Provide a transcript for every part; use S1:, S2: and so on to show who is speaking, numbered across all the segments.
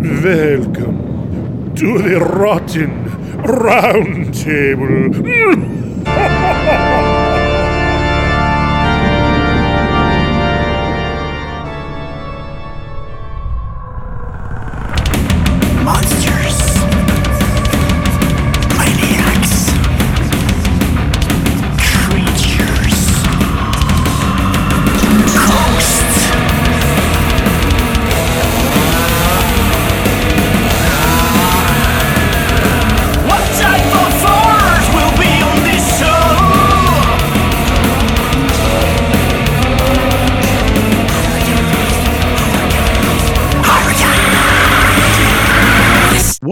S1: Welcome to the Rotten Round Table.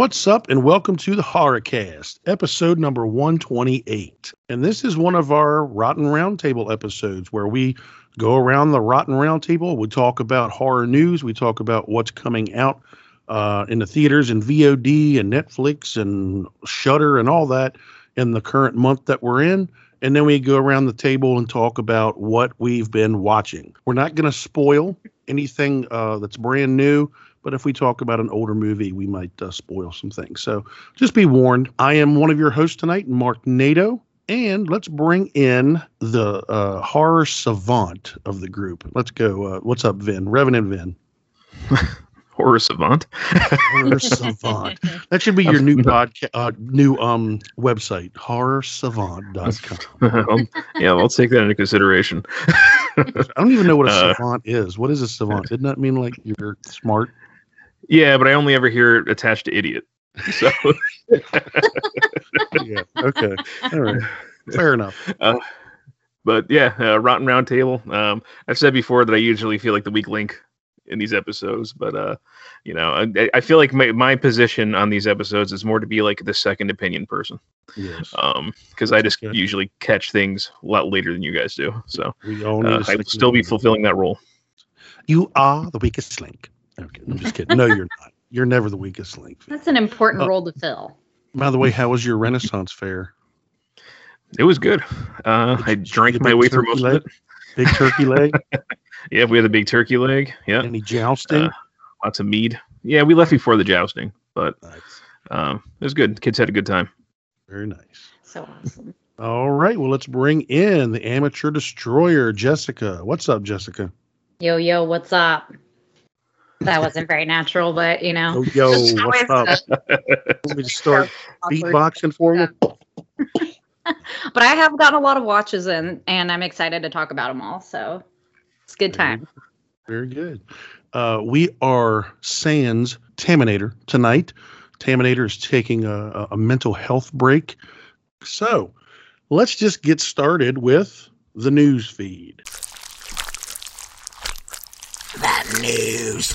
S2: What's up, and welcome to the Horrorcast, episode number 128. And this is one of our Rotten Roundtable episodes where we go around the Rotten Roundtable. We talk about horror news, we talk about what's coming out uh, in the theaters and VOD and Netflix and Shudder and all that in the current month that we're in. And then we go around the table and talk about what we've been watching. We're not going to spoil anything uh, that's brand new. But if we talk about an older movie, we might uh, spoil some things. So just be warned. I am one of your hosts tonight, Mark Nato. And let's bring in the uh, horror savant of the group. Let's go. Uh, what's up, Vin? Revenant Vin.
S3: horror savant.
S2: Horror savant. That should be your new podcast, uh, new um website, horrorsavant.com.
S3: Um, yeah, I'll take that into consideration.
S2: I don't even know what a
S3: Uh,
S2: savant is. What is a savant? Didn't that mean like you're smart?
S3: Yeah, but I only ever hear it attached to idiot. So
S2: Yeah. Okay. All right. Fair enough.
S3: uh, but yeah, uh, Rotten Roundtable. Um, I've said before that I usually feel like the weak link in these episodes, but uh, you know, I, I feel like my, my position on these episodes is more to be like the second opinion person,
S2: Yes.
S3: um, because I just
S2: Okay.
S3: usually catch things a lot later than you guys do. So
S2: We all need
S3: uh,
S2: a
S3: I will still be fulfilling that role.
S2: You are the weakest link. Okay, I'm just kidding. No, you're not. You're never the weakest link.
S4: That's an important
S2: Uh,
S4: role to fill.
S2: By the way, how was your Renaissance fair?
S3: It was good. Uh, I drank my way through
S2: turkey
S3: most of it.
S2: Big turkey leg?
S3: Yeah, we had a big turkey leg. Yeah,
S2: Any jousting?
S3: Uh, lots of mead. Yeah, we left before the jousting, but
S2: nice.
S3: um, it was good. Kids had a good time.
S2: Very nice.
S4: So awesome.
S2: All right. Well, let's bring in the amateur destroyer, Jessica. What's up, Jessica?
S4: Yo, yo, what's up? That wasn't very natural, but you know.
S2: Oh, yo, what's up? Want me to start beatboxing for you?
S4: But I have gotten a lot of watches in, and I'm excited to talk about them all. So it's a good time.
S2: Very good. Uh, we are Sans Taminator tonight. Taminator is taking a- a mental health break. So let's just get started with the news feed.
S5: News.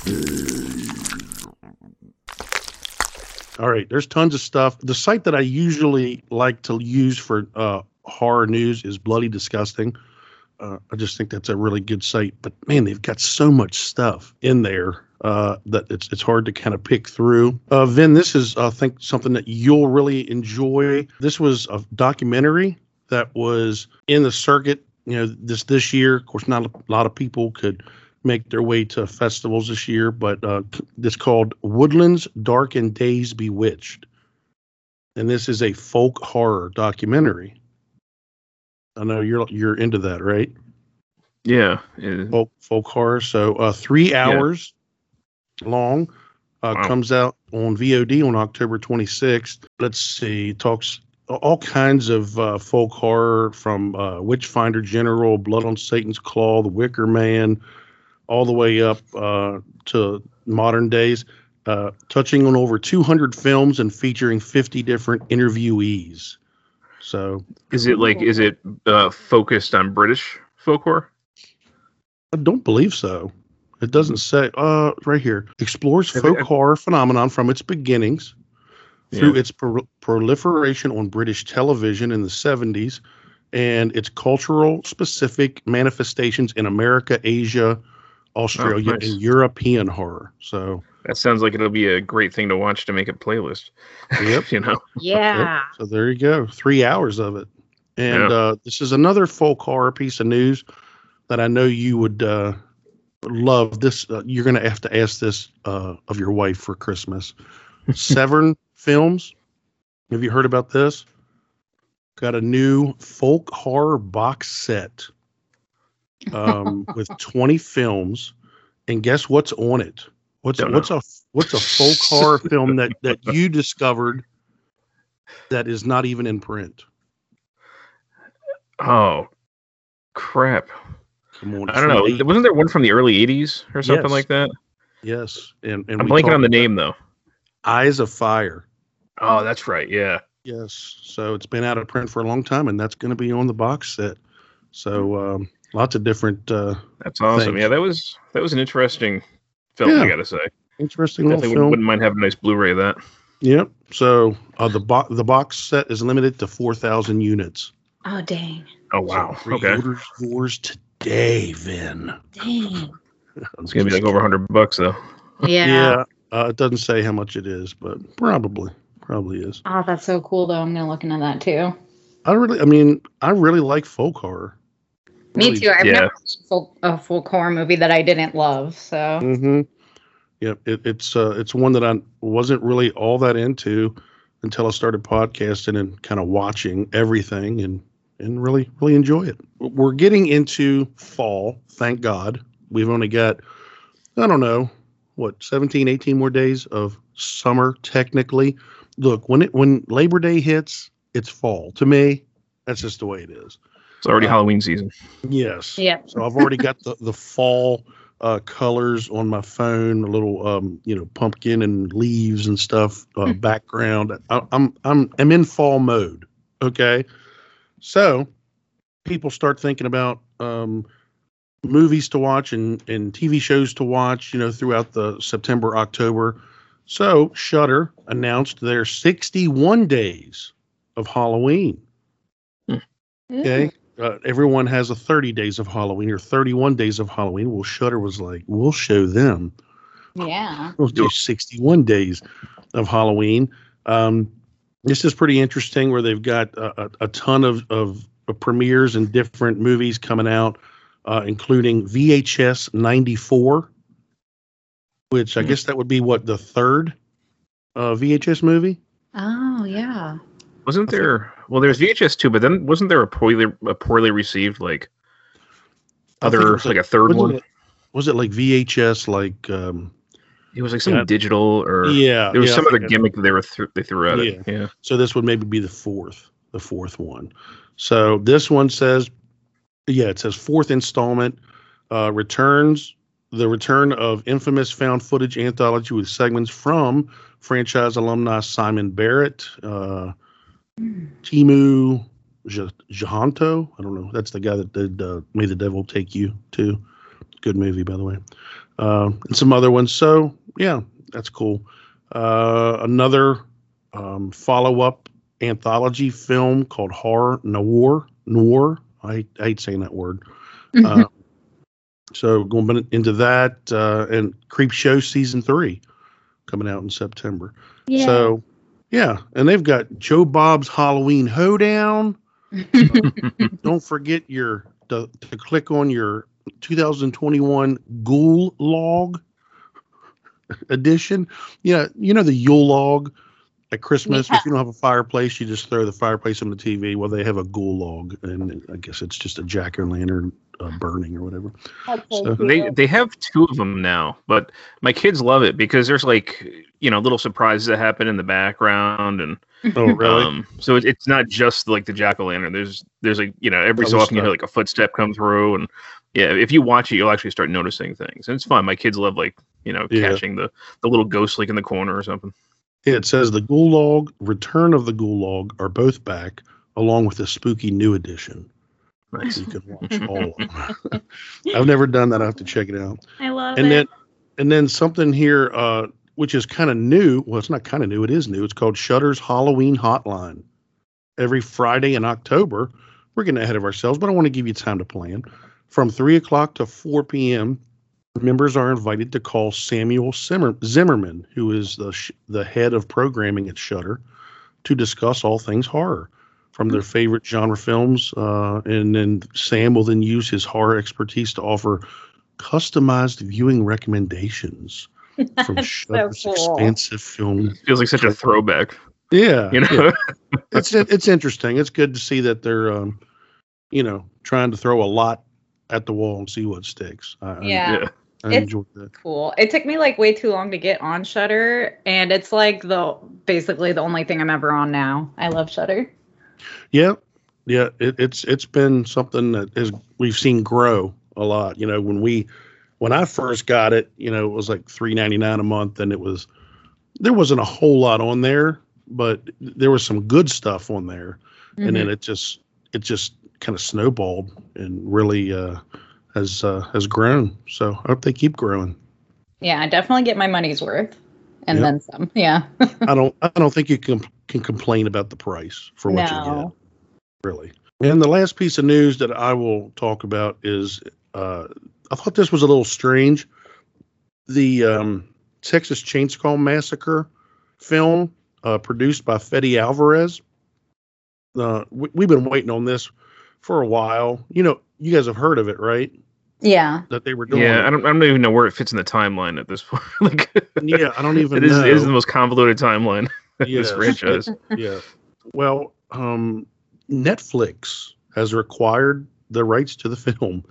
S2: All right, there's tons of stuff. The site that I usually like to use for uh, horror news is Bloody Disgusting. Uh, I just think that's a really good site. But man, they've got so much stuff in there uh, that it's it's hard to kind of pick through. Uh, Vin, this is I think something that you'll really enjoy. This was a documentary that was in the circuit. You know, this this year. Of course, not a lot of people could make their way to festivals this year, but uh, it's called Woodlands Dark and Days Bewitched. And this is a folk horror documentary. I know you're you're into that, right?
S3: Yeah, uh,
S2: Folk folk horror. So uh, three hours long. Uh,
S3: Wow.
S2: Comes out on VOD on October 26th. Let's see. Talks all kinds of uh, folk horror from uh, Witchfinder General, Blood on Satan's Claw, The Wicker Man, all the way up uh, to modern days, uh, touching on over 200 films and featuring 50 different interviewees. So
S3: is it like is it uh, focused on British folk horror?
S2: I don't believe so. It doesn't say. Uh, right here explores folk
S3: it-
S2: horror phenomenon from its beginnings through
S3: Yeah.
S2: its pro- proliferation on British television in the 70s and its cultural specific manifestations in America, Asia, Australia,
S3: Oh, nice.
S2: and European horror. So,
S3: That sounds like it'll be a great thing to watch to make a playlist.
S2: Yep.
S3: you know.
S4: Yeah.
S2: so there you go. Three hours of it. And
S3: Yeah.
S2: uh, this is another folk horror piece of news that I know you would uh, love this. Uh, you're going to have to ask this uh, of your wife for Christmas. Severin Films. Have you heard about this? Got a new folk horror box set um, with 20 films, and guess what's on it? What's
S3: Don't
S2: what's a what's a folk horror film that that you discovered that is not even in print?
S3: Oh, crap!
S2: Come on,
S3: I don't know.
S2: somebody-
S3: Wasn't there one from the early '80s or something
S2: Yes.
S3: like that?
S2: Yes, and and
S3: I'm blanking on the name though.
S2: Eyes of Fire.
S3: Oh, that's right. Yeah.
S2: Yes, so it's been out of print for a long time, and that's going to be on the box set. So um, lots of different uh,
S3: That's awesome.
S2: Thanks.
S3: Yeah, that was that was an interesting film.
S2: Yeah.
S3: I gotta say,
S2: interesting little
S3: definitely
S2: film.
S3: wouldn't, wouldn't mind having a nice Blu-ray of that.
S2: Yep. So uh, the bo- the box set is limited to four thousand units.
S4: Oh dang.
S3: Oh wow.
S2: So
S3: okay.
S2: pre-orders yours today, Vin.
S4: Dang.
S3: It's gonna be like over 100 bucks though.
S4: Yeah.
S2: Yeah. Uh, it doesn't say how much it is, but probably probably is.
S4: Oh, that's so cool though. I'm gonna look into that too.
S2: I really, I mean, I really like folk horror.
S4: Me
S2: Really-
S4: too. I've
S3: Yeah.
S4: never watched a full, a full horror movie that I didn't love. So
S2: Mm-hmm. Yep. It, it's uh, it's one that I wasn't really all that into until I started podcasting and kind of watching everything and and really really enjoy it. We're getting into fall. Thank God. We've only got I don't know what 17 18 more days of summer technically. Look, when it when Labor Day hits, it's fall. To me, that's just the way it is.
S3: It's already
S2: Uh,
S3: Halloween season.
S2: Yes.
S4: yeah.
S2: So I've already got the, the fall uh, colors on my phone, a little um, you know pumpkin and leaves and stuff uh, background. I, I'm I'm I'm in fall mode. Okay, so people start thinking about um, movies to watch and and TV shows to watch. You know throughout the September October. So Shudder announced their 61 days of Halloween. Okay. Uh, everyone has a 30 days of Halloween or 31 days of Halloween. Well, Shudder was like, we'll show them.
S4: Yeah.
S2: We'll do 61 days of Halloween. Um, this is pretty interesting where they've got a, a, a ton of, of, of premieres and different movies coming out, uh, including VHS 94, which I
S3: Hmm.
S2: guess that would be what the third uh, VHS movie?
S4: Oh yeah.
S3: Wasn't
S2: I think-
S3: there? Well, there's VHS too, but then wasn't there a poorly a poorly received like
S2: I think it
S3: other
S2: was
S3: like a third one?
S2: it- was it like VHS, like, um,
S3: It was like some
S2: Yeah.
S3: digital or
S2: yeah,
S3: there was
S2: yeah,
S3: some other gimmick that they were th- they threw at
S2: Yeah.
S3: it. Yeah.
S2: So this would maybe be the fourth, the fourth one. So this one says, yeah, it says fourth installment, uh, returns the return of infamous found footage anthology with segments from franchise alumni Simon Barrett, uh, Timo Tjahjanto. I don't know. That's the guy that did uh, May the Devil Take You too. Good movie, by the way. Uh, and some other ones. So yeah, that's cool. Uh, another um, follow up anthology film called Horror Noir. Noir. I, I hate saying that word. Uh, so going into that uh, and Creepshow season three coming out in September.
S4: Yeah.
S2: So yeah, and they've got Joe Bob's Halloween Hoedown. Don't forget your to, to click on your 2021 Ghoul Log edition. Yeah, you know the Yule log at Christmas.
S4: Yeah.
S2: If you don't have a fireplace, you just throw the fireplace on the TV. Well, they have a Ghoul log, and I guess it's just a jack o' lantern uh, burning or whatever. So-
S3: They they have two of them now, but my kids love it because there's like you know little surprises that happen in the background and
S2: Oh, really?
S3: um so it, it's not just like the jack o' lantern. There's there's like you know every so
S2: Other
S3: often you hear like a footstep come through and yeah if you watch it you'll actually start noticing things and it's fun. My kids love like you know
S2: Yeah.
S3: catching the the little ghost like in the corner or something.
S2: Yeah, it says the Ghoul Log, Return of the Ghoul Log are both back, along with the spooky new edition.
S3: Nice.
S2: You can watch all of them. I've never done that. I have to check it out.
S4: I love
S2: and
S4: it.
S2: then and then something here uh which is kind of new well it's not kind of new it is new it's called shudder's halloween hotline every friday in october we're getting ahead of ourselves but i want to give you time to plan from 3 o'clock to 4 p.m members are invited to call samuel Zimmer- zimmerman who is the sh- the head of programming at shutter to discuss all things horror from their favorite genre films uh, and then sam will then use his horror expertise to offer customized viewing recommendations from Shudder's
S4: cool.
S2: expansive film.
S3: Feels like such a throwback.
S2: Yeah,
S3: You know.
S2: yeah. it's it's interesting. It's good to see that they're, um, you know, trying to throw a lot at the wall and see what sticks. I, I-
S4: Yeah.
S3: yeah.
S2: I,
S4: It's-
S2: enjoyed that.
S4: Cool. It took me like way too long to get on Shudder, and it's like the basically the only thing I'm ever on now. I love Shudder.
S2: Yeah, yeah. It, it's it's been something that is we've seen grow a lot. You know, when we when I first got it, you know, it was like three ninety nine a month, and it was there wasn't a whole lot on there, but there was some good stuff on there, and then it just it just kind of snowballed and really uh, has uh, has grown. So I hope they keep growing.
S4: Yeah, I definitely get my money's worth, and
S2: Yep.
S4: then some. Yeah.
S2: I don't I don't think you can can complain about the price for what you get. really. And the last piece of news that I will talk about is uh, I thought this was a little strange. The um, Texas Chainsaw Massacre film, uh, produced by Fede Alvarez. Uh, we, we've been waiting on this for a while. You know, you guys have heard of it, right?
S4: Yeah.
S2: That they were doing.
S3: Yeah. I don't, I don't even know where it fits in the timeline at this point. like,
S2: yeah, I don't even
S3: it is,
S2: know.
S3: it is the most convoluted timeline in
S2: Yes.
S3: this franchise.
S2: yeah. Well, um, Netflix has acquired the rights to the film.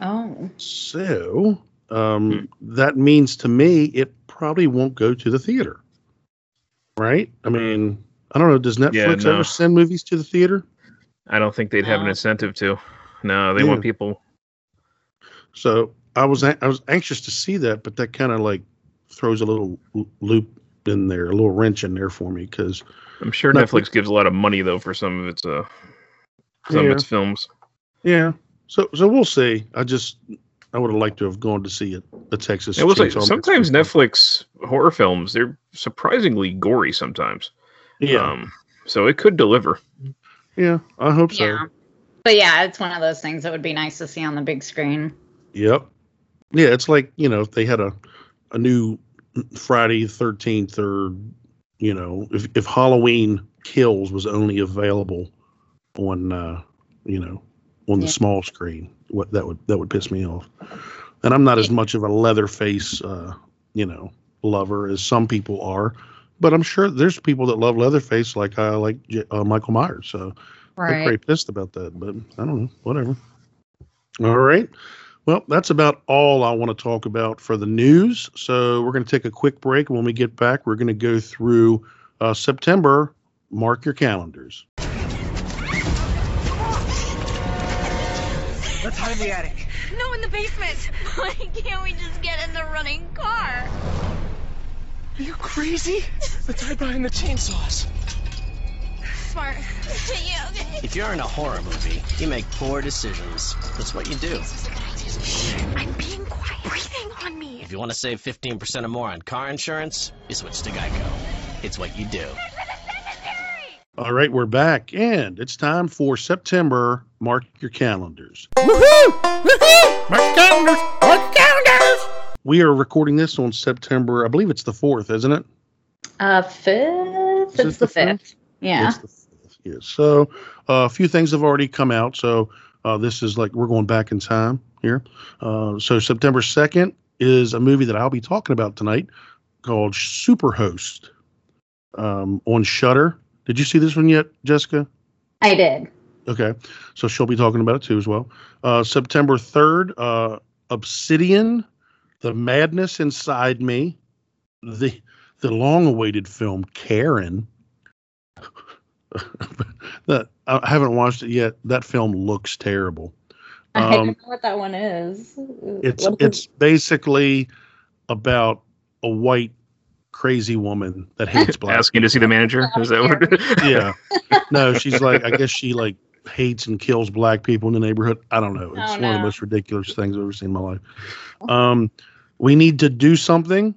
S4: Oh.
S2: So um, that means to me it probably won't go to the theater. Right? I mean, I don't know. Does Netflix
S3: no.
S2: ever send movies to the theater?
S3: I don't think they'd have an incentive to. No, they
S2: Yeah.
S3: want people.
S2: So I was I was anxious to see that, but that kind of like throws a little loop in there, a little wrench in there for me because
S3: I'm sure
S2: Netflix-
S3: Netflix gives a lot of money though for some of its uh some
S2: Yeah.
S3: of its films.
S2: yeah. So so we'll see. I just I would have liked to have gone to see it. The Texas.
S3: It was like sometimes Netflix horror films they're surprisingly gory sometimes.
S2: Yeah.
S3: Um, so it could deliver.
S2: Yeah, I hope so.
S4: Yeah. But yeah, it's one of those things that would be nice to see on the big screen.
S2: Yep. Yeah, it's like you know if they had a a new Friday Thirteenth or you know if if Halloween Kills was only available on uh you know on the
S4: Yeah.
S2: small screen, what that would that would piss me off. And I'm not as much of a Leatherface uh you know lover as some people are, but I'm sure there's people that love Leatherface like I like J- uh, Michael Myers. So I'm
S4: Right.
S2: pretty pissed about that, but I don't know. Whatever. All right. Well, that's about all I want to talk about for the news. So we're going to take a quick break. When we get back, we're going to go through uh, September. Mark your calendars.
S5: Let's hide in the attic.
S6: No, in the basement. Why can't we just get in the running car?
S5: Are you crazy? Let's hide behind the chainsaws.
S6: Smart. yeah, okay.
S7: If you're in a horror movie, you make poor decisions. That's what you do.
S6: I'm being quiet. Breathing on me.
S7: If you want to save 15% or more on car insurance, you switch to Geico. It's what you do.
S2: All right, we're back, and it's time for September. Mark your calendars. Woohoo! Woohoo!
S1: Mark calendars! Mark calendars!
S2: We are recording this on September, I believe it's the 4th, isn't it?
S4: Uh, fifth.
S2: Is it
S4: It's the
S2: the fifth?
S4: fifth. Yeah.
S2: It's the fifth, yeah. So uh, a few things have already come out. So uh, this is like we're going back in time here. Uh, so September 2nd is a movie that I'll be talking about tonight called Superhost um, on Shudder. Did you see this one yet, Jessica?
S4: I did.
S2: Okay. So she'll be talking about it too as well. Uh, September 3rd, uh, Obsidian, The Madness Inside Me, the the long awaited film Karen. that I haven't watched it yet. That film looks terrible.
S4: I
S2: Um,
S4: don't know what that one is.
S2: It's
S4: What is-
S2: it's basically about a white crazy woman that hates black.
S3: Asking to see the manager. Is that what?
S2: yeah. No, she's like I guess she like hates and kills black people in the neighborhood. I don't know. It's
S4: Oh,
S2: one of the most ridiculous things I've ever seen in my life. Um, we need to do something.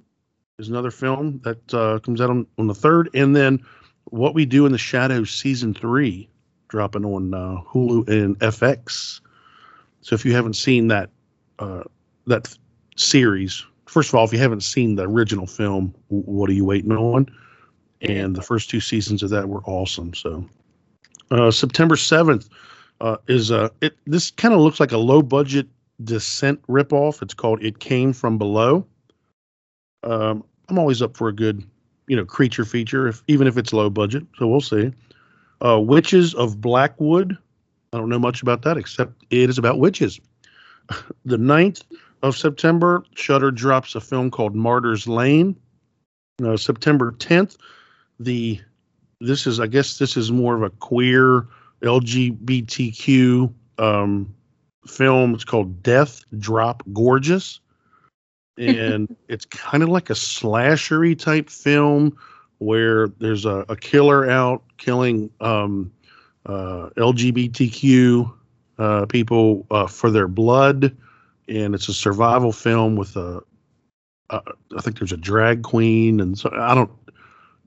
S2: Is another film that uh, comes out on, on the third, and then what we do in the shadows season three, dropping on uh, Hulu and FX. So if you haven't seen that uh, that series, first of all, if you haven't seen the original film, w- what are you waiting on? And the first two seasons of that were awesome. So uh, September seventh uh, is uh, it. This kind of looks like a low budget Descent ripoff. It's called It Came From Below. Um, I'm always up for a good, you know, creature feature, if even if it's low budget. So we'll see. Uh, Witches of Blackwood. I don't know much about that except it is about witches. the 9th of September, Shudder drops a film called Martyrs Lane. Uh, September 10th, the this is I guess this is more of a queer LGBTQ um, film. It's called Death Drop Gorgeous, and it's kind of like a slashery type film where there's a, a killer out killing um, uh, LGBTQ uh, people uh, for their blood, and it's a survival film with a. Uh, I think there's a drag queen, and so I don't.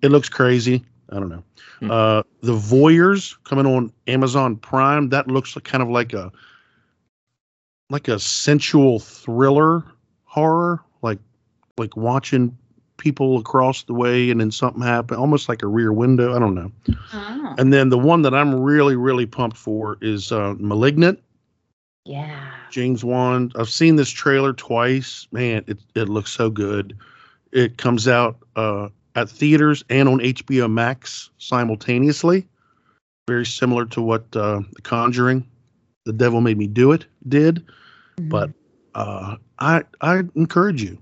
S2: It looks crazy. I don't know.
S3: Hmm.
S2: Uh, the Voyeurs coming on Amazon Prime. That looks like, kind of like a like a sensual thriller horror, like like watching people across the way and then something happen, almost like a rear window. I don't know.
S4: Oh,
S2: And then the one that I'm really really pumped for is uh, Malignant.
S4: yeah.
S2: James Wan. I've seen this trailer twice. Man, it it looks so good. It comes out uh, at theaters and on HBO Max simultaneously. Very similar to what uh, The Conjuring, The Devil Made Me Do It did. But uh, I I encourage you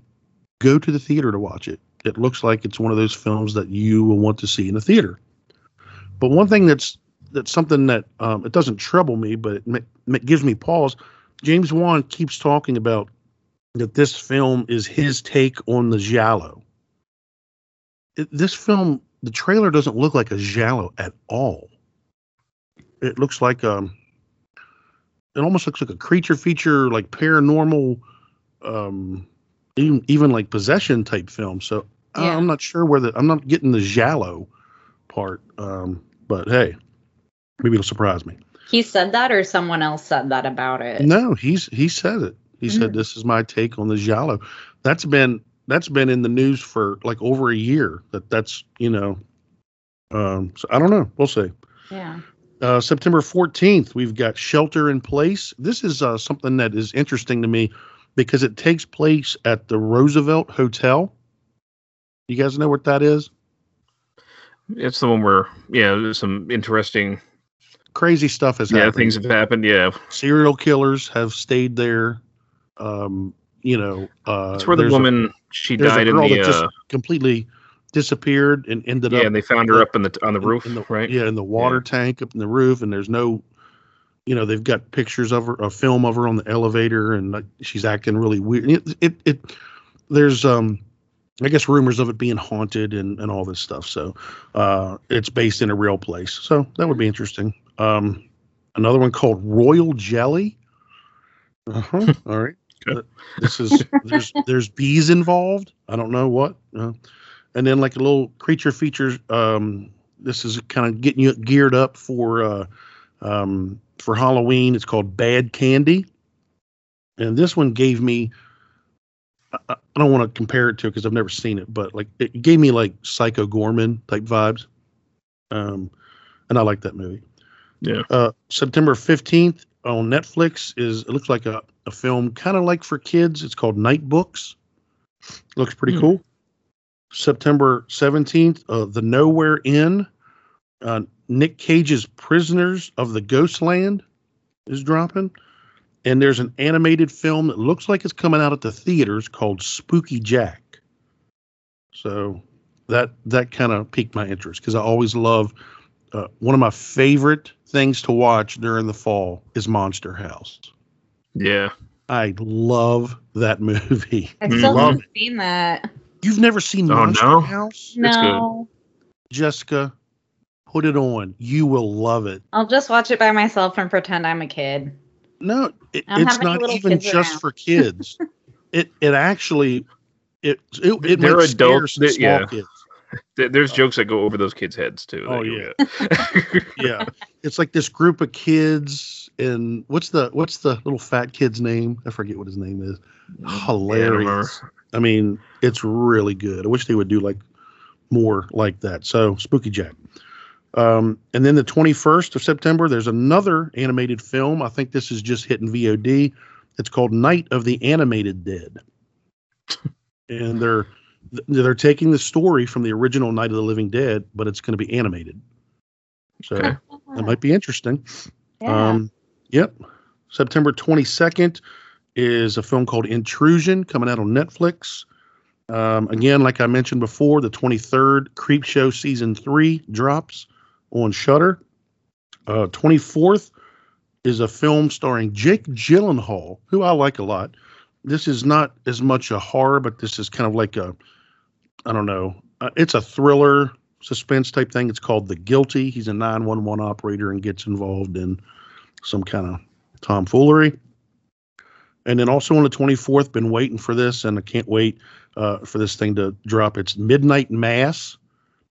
S2: go to the theater to watch it. It looks like it's one of those films that you will want to see in the theater. But one thing that's that's something that um, it doesn't trouble me, but it, ma- ma- gives me pause. James Wan keeps talking about that this film is his take on the giallo. It, this film, the trailer doesn't look like a giallo at all. It looks like um, it almost looks like a creature feature, like paranormal, um, even even like possession type film. So I-
S4: Yeah.
S2: I'm not sure where the I'm not getting the giallo part. Um, but hey, maybe it'll surprise me.
S4: He said that, or someone else said that about it.
S2: No, he's he said it. He said
S4: Mm.
S2: this is my take on the giallo. That's been that's been in the news for like over a year. That that's you know. Um, so I don't know. We'll see.
S4: Yeah.
S2: Uh, September 14th, we've got Shelter in Place. This is uh, something that is interesting to me because it takes place at the Roosevelt Hotel. You guys know what that is?
S3: It's the one where yeah, there's some interesting
S2: Crazy stuff has
S3: yeah
S2: happened.
S3: things have happened. Yeah,
S2: Serial killers have stayed there. Um, you know, uh,
S3: it's where the
S2: there's a-
S3: woman she died in the
S2: that just
S3: uh,
S2: completely disappeared and ended
S3: yeah,
S2: up Yeah,
S3: and they found her up in the on the roof,
S2: in the,
S3: right?
S2: Yeah, in the water tank up in the roof, and there's no, you know, they've got pictures of her, a film of her on the elevator, and like, she's acting really weird. It, it, it, there's, um, I guess rumors of it being haunted and and all this stuff. So, uh, it's based in a real place. So that would be interesting. Um, another one called Royal Jelly. Uh-huh. All right.
S3: Okay.
S2: Uh, This is there's there's bees involved. I don't know what. Uh, and then like a little creature features. Um, this is kind of getting you geared up for uh, um, for Halloween. It's called Bad Candy, and this one gave me. I, I don't want to compare it to because I've never seen it, but like it gave me like Psycho Goreman type vibes, um, and I like that movie.
S3: Yeah.
S2: Uh, September fifteenth on Netflix is it looks like a, a film kind of like for kids. It's called Night Books. Looks pretty
S3: Hmm.
S2: cool. September 17th, uh, The Nowhere Inn. Uh, Nick Cage's Prisoners of the Ghostland is dropping. And there's an animated film that looks like it's coming out at the theaters called Spooky Jack. So that that kind of piqued my interest because I always love uh, one of my favorite things to watch during the fall is Monster House.
S3: Yeah,
S2: I love that movie.
S4: I still
S2: Love
S4: haven't seen that.
S2: You've never seen
S3: Oh,
S2: Monster
S3: no?
S2: House?
S4: No.
S2: Jessica, put it on. You will love it.
S4: I'll just watch it by myself and pretend I'm a kid.
S2: No, it, it's not even just
S4: around.
S2: for kids. it it actually it it, it
S3: They're adults,
S2: some
S3: they-
S2: small
S3: yeah.
S2: kids.
S3: Th- there's jokes that go over those kids' heads too.
S2: Oh,
S3: that.
S2: Yeah, it's like this group of kids, and what's the what's the little fat kid's name? I forget what his name is. Hilarious. I mean, it's really good. I wish they would do like more like that. So Spooky Jack. Um, and then the 21st of September, there's another animated film. I think this is just hitting VOD. It's called Night of the Animated Dead, and they're they're taking the story from the original Night of the Living Dead, but it's going to be animated. So
S3: Okay.
S2: that might be interesting.
S4: Yeah.
S2: Um, yep. September 22nd is a film called Intrusion coming out on Netflix. Um, again, like I mentioned before, the 23rd Creepshow season three drops on Shudder. Uh, 24th is a film starring Jake Gyllenhaal, who I like a lot. This is not as much a horror, but this is kind of like a, I don't know, uh, it's a thriller suspense type thing. It's called The Guilty. He's a 911 operator and gets involved in some kind of tomfoolery. And then also on the 24th, been waiting for this, and I can't wait uh, for this thing to drop. It's Midnight Mass.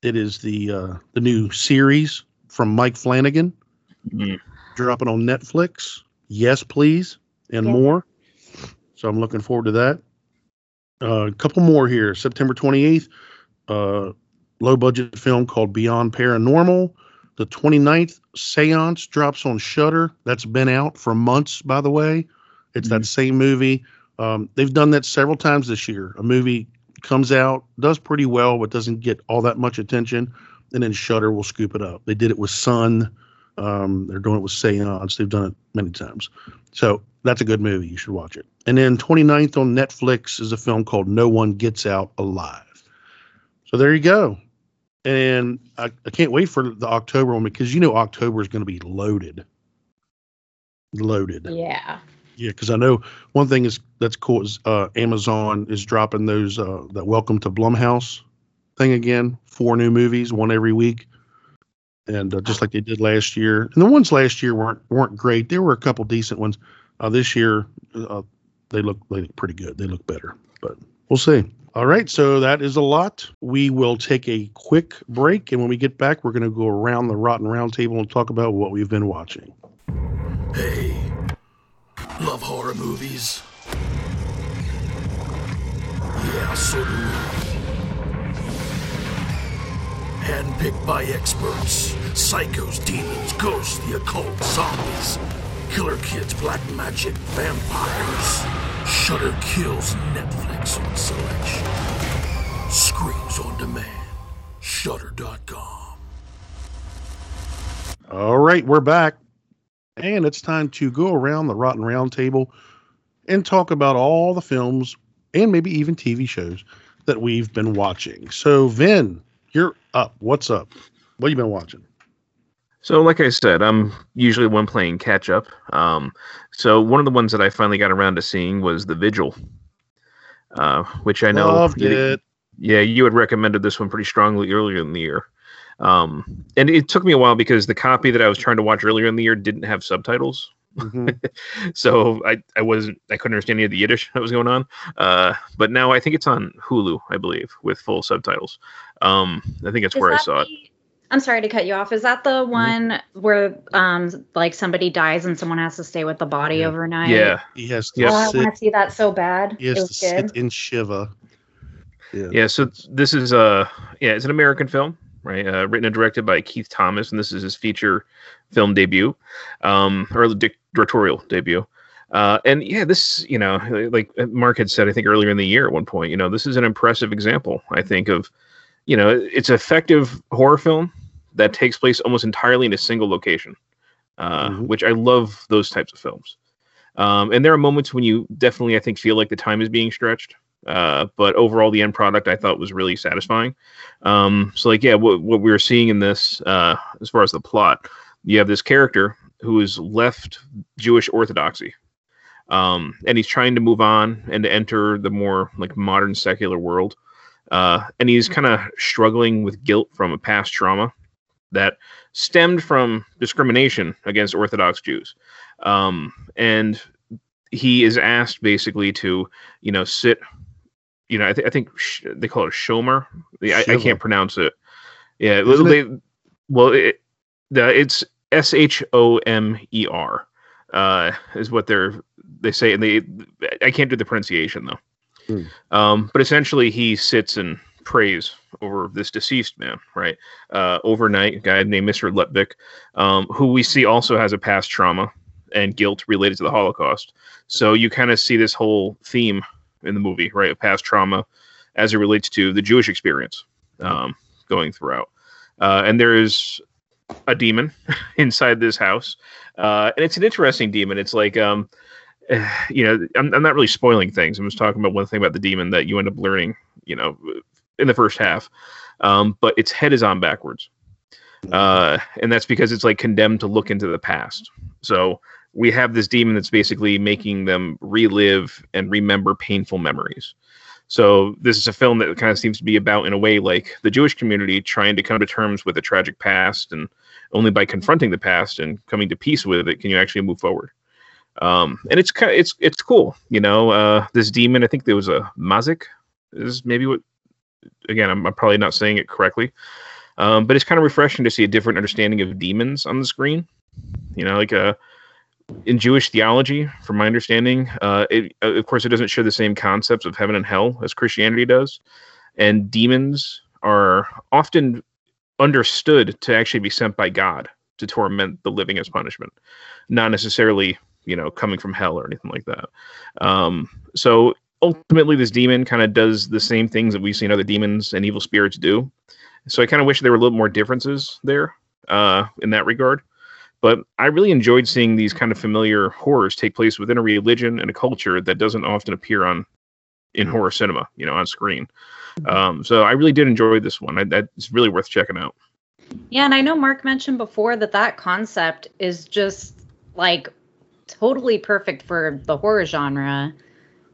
S2: It is the uh, the new series from Mike Flanagan,
S3: Mm.
S2: dropping on Netflix. Yes, please, and
S4: Yeah.
S2: more. So I'm looking forward to that. Uh, a couple more here. September 28th, uh, low budget film called Beyond Paranormal. The 29th, Seance drops on Shudder. That's been out for months, by the way. It's that same movie. Um, they've done that several times this year. A movie comes out, does pretty well, but doesn't get all that much attention, and then Shudder will scoop it up. They did it with Son. Um, they're doing it with Seance. They've done it many times. So that's a good movie. You should watch it. And then 29th on Netflix is a film called No One Gets Out Alive. So there you go. And I, I can't wait for the October one because you know October is going to be loaded. Loaded.
S4: yeah.
S2: Yeah, because I know one thing is that's cool is uh, Amazon is dropping those uh, that Welcome to Blumhouse thing again. Four new movies, one every week, and uh, just like they did last year. And the ones last year weren't weren't great. There were a couple decent ones. Uh, this year, uh, they look they look pretty good. They look better, but we'll see. All right, so that is a lot. We will take a quick break, and when we get back, we're going to go around the Rotten Round Table and talk about what we've been watching.
S8: Hey, love horror movies? Yeah, so do we. Handpicked by experts psychos, demons, ghosts, the occult, zombies, killer kids, black magic, vampires. Shudder kills Netflix on selection. Screams on demand. Shudder.com.
S2: All right, we're back. And it's time to go around the Rotten Round Table and talk about all the films and maybe even TV shows that we've been watching. So, Vin, you're up. What's up? What you been watching?
S3: So, like I said, I'm usually one playing catch up. Um, so one of the ones that I finally got around to seeing was The Vigil, uh, which I know,
S2: Loved it.
S3: yeah, you had recommended this one pretty strongly earlier in the year. Um, and it took me a while because the copy that I was trying to watch earlier in the year didn't have subtitles.
S2: Mhm.
S3: so I, I wasn't I couldn't understand any of the Yiddish that was going on. Uh, but now I think it's on Hulu, I believe, with full subtitles. Um, I think that's
S4: Is
S3: where I
S4: that
S3: saw it.
S4: I'm sorry to cut you off. Is that the one where um like somebody dies and someone has to stay with the body
S2: Yeah.
S4: overnight?
S3: Yeah,
S2: He has to
S3: Yes.
S4: Oh, I want to see that so bad.
S2: He
S4: It
S2: has to
S4: was
S2: sit in Shiva. Yeah.
S3: yeah. So this is uh yeah, it's an American film, right? Uh, written and directed by Keith Thomas, and this is his feature film debut, um, or the directorial debut. Uh, and yeah, this, you know, like Mark had said, I think earlier in the year at one point, you know, this is an impressive example, I think, of, you know, it's effective horror film that takes place almost entirely in a single location, uh,
S2: Mhm.
S3: which I love those types of films. Um, and there are moments when you definitely, I think, feel like the time is being stretched. Uh, but overall, the end product I thought was really satisfying. Um, so, like, yeah, what, what we were seeing in this, uh, as far as the plot, you have this character who is left Jewish orthodoxy, um, and he's trying to move on and to enter the more like modern secular world. Uh, and he's kind of struggling with guilt from a past trauma that stemmed from discrimination against Orthodox Jews. Um, and he is asked basically to, you know, sit, you know, I, th- I think sh- they call it a shomer. I, I can't pronounce it. Yeah,
S2: Isn't
S3: they, well, it, the, it's S H O M E R uh, is what they're they say, and they I can't do the pronunciation though.
S2: Hmm.
S3: Um, but essentially, he sits and prays over this deceased man, right? Uh, overnight, a guy named Mr. Litvak, um, who we see also has a past trauma, and guilt related to the Holocaust. So you kind of see this whole theme in the movie, right, of past trauma as it relates to the Jewish experience um, going throughout. Uh, and there is a demon inside this house, uh, and it's an interesting demon. It's like, um, you know, I'm, I'm not really spoiling things. I'm just talking about one thing about the demon that you end up learning, you know, in the first half. Um, but its head is on backwards, uh, and that's because it's like condemned to look into the past. So we have this demon that's basically making them relive and remember painful memories. So this is a film that kind of seems to be about, in a way, like the Jewish community trying to come to terms with a tragic past, and only by confronting the past and coming to peace with it can you actually move forward. Um, and it's kind of it's it's cool, you know. Uh, this demon, I think there was a Mazik, is maybe what. Again, I'm, I'm probably not saying it correctly, um, but it's kind of refreshing to see a different understanding of demons on the screen. You know, like uh, in Jewish theology, from my understanding, uh, it, uh, of course, it doesn't share the same concepts of heaven and hell as Christianity does, and demons are often understood to actually be sent by God to torment the living as punishment, not necessarily, you know, coming from hell or anything like that. Um, so ultimately, this demon kind of does the same things that we've seen other demons and evil spirits do. So I kind of wish there were a little more differences there uh, in that regard. But I really enjoyed seeing these kind of familiar horrors take place within a religion and a culture that doesn't often appear on in horror cinema, you know, on screen. Um, so I really did enjoy this one. I, that's really worth checking out.
S4: Yeah, and I know Mark mentioned before that that concept is just like totally perfect for the horror genre.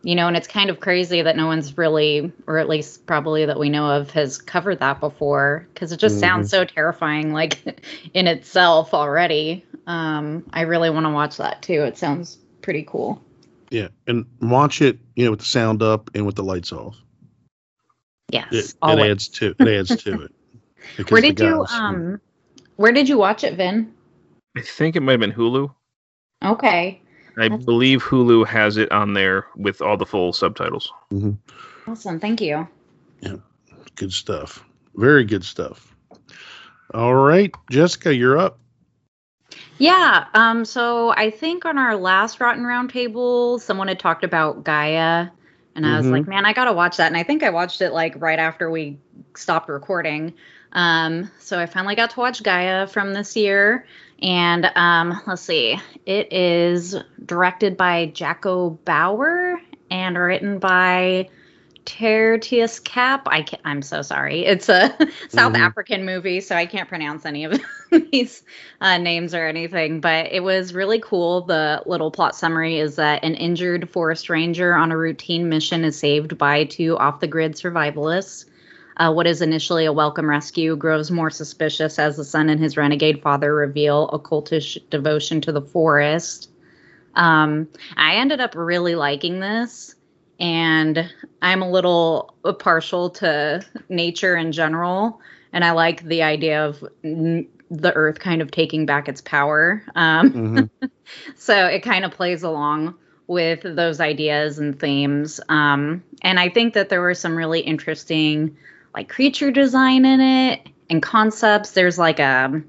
S4: You know, and it's kind of crazy that no one's really, or at least probably that we know of, has covered that before because it just sounds so terrifying, like in itself already. Um, I really want to watch that too. It sounds pretty cool.
S2: Yeah, and watch it, you know, with the sound up and with the lights off.
S4: Yes.
S2: It, it adds to it adds to it.
S4: Where
S2: the
S4: did you
S2: guys-
S4: um where did you watch it, Vin?
S3: I think it might have been Hulu.
S4: Okay.
S3: I
S4: That's-
S3: believe Hulu has it on there with all the full subtitles.
S4: Awesome. Thank you. Yeah.
S2: Good stuff. Very good stuff. All right, Jessica, you're up.
S4: Yeah. Um, so I think on our last Rotten Roundtable, someone had talked about Gaia. And I was
S2: Mhm.
S4: like, man, I gotta watch that. And I think I watched it like right after we stopped recording. Um, so I finally got to watch Gaia from this year. And um, let's see, it is directed by Jaco Bouwer and written by Tertius Kapp. I can I'm so sorry. It's a South
S2: Mhm.
S4: African movie, so I can't pronounce any of these uh, names or anything. But it was really cool. The little plot summary is that an injured forest ranger on a routine mission is saved by two off the grid survivalists. Uh, what is initially a welcome rescue grows more suspicious as the son and his renegade father reveal a cultish devotion to the forest. Um, I ended up really liking this, and I'm a little partial to nature in general, and I like the idea of n- the earth kind of taking back its power. Um,
S2: Mhm.
S4: so it kind of plays along with those ideas and themes. Um, and I think that there were some really interesting, like creature design in it and concepts. There's like a,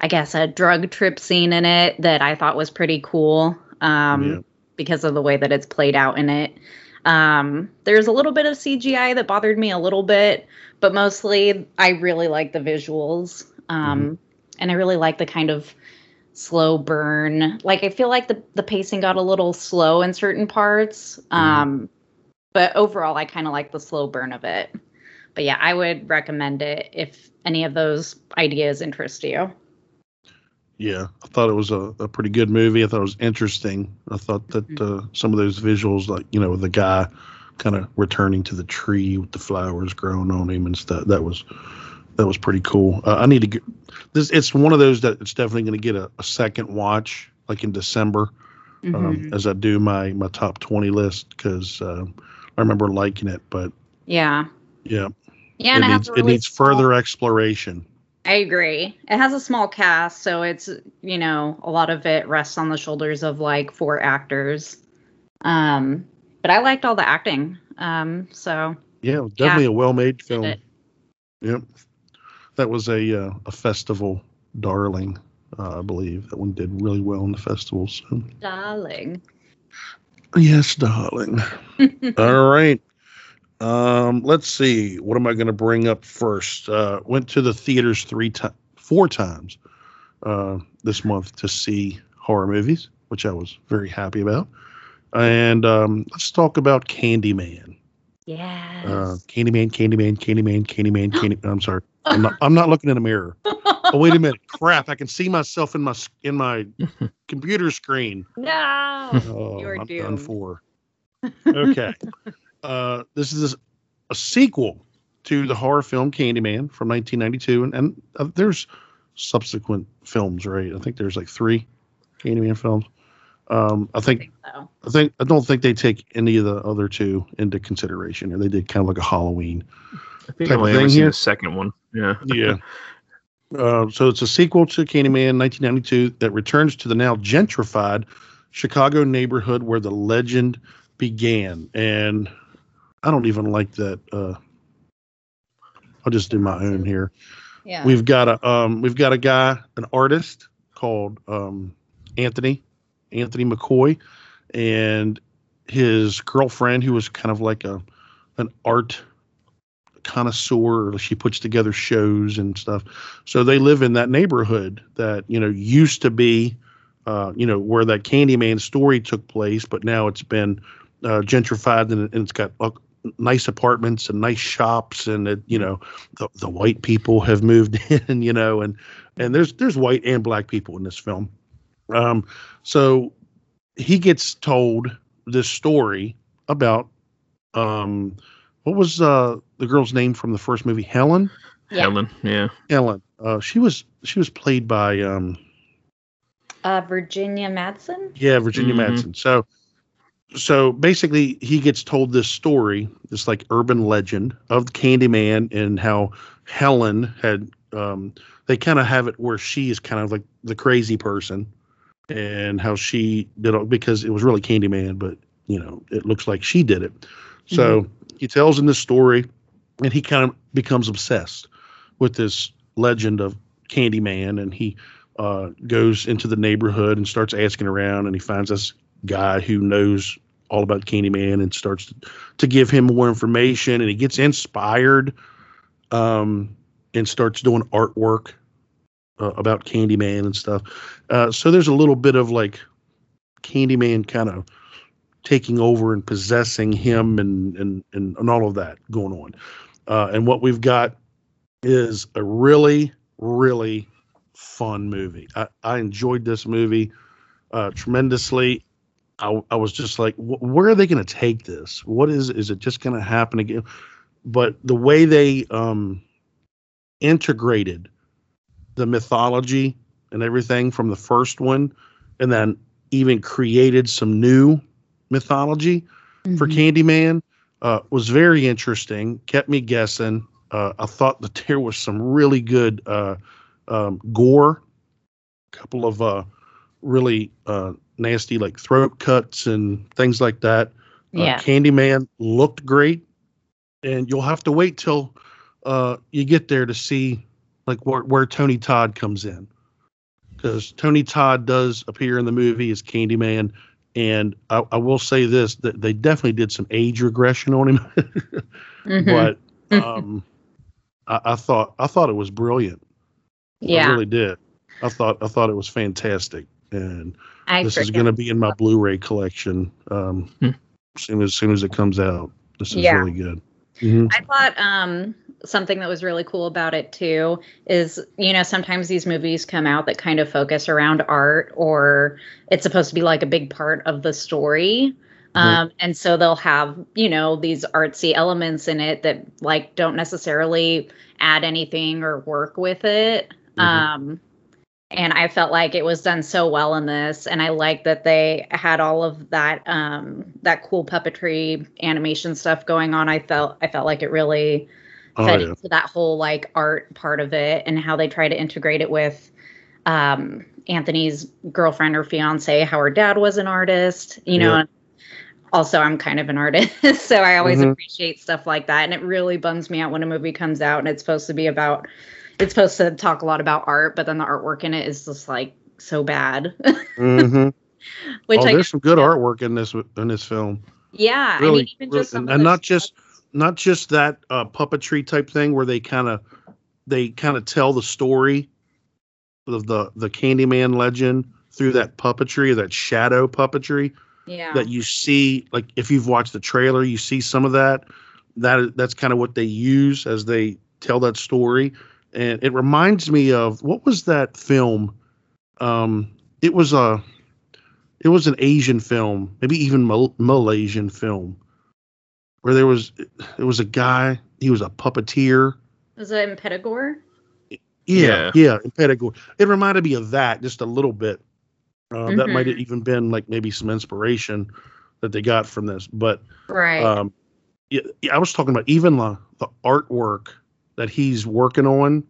S4: I guess, a drug trip scene in it that I thought was pretty cool um,
S2: Yeah.
S4: because of the way that it's played out in it. Um, there's a little bit of CGI that bothered me a little bit, but mostly I really like the visuals. Um, And I really like the kind of slow burn. Like I feel like the the pacing got a little slow in certain parts. Um but overall I kind of like the slow burn of it. But yeah, I would recommend it if any of those ideas interest you.
S2: Yeah, I thought it was a, a pretty good movie. I thought it was interesting. I thought that
S4: Mm-hmm.
S2: uh, some of those visuals, like you know, the guy kind of returning to the tree with the flowers growing on him and stuff, that was that was pretty cool. Uh, I need to get this. It's one of those that it's definitely going to get a, a second watch, like in December,
S4: Mhm.
S2: um, as I do my my top twenty list because uh, I remember liking it. But
S4: yeah.
S2: yeah,
S4: Yeah,
S2: it
S4: and it,
S2: needs it
S4: really
S2: needs
S4: small-
S2: further exploration.
S4: I agree. It has a small cast, so it's you know a lot of it rests on the shoulders of like four actors. Um, but I liked all the acting. Um, so
S2: Yeah, definitely a well-made film. Yep, that was a uh, a festival darling. uh, I believe. That one did really well in the festival. So
S4: Darling.
S2: yes, darling. All right. Um, let's see. What am I going to bring up first? Uh, went to the theaters three times, four times uh, this month to see horror movies, which I was very happy about. And um, let's talk about Candyman.
S4: Yeah.
S2: Uh, Candyman, Candyman, Candyman, Candyman, Candy. I'm sorry. I'm not. I'm not looking in a mirror. Oh wait a minute! Crap! I can see myself in my in my computer screen.
S4: no.
S2: Oh,
S4: You're
S2: I'm done for. Okay. Uh, this is a sequel to the horror film Candyman from 1992, and, and uh, there's subsequent films, right? I think there's like three Candyman films. Um, I think
S4: So.
S2: I think I don't think they take any of the other two into consideration, or they did kind of like a Halloween.
S3: I think
S2: Type
S3: I've
S2: of
S3: only
S2: thing
S3: ever seen
S2: here.
S3: the second one. Yeah.
S2: Yeah. Uh, so it's a sequel to Candyman 1992 that returns to the now gentrified Chicago neighborhood where the legend began. And I don't even like that. Uh, I'll just do my own here.
S4: Yeah.
S2: We've got a um, we've got a guy, an artist called um, Anthony Anthony McCoy, and his girlfriend, who was kind of like a an art connoisseur. She puts together shows and stuff. So they live in that neighborhood that you know used to be, uh, you know, where that Candyman story took place, but now it's been uh, gentrified and, and it's got uh, nice apartments and nice shops, and it, you know, the, the white people have moved in, you know, and and there's there's white and black people in this film. Um, so he gets told this story about um what was uh the girl's name from the first movie helen
S4: Yeah.
S3: Helen. Yeah.
S2: helen uh she was she was played by um
S4: Uh, Virginia Madsen.
S2: yeah virginia
S3: Mhm.
S2: madsen so so basically he gets told this story this like urban legend of candyman and how helen had um they kind of have it where she is kind of like the crazy person and how she did it because it was really candyman but you know it looks like she did it. So he tells him this story and he kind of becomes obsessed with this legend of candyman and he uh, goes into the neighborhood and starts asking around and he finds this guy who knows all about candyman and starts to, to give him more information and he gets inspired um, and starts doing artwork uh, about candyman and stuff. Uh, so there's a little bit of like candyman kind of taking over and possessing him and and and, and all of that going on. Uh, and what we've got is a really really fun movie. I, I enjoyed this movie uh, tremendously I, I was just like wh- where are they going to take this what is is it just going to happen again but the way they um integrated the mythology and everything from the first one and then even created some new mythology for Candyman uh, was very interesting. Kept me guessing. Uh, I thought that there was some really good uh, um, gore, a couple of uh, really uh, nasty like throat cuts and things like that. Uh,
S4: Yeah.
S2: Candyman looked great, and you'll have to wait till uh, you get there to see like where, where Tony Todd comes in, because Tony Todd does appear in the movie as Candyman, and I, I will say this that they definitely did some age regression on him,
S4: Mhm.
S2: but um, I, I thought I thought it was brilliant. I
S4: yeah,
S2: really did. I thought I thought it was fantastic, and
S4: I
S2: this is going to be in my Blu-ray collection um,
S3: Hmm.
S2: soon as soon as it comes out. This is
S4: Yeah.
S2: really good. Mhm.
S4: I thought um, something that was really cool about it too is, you know, sometimes these movies come out that kind of focus around art or it's supposed to be like a big part of the story.
S2: Mhm.
S4: Um, and so they'll have, you know, these artsy elements in it that like don't necessarily add anything or work with it.
S2: Mhm.
S4: Um, and I felt like it was done so well in this, and I like that they had all of that um, that cool puppetry animation stuff going on. I felt I felt like it really
S2: Oh
S4: fed
S2: yeah.
S4: into that whole like art part of it, and how they try to integrate it with um, Anthony's girlfriend or fiance, how her dad was an artist, you know.
S2: Yeah.
S4: Also, I'm kind of an artist, so I always
S2: Mhm.
S4: appreciate stuff like that. And it really bums me out when a movie comes out and it's supposed to be about it's supposed to talk a lot about art, but then the artwork in it is just like so bad.
S2: hmm
S4: Which
S2: oh,
S4: I
S2: there's some good artwork in this in this film.
S4: yeah,
S2: Really,
S4: I mean even
S2: really-
S4: just some
S2: and, and not just not just that uh, puppetry type thing where they kind of they kind of tell the story of the the Candyman legend through that puppetry or that shadow puppetry
S4: yeah
S2: that you see. Like if you've watched the trailer, you see some of that. That that's kind of what they use as they tell that story, and it reminds me of what was that film? Um, it was a it was an Asian film, maybe even Mal- Malaysian film, where there was it was a guy. He was a puppeteer.
S4: was it Impetigore?
S2: Yeah,
S3: Yeah.
S2: yeah, Impetigore. It reminded me of that just a little bit. Uh, That might have
S4: Mhm.
S2: even been like maybe some inspiration that they got from this. But
S4: Right.
S2: um, yeah, yeah, I was talking about even the the artwork that he's working on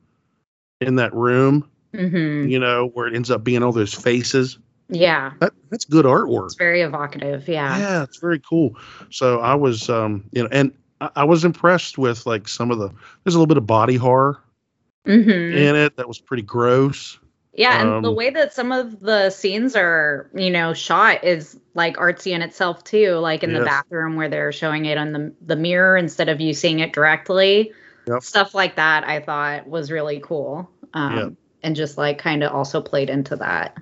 S2: in that room.
S4: hmm
S2: You know, where it ends up being all those faces.
S4: Yeah.
S2: That that's good artwork.
S4: It's very evocative. Yeah.
S2: Yeah, it's very cool. So I was, um, you know, and I, I was impressed with like some of the. There's a little bit of body horror
S4: hmm
S2: in it that was pretty gross.
S4: Yeah, and the
S2: Um,
S4: way that some of the scenes are, you know, shot is like artsy in itself too. Like in the bathroom where they're showing it on the the mirror instead of you seeing it directly.
S2: Yep.
S4: Stuff like that, I thought was really cool. Um, and just like kind of also played into that.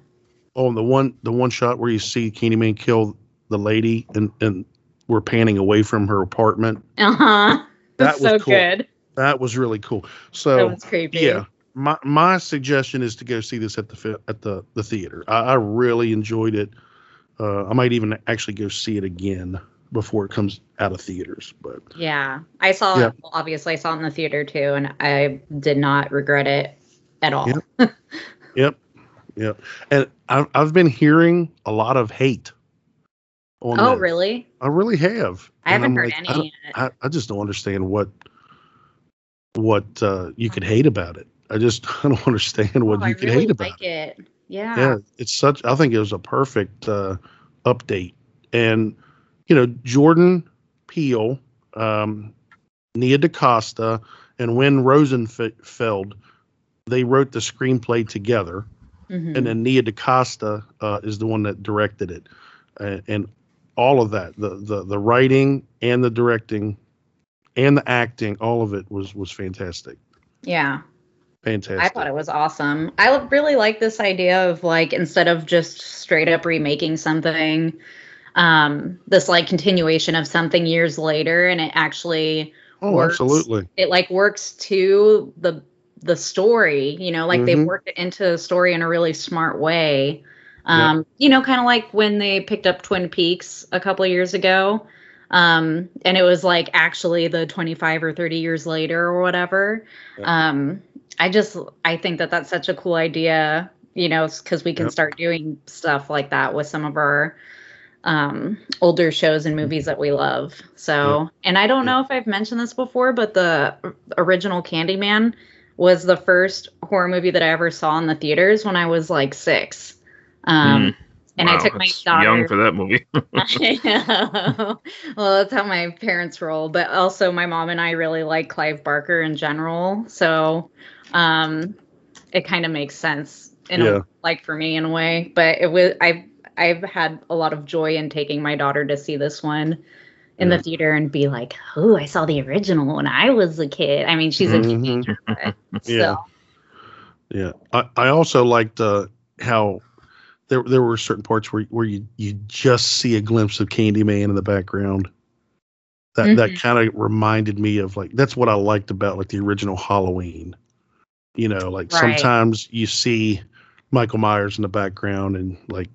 S2: Oh, and the one the one shot where you see Candyman kill the lady and and we're panning away from her apartment.
S4: Uh huh.
S2: That was
S4: so
S2: cool.
S4: good.
S2: That was really cool.
S4: that
S2: So
S4: was creepy.
S2: yeah, my my suggestion is to go see this at the at the the theater. I, I really enjoyed it. Uh, I might even actually go see it again before it comes out of theaters. But
S4: Yeah, I saw
S2: Yeah.
S4: Well, obviously, I saw it in the theater too, and I did not regret it at all.
S2: Yep. yep, yep. And I've I've been hearing a lot of hate. On
S4: Oh,
S2: this.
S4: really?
S2: I really have.
S4: I
S2: And
S4: haven't
S2: I'm
S4: heard
S2: like,
S4: any. yet.
S2: I, I just don't understand what what uh, you could hate about it. I just I don't understand what
S4: Oh,
S2: you
S4: I
S2: could
S4: really
S2: hate about
S4: like
S2: it.
S4: it. Yeah.
S2: Yeah, it's such. I think it was a perfect uh, update, and you know Jordan Peele, um, Nia DaCosta, and Win Rosenfeld, they wrote the screenplay together,
S4: Mhm.
S2: and then Nia DaCosta uh, is the one that directed it, uh, and all of that the, the the writing and the directing and the acting all of it was was fantastic
S4: yeah.
S2: fantastic
S4: I thought it was awesome. I really like this idea of like instead of just straight up remaking something, um, this like continuation of something years later, and it actually
S2: oh
S4: works.
S2: absolutely
S4: it like works to the the story. You know, like they've
S2: Mhm.
S4: worked it into the story in a really smart way. Um, you know, kind of like when they picked up Twin Peaks a couple of years ago. Um, and it was like actually the 25 or 30 years later or whatever. Um, I just I think that that's such a cool idea, you know, because we can
S2: Yep.
S4: start doing stuff like that with some of our um older shows and movies that we love. So, and I don't know if I've mentioned this before, but the original Candyman was the first horror movie that I ever saw in the theaters when I was like 6. Um and I took my daughter
S3: young for that movie.
S4: I well, that's how my parents roll. But also, my mom and I really like Clive Barker in general, so um, it kind of makes sense in
S2: Yeah.
S4: a, like for me in a way. But it was I've I've had a lot of joy in taking my daughter to see this one in
S2: Yeah.
S4: the theater and be like, "Oh, I saw the original when I was a kid." I mean, she's a
S2: Mhm.
S4: teenager, but
S2: Yeah.
S4: still.
S2: Yeah, I, I also liked uh, how there there were certain parts where where you you just see a glimpse of Candyman in the background. That that
S4: Mhm.
S2: kind of reminded me of like that's what I liked about like the original Halloween. You know, like
S4: Right.
S2: sometimes you see Michael Myers in the background and like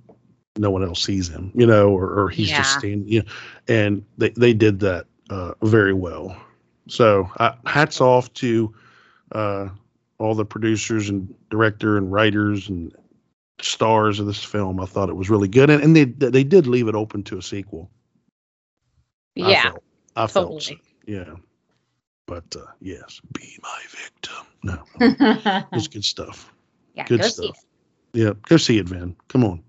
S2: no one else sees him, you know, or, or he's just
S4: Yeah.
S2: standing, you know, and they, they did that uh, very well. So uh, hats off to uh, all the producers and director and writers and stars of this film. I thought it was really good, and, and they they did leave it open to a sequel. I
S4: Yeah,
S2: felt, I felt so.
S4: totally.
S2: yeah. But uh, yes, be my victim. No, it's good stuff.
S4: yeah,
S2: good stuff. Yeah, go see it, Van. Come on.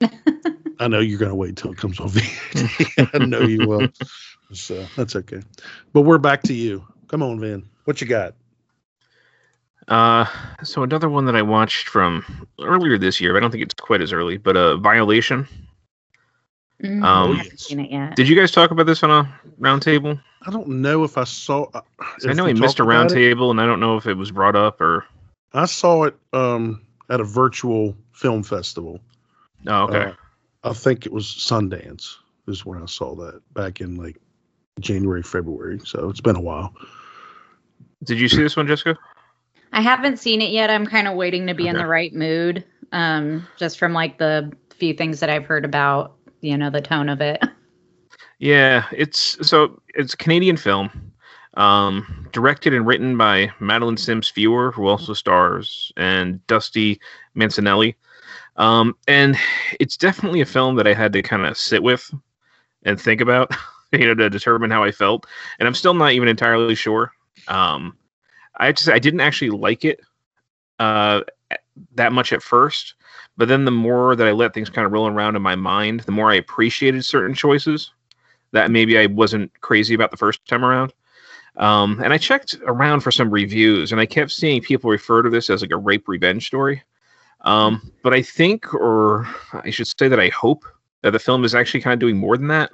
S2: I know you're gonna wait till it comes on VOD. I know you will. So that's okay. But we're back to you. Come on, Van. What you got?
S3: Uh, so another one that I watched from earlier this year, I don't think it's quite as early, but uh, Violation.
S4: Mm,
S3: Um,
S4: I haven't seen it yet.
S3: Did you guys talk about this on a round table?
S2: I don't know if I saw. uh,
S3: I know
S2: we
S3: we missed a
S2: talked
S3: round table, and I don't know if it was brought up or.
S2: I saw it um, at a virtual film festival.
S3: Oh, okay.
S2: Uh, I think it was Sundance is when I saw that back in like January, February. So it's been a while.
S3: Did you see this one, Jessica?
S4: I haven't seen it yet. I'm kind of waiting to be in the right mood. Um, just from like the few things that I've heard about, you know, the tone of it.
S3: Yeah, it's so it's a Canadian film, um, directed and written by Madeleine Sims Fewer, who also stars, and Dusty Mancinelli. Um, and it's definitely a film that I had to kind of sit with and think about, you know, to determine how I felt. And I'm still not even entirely sure. Um, I just I didn't actually like it uh, that much at first, but then the more that I let things kind of roll around in my mind, the more I appreciated certain choices that maybe I wasn't crazy about the first time around. Um, and I checked around for some reviews, and I kept seeing people refer to this as like a rape revenge story. Um, but I think, or I should say that I hope that the film is actually kind of doing more than that.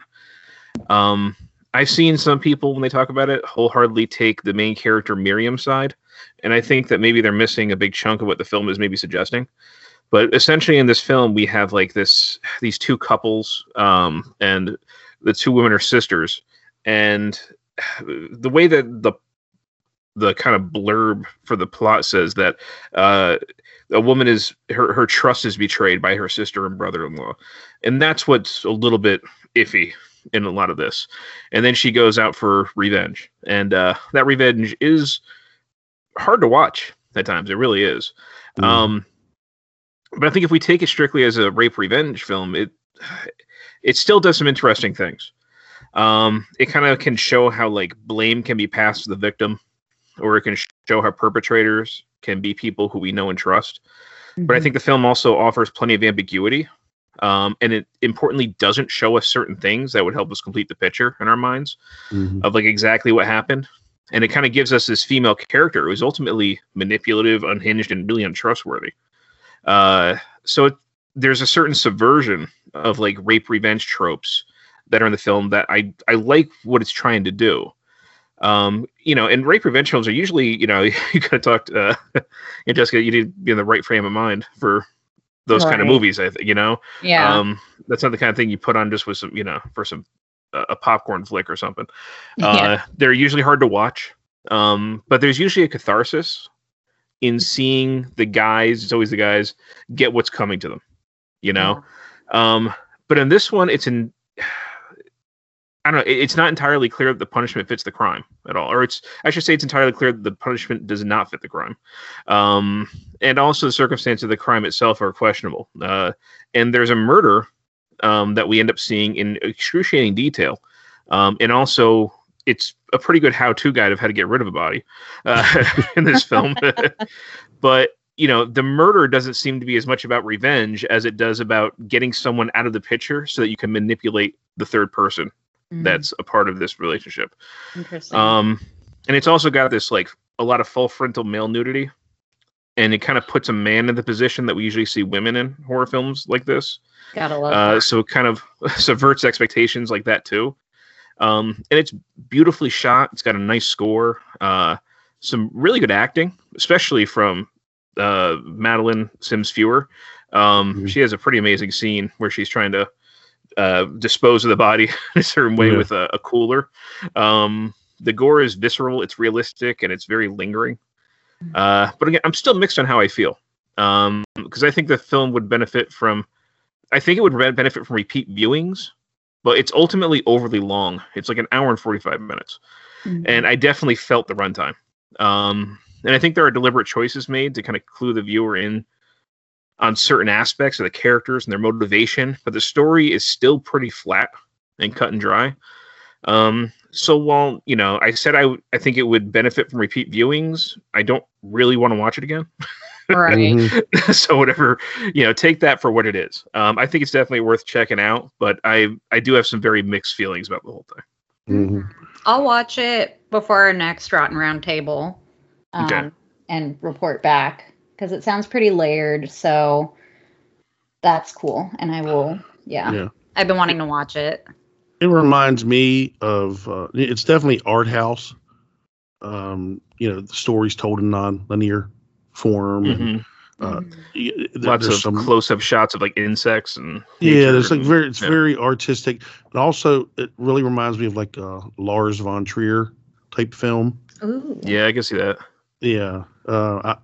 S3: Um, I've seen some people when they talk about it wholeheartedly take the main character Miriam's side, and I think that maybe they're missing a big chunk of what the film is maybe suggesting. But essentially, in this film, we have like this these two couples, um, and the two women are sisters, and the way that the the kind of blurb for the plot says that uh, a woman is her her trust is betrayed by her sister and brother-in-law, and that's what's a little bit iffy in a lot of this. And then she goes out for revenge, and uh, that revenge is hard to watch at times. It really is.
S2: Mhm.
S3: Um, but I think if we take it strictly as a rape revenge film, it it still does some interesting things. Um, it kind of can show how like blame can be passed to the victim, or it can show how perpetrators can be people who we know and trust. But I think the film also offers plenty of ambiguity, um, and it importantly doesn't show us certain things that would help us complete the picture in our minds
S2: Mhm.
S3: of like exactly what happened. And it kind of gives us this female character who's ultimately manipulative, unhinged, and really untrustworthy. Uh, so it, there's a certain subversion of like rape revenge tropes that are in the film that I I like what it's trying to do. Um, you know, and rape revenge films are usually, you know, you gotta talk to uh, and Jessica, you need to be in the right frame of mind for those kind of movies. I think you know.
S4: yeah.
S3: Um, that's not the kind of thing you put on just with some, you know, for some uh, a popcorn flick or something.
S4: Yeah.
S3: Uh, They're usually hard to watch, um, but there's usually a catharsis in seeing the guys. It's always the guys get what's coming to them, you know. Um, but in this one, it's in. I don't know. it- It's not entirely clear that the punishment fits the crime at all, or it's. I should say it's entirely clear that the punishment does not fit the crime, um, and also the circumstances of the crime itself are questionable. Uh, and there's a murder um, that we end up seeing in excruciating detail, um, and also it's a pretty good how-to guide of how to get rid of a body uh, in this film. but you know, the murder doesn't seem to be as much about revenge as it does about getting someone out of the picture so that you can manipulate the third person
S4: Mhm.
S3: that's a part of this relationship.
S4: interesting.
S3: Um, and it's also got this like a lot of full frontal male nudity, and it kind of puts a man in the position that we usually see women in horror films like this.
S4: Gotta love
S3: Uh,
S4: that.
S3: so it kind of subverts expectations like that too. Um, and it's beautifully shot. It's got a nice score. Uh, some really good acting, especially from uh, Madeleine Sims Fewer. Um,
S2: Mhm.
S3: She has a pretty amazing scene where she's trying to uh, dispose of the body in a certain way
S2: Yeah.
S3: with a, a cooler. Um, the gore is visceral, it's realistic, and it's very lingering. Uh, but again, I'm still mixed on how I feel because I think the film would benefit from. I think it would be- benefit from repeat viewings, but it's ultimately overly long. It's like an hour and 45 minutes
S4: Mhm.
S3: and I definitely felt the runtime. Um, and I think there are deliberate choices made to kind of clue the viewer in on certain aspects of the characters and their motivation, but the story is still pretty flat and cut and dry. Um, so while you know, I said I w- I think it would benefit from repeat viewings. I don't really want to watch it again.
S4: right.
S2: Mhm.
S3: so whatever, you know, take that for what it is. Um, I think it's definitely worth checking out, but I I do have some very mixed feelings about the whole thing.
S2: Mhm.
S4: I'll watch it before our next Rotten Roundtable, Um,
S3: Okay.
S4: and report back because it sounds pretty layered. So that's cool, and I will. Yeah,
S2: Yeah.
S4: I've been wanting to watch it.
S2: It reminds me of uh, it's definitely art house. Um, you know, the stories told in non-linear form. and,
S3: Mhm.
S2: uh,
S4: Mhm.
S3: Lots of
S2: some-
S3: close-up shots of like insects and
S2: Yeah,
S3: nature
S2: there's like very it's
S3: yeah.
S2: very artistic, but also it really reminds me of like uh, Lars von Trier type film.
S4: Ooh.
S3: yeah, I can see that.
S2: Yeah, uh, I,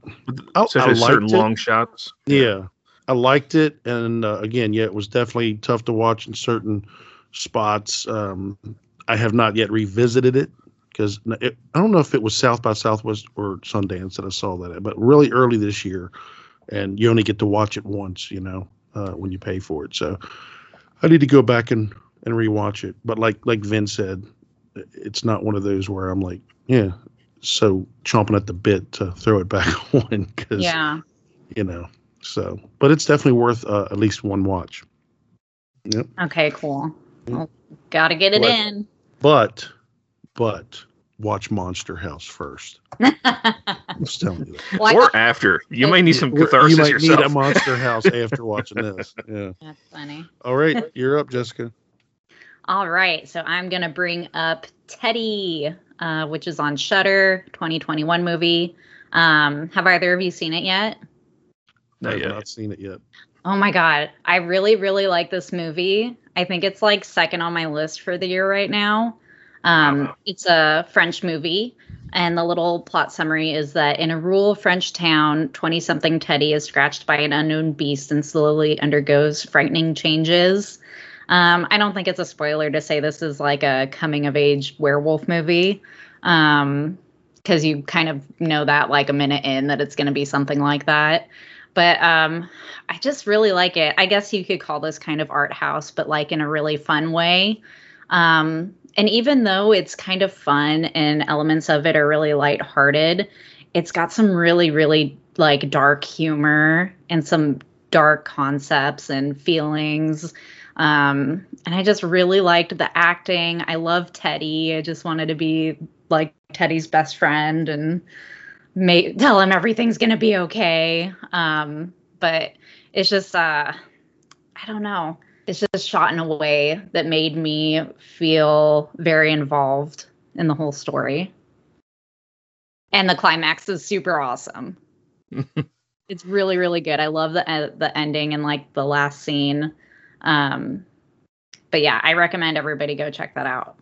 S2: I, I
S3: Especially certain
S2: it.
S3: long shots.
S2: Yeah, I liked it, and uh, again, yeah, it was definitely tough to watch in certain spots. Um, I have not yet revisited it because I don't know if it was South by Southwest or Sundance that I saw that, at, but really early this year, and you only get to watch it once, you know, uh, when you pay for it. So I need to go back and and rewatch it. But like like Vin said, it's not one of those where I'm like, yeah, so chomping at the bit to throw it back on because
S4: Yeah.
S2: you know. So, but it's definitely worth uh, at least one watch. Yep.
S4: Okay. Cool. Well, gotta get it
S2: What?
S4: in.
S2: But, but watch Monster House first. I'm just telling you. That.
S4: Well,
S3: or
S4: got-
S3: after. You might need some catharsis
S2: You
S3: catharsis
S2: might
S3: yourself.
S2: need a Monster House after watching this. Yeah.
S4: That's funny.
S2: All right, you're up, Jessica.
S4: All right, so I'm gonna bring up Teddy, uh, which is on Shudder, 2021 movie. Um, have either of you seen it yet?
S3: No,
S2: I have not seen it yet.
S4: Oh my god, I really, really like this movie. I think it's like second on my list for the year right now. Um,
S3: Wow.
S4: It's a French movie, and the little plot summary is that in a rural French town, 20 something Teddy is scratched by an unknown beast and slowly undergoes frightening changes. Um, I don't think it's a spoiler to say this is like a coming of age werewolf movie. Um, because you kind of know that like a minute in that it's going to be something like that. But um, I just really like it. I guess you could call this kind of art house, but like in a really fun way. Um, and even though it's kind of fun and elements of it are really lighthearted, it's got some really, really like dark humor and some dark concepts and feelings. Um, and I just really liked the acting. I love Teddy. I just wanted to be like Teddy's best friend and make tell him everything's gonna be okay. Um, but it's just uh I don't know. It's just shot in a way that made me feel very involved in the whole story. And the climax is super awesome. it's really really good. I love the uh, the ending and like the last scene. Um but yeah, I recommend everybody go check that out.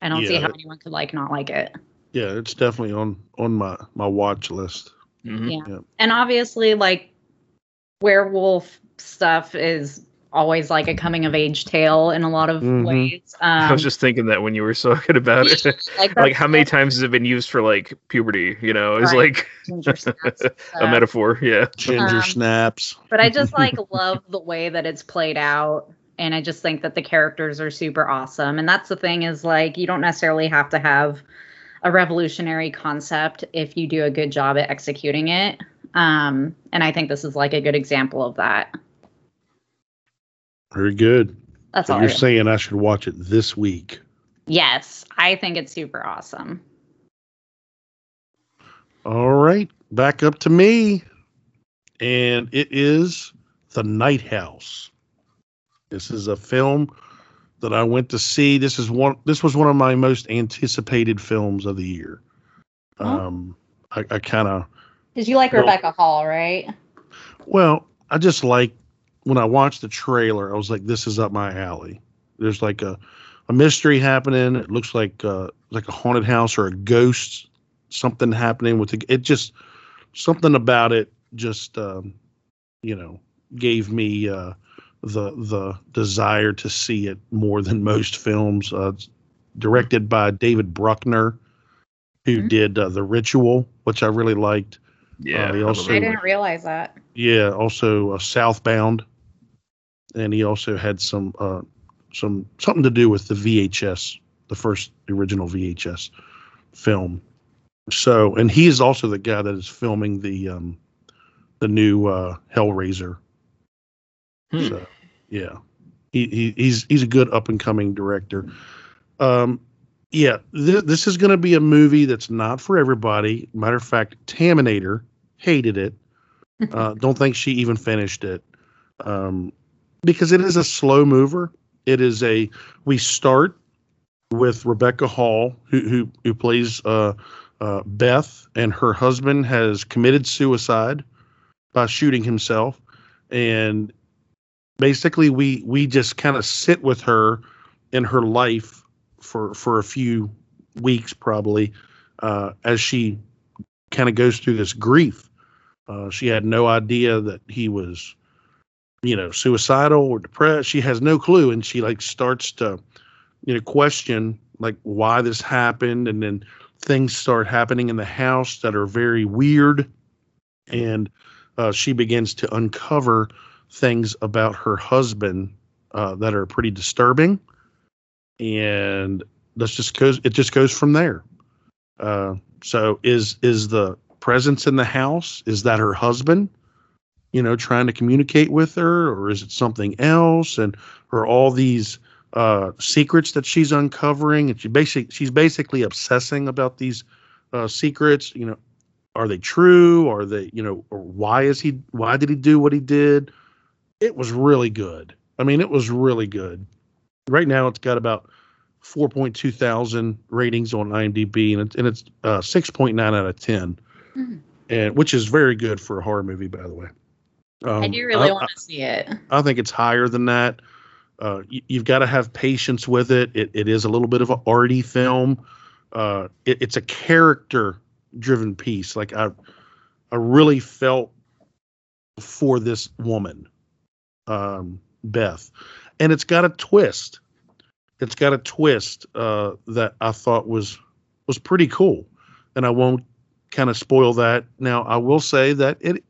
S4: I don't see
S2: Yeah.
S4: how anyone could like not like it.
S2: Yeah, it's definitely on on my my watch list.
S3: Mhm.
S4: Yeah.
S2: Yeah.
S4: And obviously, like werewolf stuff is always like a coming of age tale in a lot of
S2: Mhm.
S4: ways. Um,
S3: I was just thinking that when you were talking about it.
S4: like,
S3: like how many times has it been used for like puberty, you know, is
S4: Right.
S3: like
S4: snaps and
S3: a metaphor. Yeah.
S2: Ginger
S4: Um,
S2: snaps.
S4: but I just like love the way that it's played out. And I just think that the characters are super awesome. And that's the thing is like you don't necessarily have to have a revolutionary concept if you do a good job at executing it. Um, and I think this is like a good example of that.
S2: Very good.
S4: That's
S2: So
S4: all.
S2: you're
S4: I-
S2: saying I should watch it this week.
S4: yes, I think it's super awesome.
S2: All right, back up to me. And it is The Night House. This is a film that I went to see. This is one this was one of my most anticipated films of the year.
S4: Oh.
S2: Um I, I kind of
S4: Did you like Rebecca Hall, right?
S2: well, I just like when I watched the trailer, I was like, this is up my alley. There's like a, a mystery happening. It looks like uh, like a haunted house or a ghost, something happening with the, it. Just something about it just um, you know gave me uh, the the desire to see it more than most films. Uh, it's directed by David Bruckner, who
S4: Mhm.
S2: did uh, The Ritual, which I really liked.
S3: Yeah.
S2: Uh,
S3: I
S2: also-
S4: I didn't realize that.
S2: Yeah, also uh, Southbound, and he also had some uh, some something to do with the VHS, the first original VHS film. So, and he is also the guy that is filming the um, the new uh, Hellraiser.
S3: Hmm.
S2: So, yeah, he, he he's he's a good up and coming director. Um, yeah, th- this is going to be a movie that's not for everybody. Matter of fact, Taminator hated it. Uh, don't think she even finished it um, because it is a slow mover. It is a we start with Rebecca Hall, who who, who plays uh, uh, Beth, and her husband has committed suicide by shooting himself, and basically we we just kind of sit with her in her life for for a few weeks probably uh, as she kind of goes through this grief. Uh, she had no idea that he was, you know, suicidal or depressed. She has no clue, and she like starts to, you know, question like why this happened, and then things start happening in the house that are very weird, and uh, she begins to uncover things about her husband uh, that are pretty disturbing, and that's just goes. It just goes from there. Uh, so is is the presence in the house is that her husband? You know, trying to communicate with her, or is it something else? And are all these uh, secrets that she's uncovering, and she basically she's basically obsessing about these uh, secrets. You know, are they true? Are they you know? Or why is he? Why did he do what he did? It was really good. I mean, it was really good. Right now, it's got about 4.2 thousand ratings on IMDb, and it's and it's uh, 6.9 out of 10,
S4: Mhm.
S2: and which is very good for a horror movie, by the way. Um,
S4: I do really
S2: I-
S4: want to see it.
S2: I think it's higher than that. Uh, you, you've got to have patience with it. It, it is a little bit of an arty film. Uh, it, it's a character-driven piece. Like I, I really felt for this woman, um, Beth, and it's got a twist. It's got a twist uh, that I thought was was pretty cool, and I won't kind of spoil that. Now I will say that it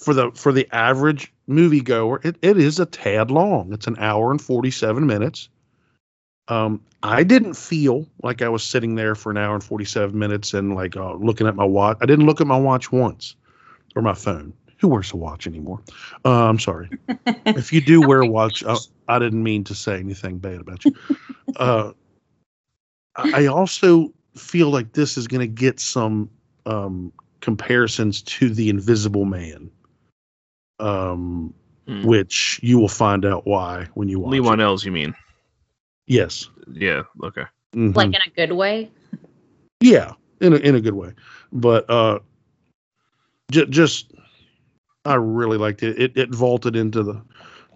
S2: for the for the average moviegoer, it, it is a tad long. It's an hour and 47 minutes. Um, I didn't feel like I was sitting there for an hour and 47 minutes and like uh, looking at my watch. I didn't look at my watch once or my phone. Who wears a watch anymore? Uh, I'm sorry. if you do wear a watch, uh, I didn't mean to say anything bad about you. Uh, I I also feel like this is going to get some um, comparisons to The Invisible Man um,
S3: Hmm.
S2: which you will find out why when you watch
S3: Leigh
S2: it.
S3: Whannell's, you mean?
S2: Yes.
S3: Yeah. Okay.
S2: Mhm.
S4: Like in a good way.
S2: yeah, in a, in a good way. But uh, j- just I really liked it. It it vaulted into the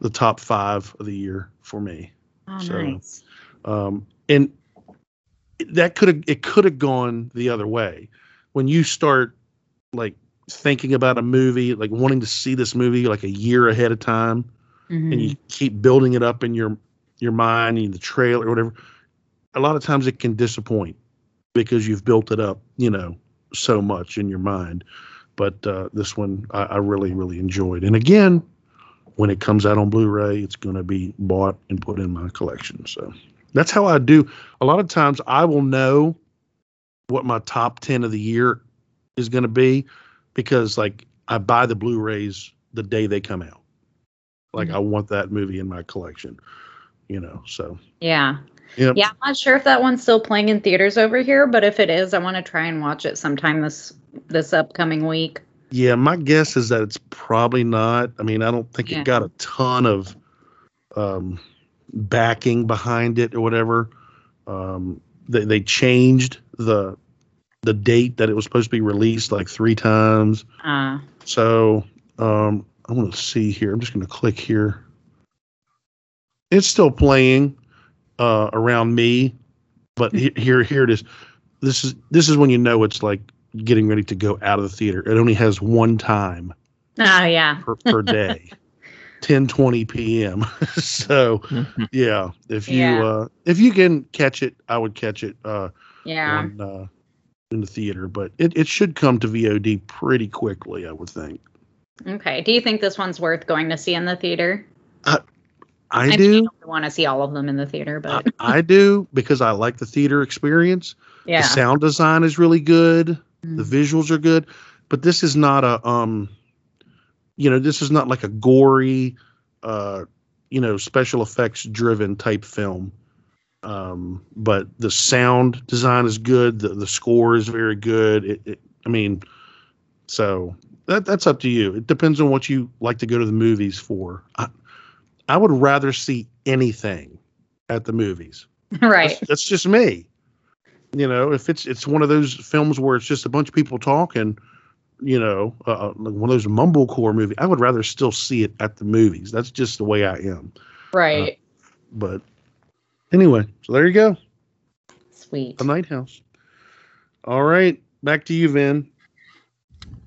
S2: the top five of the year for me.
S4: Oh,
S2: So,
S4: nice.
S2: Um, and that could have it could have gone the other way when you start like thinking about a movie, like wanting to see this movie like a year ahead of time. and
S4: Mhm.
S2: you keep building it up in your your mind and the trailer or whatever a lot of times it can disappoint because you've built it up you know so much in your mind but uh, this one I, I really really enjoyed and again when it comes out on blu-ray it's going to be bought and put in my collection so that's how i do a lot of times i will know what my top 10 of the year is going to be because like i buy the blu-rays the day they come out like I want that movie in my collection, you know. So
S4: Yeah.
S2: Yep.
S4: Yeah, I'm not sure if that one's still playing in theaters over here, but if it is, I want to try and watch it sometime this this upcoming week.
S2: yeah, my guess is that it's probably not. I mean, I don't think
S4: Yeah.
S2: it got a ton of um, backing behind it or whatever. Um, they they changed the the date that it was supposed to be released like three times.
S4: Uh,
S2: So um, I want to see here. I'm just going to click here. It's still playing uh, around me, but he- here here it is. This is this is when you know it's like getting ready to go out of the theater. It only has one time
S4: oh yeah.
S2: per, per day, 10:20 p.m. so
S3: Mhm.
S2: yeah, if you
S4: Yeah.
S2: uh, if you can catch it, I would catch it uh,
S4: Yeah.
S2: on uh, in the theater. But it, it should come to VOD pretty quickly, I would think.
S4: Okay. Do you think this one's worth going to see in the theater?
S2: I
S4: mean,
S2: do.
S4: you don't want to see all of them in the theater, but
S2: I do because I like the theater experience.
S4: yeah.
S2: The sound design is really good.
S4: Mm.
S2: The visuals are good, but this is not a um, you know, this is not like a gory, uh, you know, special effects driven type film. Um, but the sound design is good. The the score is very good. It, it, I mean, so that that's up to you. It depends on what you like to go to the movies for. I, I would rather see anything at the movies.
S4: right.
S2: That's, that's just me. You know, if it's it's one of those films where it's just a bunch of people talking, you know, uh, like one of those mumblecore movies, I would rather still see it at the movies. That's just the way I am.
S4: Right.
S2: But anyway, so there you go.
S4: Sweet.
S2: The Night House. All right, back to you, Vin.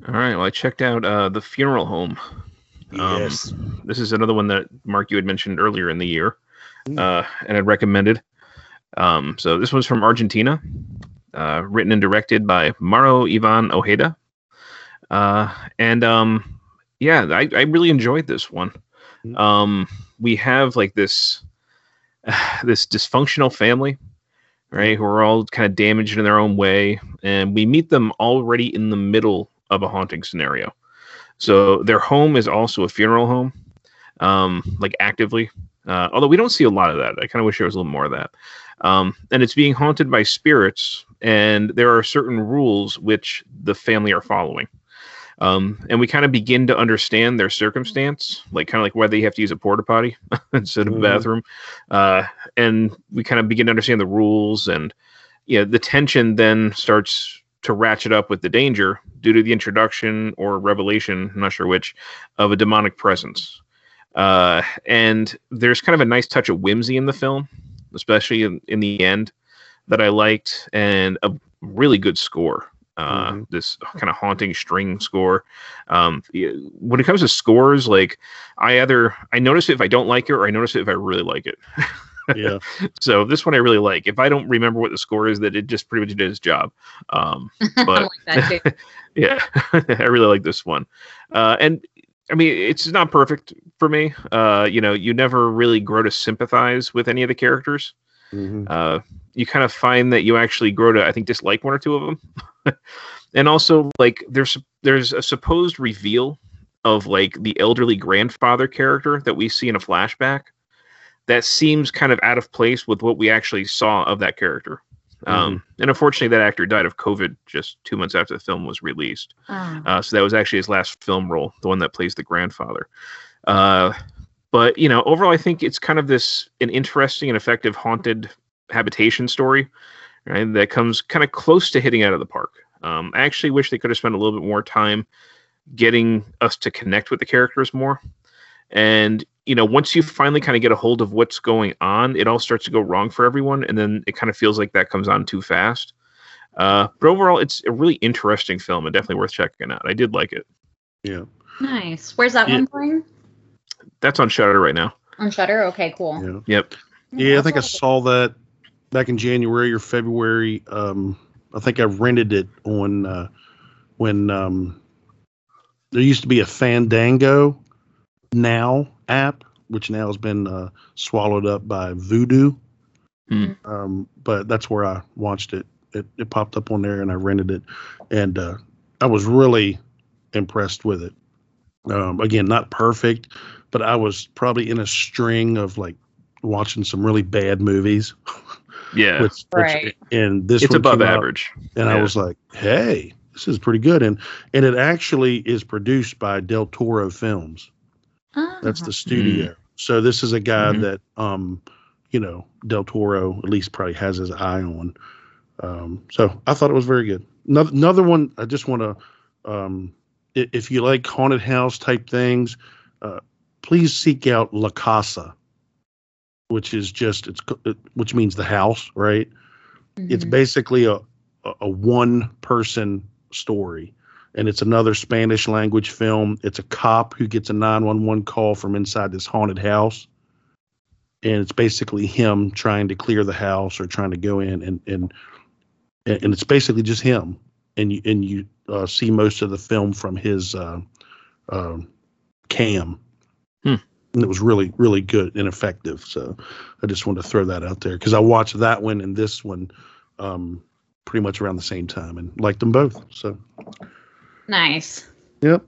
S3: All right. Well, I checked out uh, the Funeral Home. Um,
S2: Yes.
S3: This is another one that Mark you had mentioned earlier in the year, uh, and had recommended. Um, so this one's from Argentina, uh, written and directed by Mauro Ivan Ojeda. Uh, and um, yeah, I, I really enjoyed this one.
S2: Mhm.
S3: Um, we have like this this dysfunctional family, right? Who are all kind of damaged in their own way, and we meet them already in the middle of a haunting scenario. So their home is also a funeral home, um, like actively. Uh, although we don't see a lot of that. I kind of wish there was a little more of that. Um, and it's being haunted by spirits, and there are certain rules which the family are following. Um, and we kind of begin to understand their circumstance, like kind of like why they have to use a porta potty instead of a
S2: Mhm.
S3: bathroom. Uh, and we kind of begin to understand the rules, and yeah, the tension then starts to ratchet up with the danger due to the introduction or revelation, I'm not sure which, of a demonic presence. Uh, and there's kind of a nice touch of whimsy in the film, especially in, in the end, that I liked, and a really good score. Uh,
S2: Mhm.
S3: This kind of haunting string score. Um, when it comes to scores, like I either I notice it if I don't like it, or I notice it if I really like it.
S2: Yeah.
S3: So this one I really like. If I don't remember what the score is, that it just pretty much did its job. Um,
S4: I
S3: but
S4: like that
S3: yeah, I really like this one. Uh, and I mean, it's not perfect for me. Uh, you know, you never really grow to sympathize with any of the characters.
S2: Mhm.
S3: Uh, you kind of find that you actually grow to, I think, dislike one or two of them. and also, like, there's there's a supposed reveal of like the elderly grandfather character that we see in a flashback that seems kind of out of place with what we actually saw of that character. Um, and unfortunately, that actor died of COVID just two months after the film was released.
S4: Oh.
S3: Uh, so that was actually his last film role, the one that plays the grandfather. Uh, but you know, overall, I think it's kind of this an interesting and effective haunted habitation story, right? That comes kind of close to hitting out of the park. Um, I actually wish they could have spent a little bit more time getting us to connect with the characters more. And you know, once you finally kind of get a hold of what's going on, it all starts to go wrong for everyone, and then it kind of feels like that comes on too fast. Uh, but overall, it's a really interesting film and definitely worth checking out. I did like it.
S2: Yeah.
S4: Nice. Where's that
S2: Yeah.
S4: one playing?
S3: That's on Shudder right now.
S4: On Shudder. Okay, cool.
S2: Yeah.
S3: Yep.
S2: Yeah, I think I saw that back in January or February. Um, I think I rented it on uh, when um, there used to be a Fandango Now app, which now has been uh, swallowed up by Vudu.
S3: Hmm.
S2: Um, but that's where I watched it. it. It popped up on there, and I rented it, and uh, I was really impressed with it. Um, again, not perfect, but I was probably in a string of like watching some really bad movies.
S3: Yeah.
S2: which, which-
S4: Right.
S2: and this
S3: it's above
S2: came out,
S3: average.
S2: and I was like, "Hey, this is pretty good." And and it actually is produced by Del Toro Films.
S4: Ah,
S2: That's the studio. So this is a guy
S3: Mhm.
S2: that um, you know, Del Toro at least probably has his eye on. Um, so I thought it was very good. Another, another one. I just want to, um, if you like haunted house type things, uh, please seek out La Casa, which is just it's which means the house, right? It's
S4: mhm.
S2: basically a a, one person story, and it's another Spanish language film. It's a cop who gets a nine one one call from inside this haunted house, and it's basically him trying to clear the house or trying to go in, and and and it's basically just him, and you and you uh, see most of the film from his uh, um cam.
S3: Hmm.
S2: And it was really, really good and effective. So I just wanted to throw that out there because I watched that one and this one um, pretty much around the same time and liked them both. So,
S4: Nice.
S2: yep.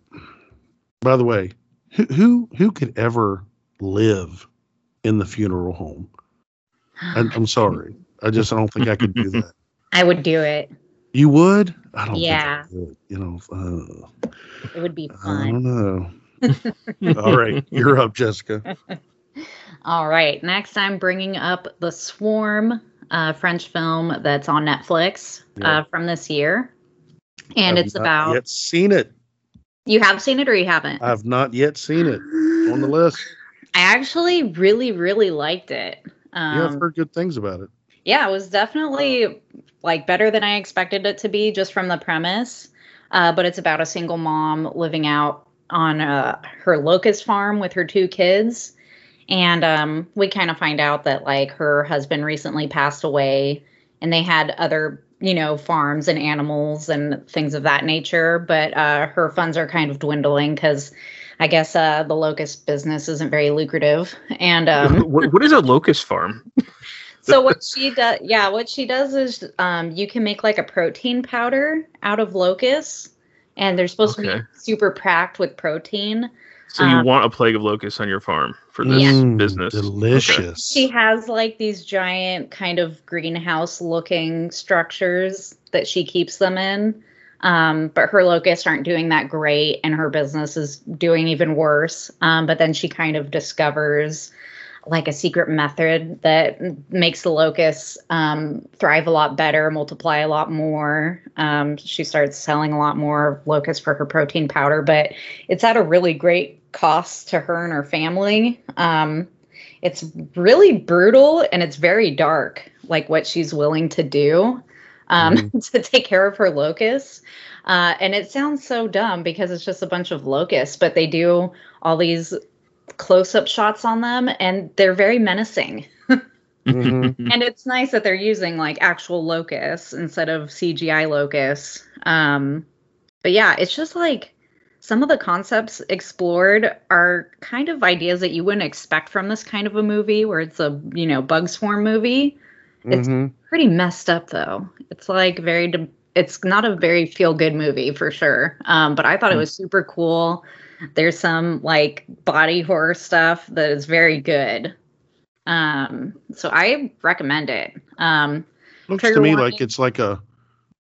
S2: By the way, who who who could ever live in the funeral home? I, I'm sorry. I just I don't think I could do that.
S4: I would do it.
S2: You would? I don't.
S4: Yeah.
S2: Think I could, you know. Uh,
S4: It would be fun.
S2: I don't know. All right, you're up, Jessica.
S4: All right. Next, I'm bringing up The Swarm, a French film that's on Netflix
S2: Yeah.
S4: uh, from this year. And
S2: I've
S4: it's
S2: not
S4: about.
S2: Yet seen it?
S4: You have seen it or you haven't?
S2: I've not yet seen it. On the list.
S4: I actually really, really liked it. Um,
S2: yeah, I've heard good things about it.
S4: yeah, it was definitely like better than I expected it to be just from the premise. Uh, but it's about a single mom living out on uh, her locust farm with her two kids. And um, we kind of find out that like her husband recently passed away and they had other, you know, farms and animals and things of that nature. But uh, her funds are kind of dwindling because I guess uh, the locust business isn't very lucrative. And um,
S3: what, what is a locust farm?
S4: so what she does yeah what she does is um you can make like a protein powder out of locusts and they're supposed to be super packed with protein
S3: So you
S4: Um,
S3: want a plague of locusts on your farm for this
S2: Mm,
S3: business? Okay.
S2: Delicious.
S4: she has like these giant kind of greenhouse looking structures that she keeps them in um, but her locusts aren't doing that great and her business is doing even worse um, but then she kind of discovers like a secret method that makes the locusts um, thrive a lot better multiply a lot more. Um, she starts selling a lot more locusts for her protein powder but it's at a really great cost to her and her family. Um, it's really brutal and it's very dark like what she's willing to do um, to take care of her locusts. Uh, and it sounds so dumb because it's just a bunch of locusts but they do all these close-up shots on them and they're very menacing.
S2: Mhm.
S4: and it's nice that they're using like actual locusts instead of cgi locusts. Um, but yeah it's just like some of the concepts explored are kind of ideas that you wouldn't expect from this kind of a movie where it's a you know bug swarm movie. It's-
S2: Mhm.
S4: pretty messed up though. It's like very de- it's not a very feel good movie for sure. Um, but i thought it was super cool there's some like body horror stuff that is very good um, so i recommend it um,
S2: Looks to me
S4: warning.
S2: like it's like a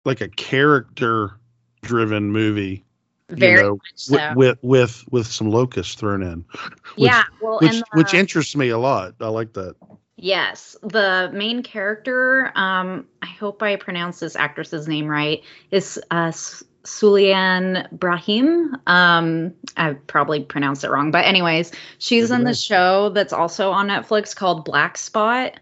S2: like a character driven movie.
S4: very
S2: you know,
S4: so.
S2: with, with with with some locusts thrown in. which-
S4: yeah well
S2: Which
S4: uh,
S2: which interests me a lot. I like that.
S4: Yes, the main character, um, I hope I pronounced this actress's name right, is uh, Suliane Brahim. Um, I probably pronounced it wrong, but anyways, she's in the show that's also on Netflix called Black Spot.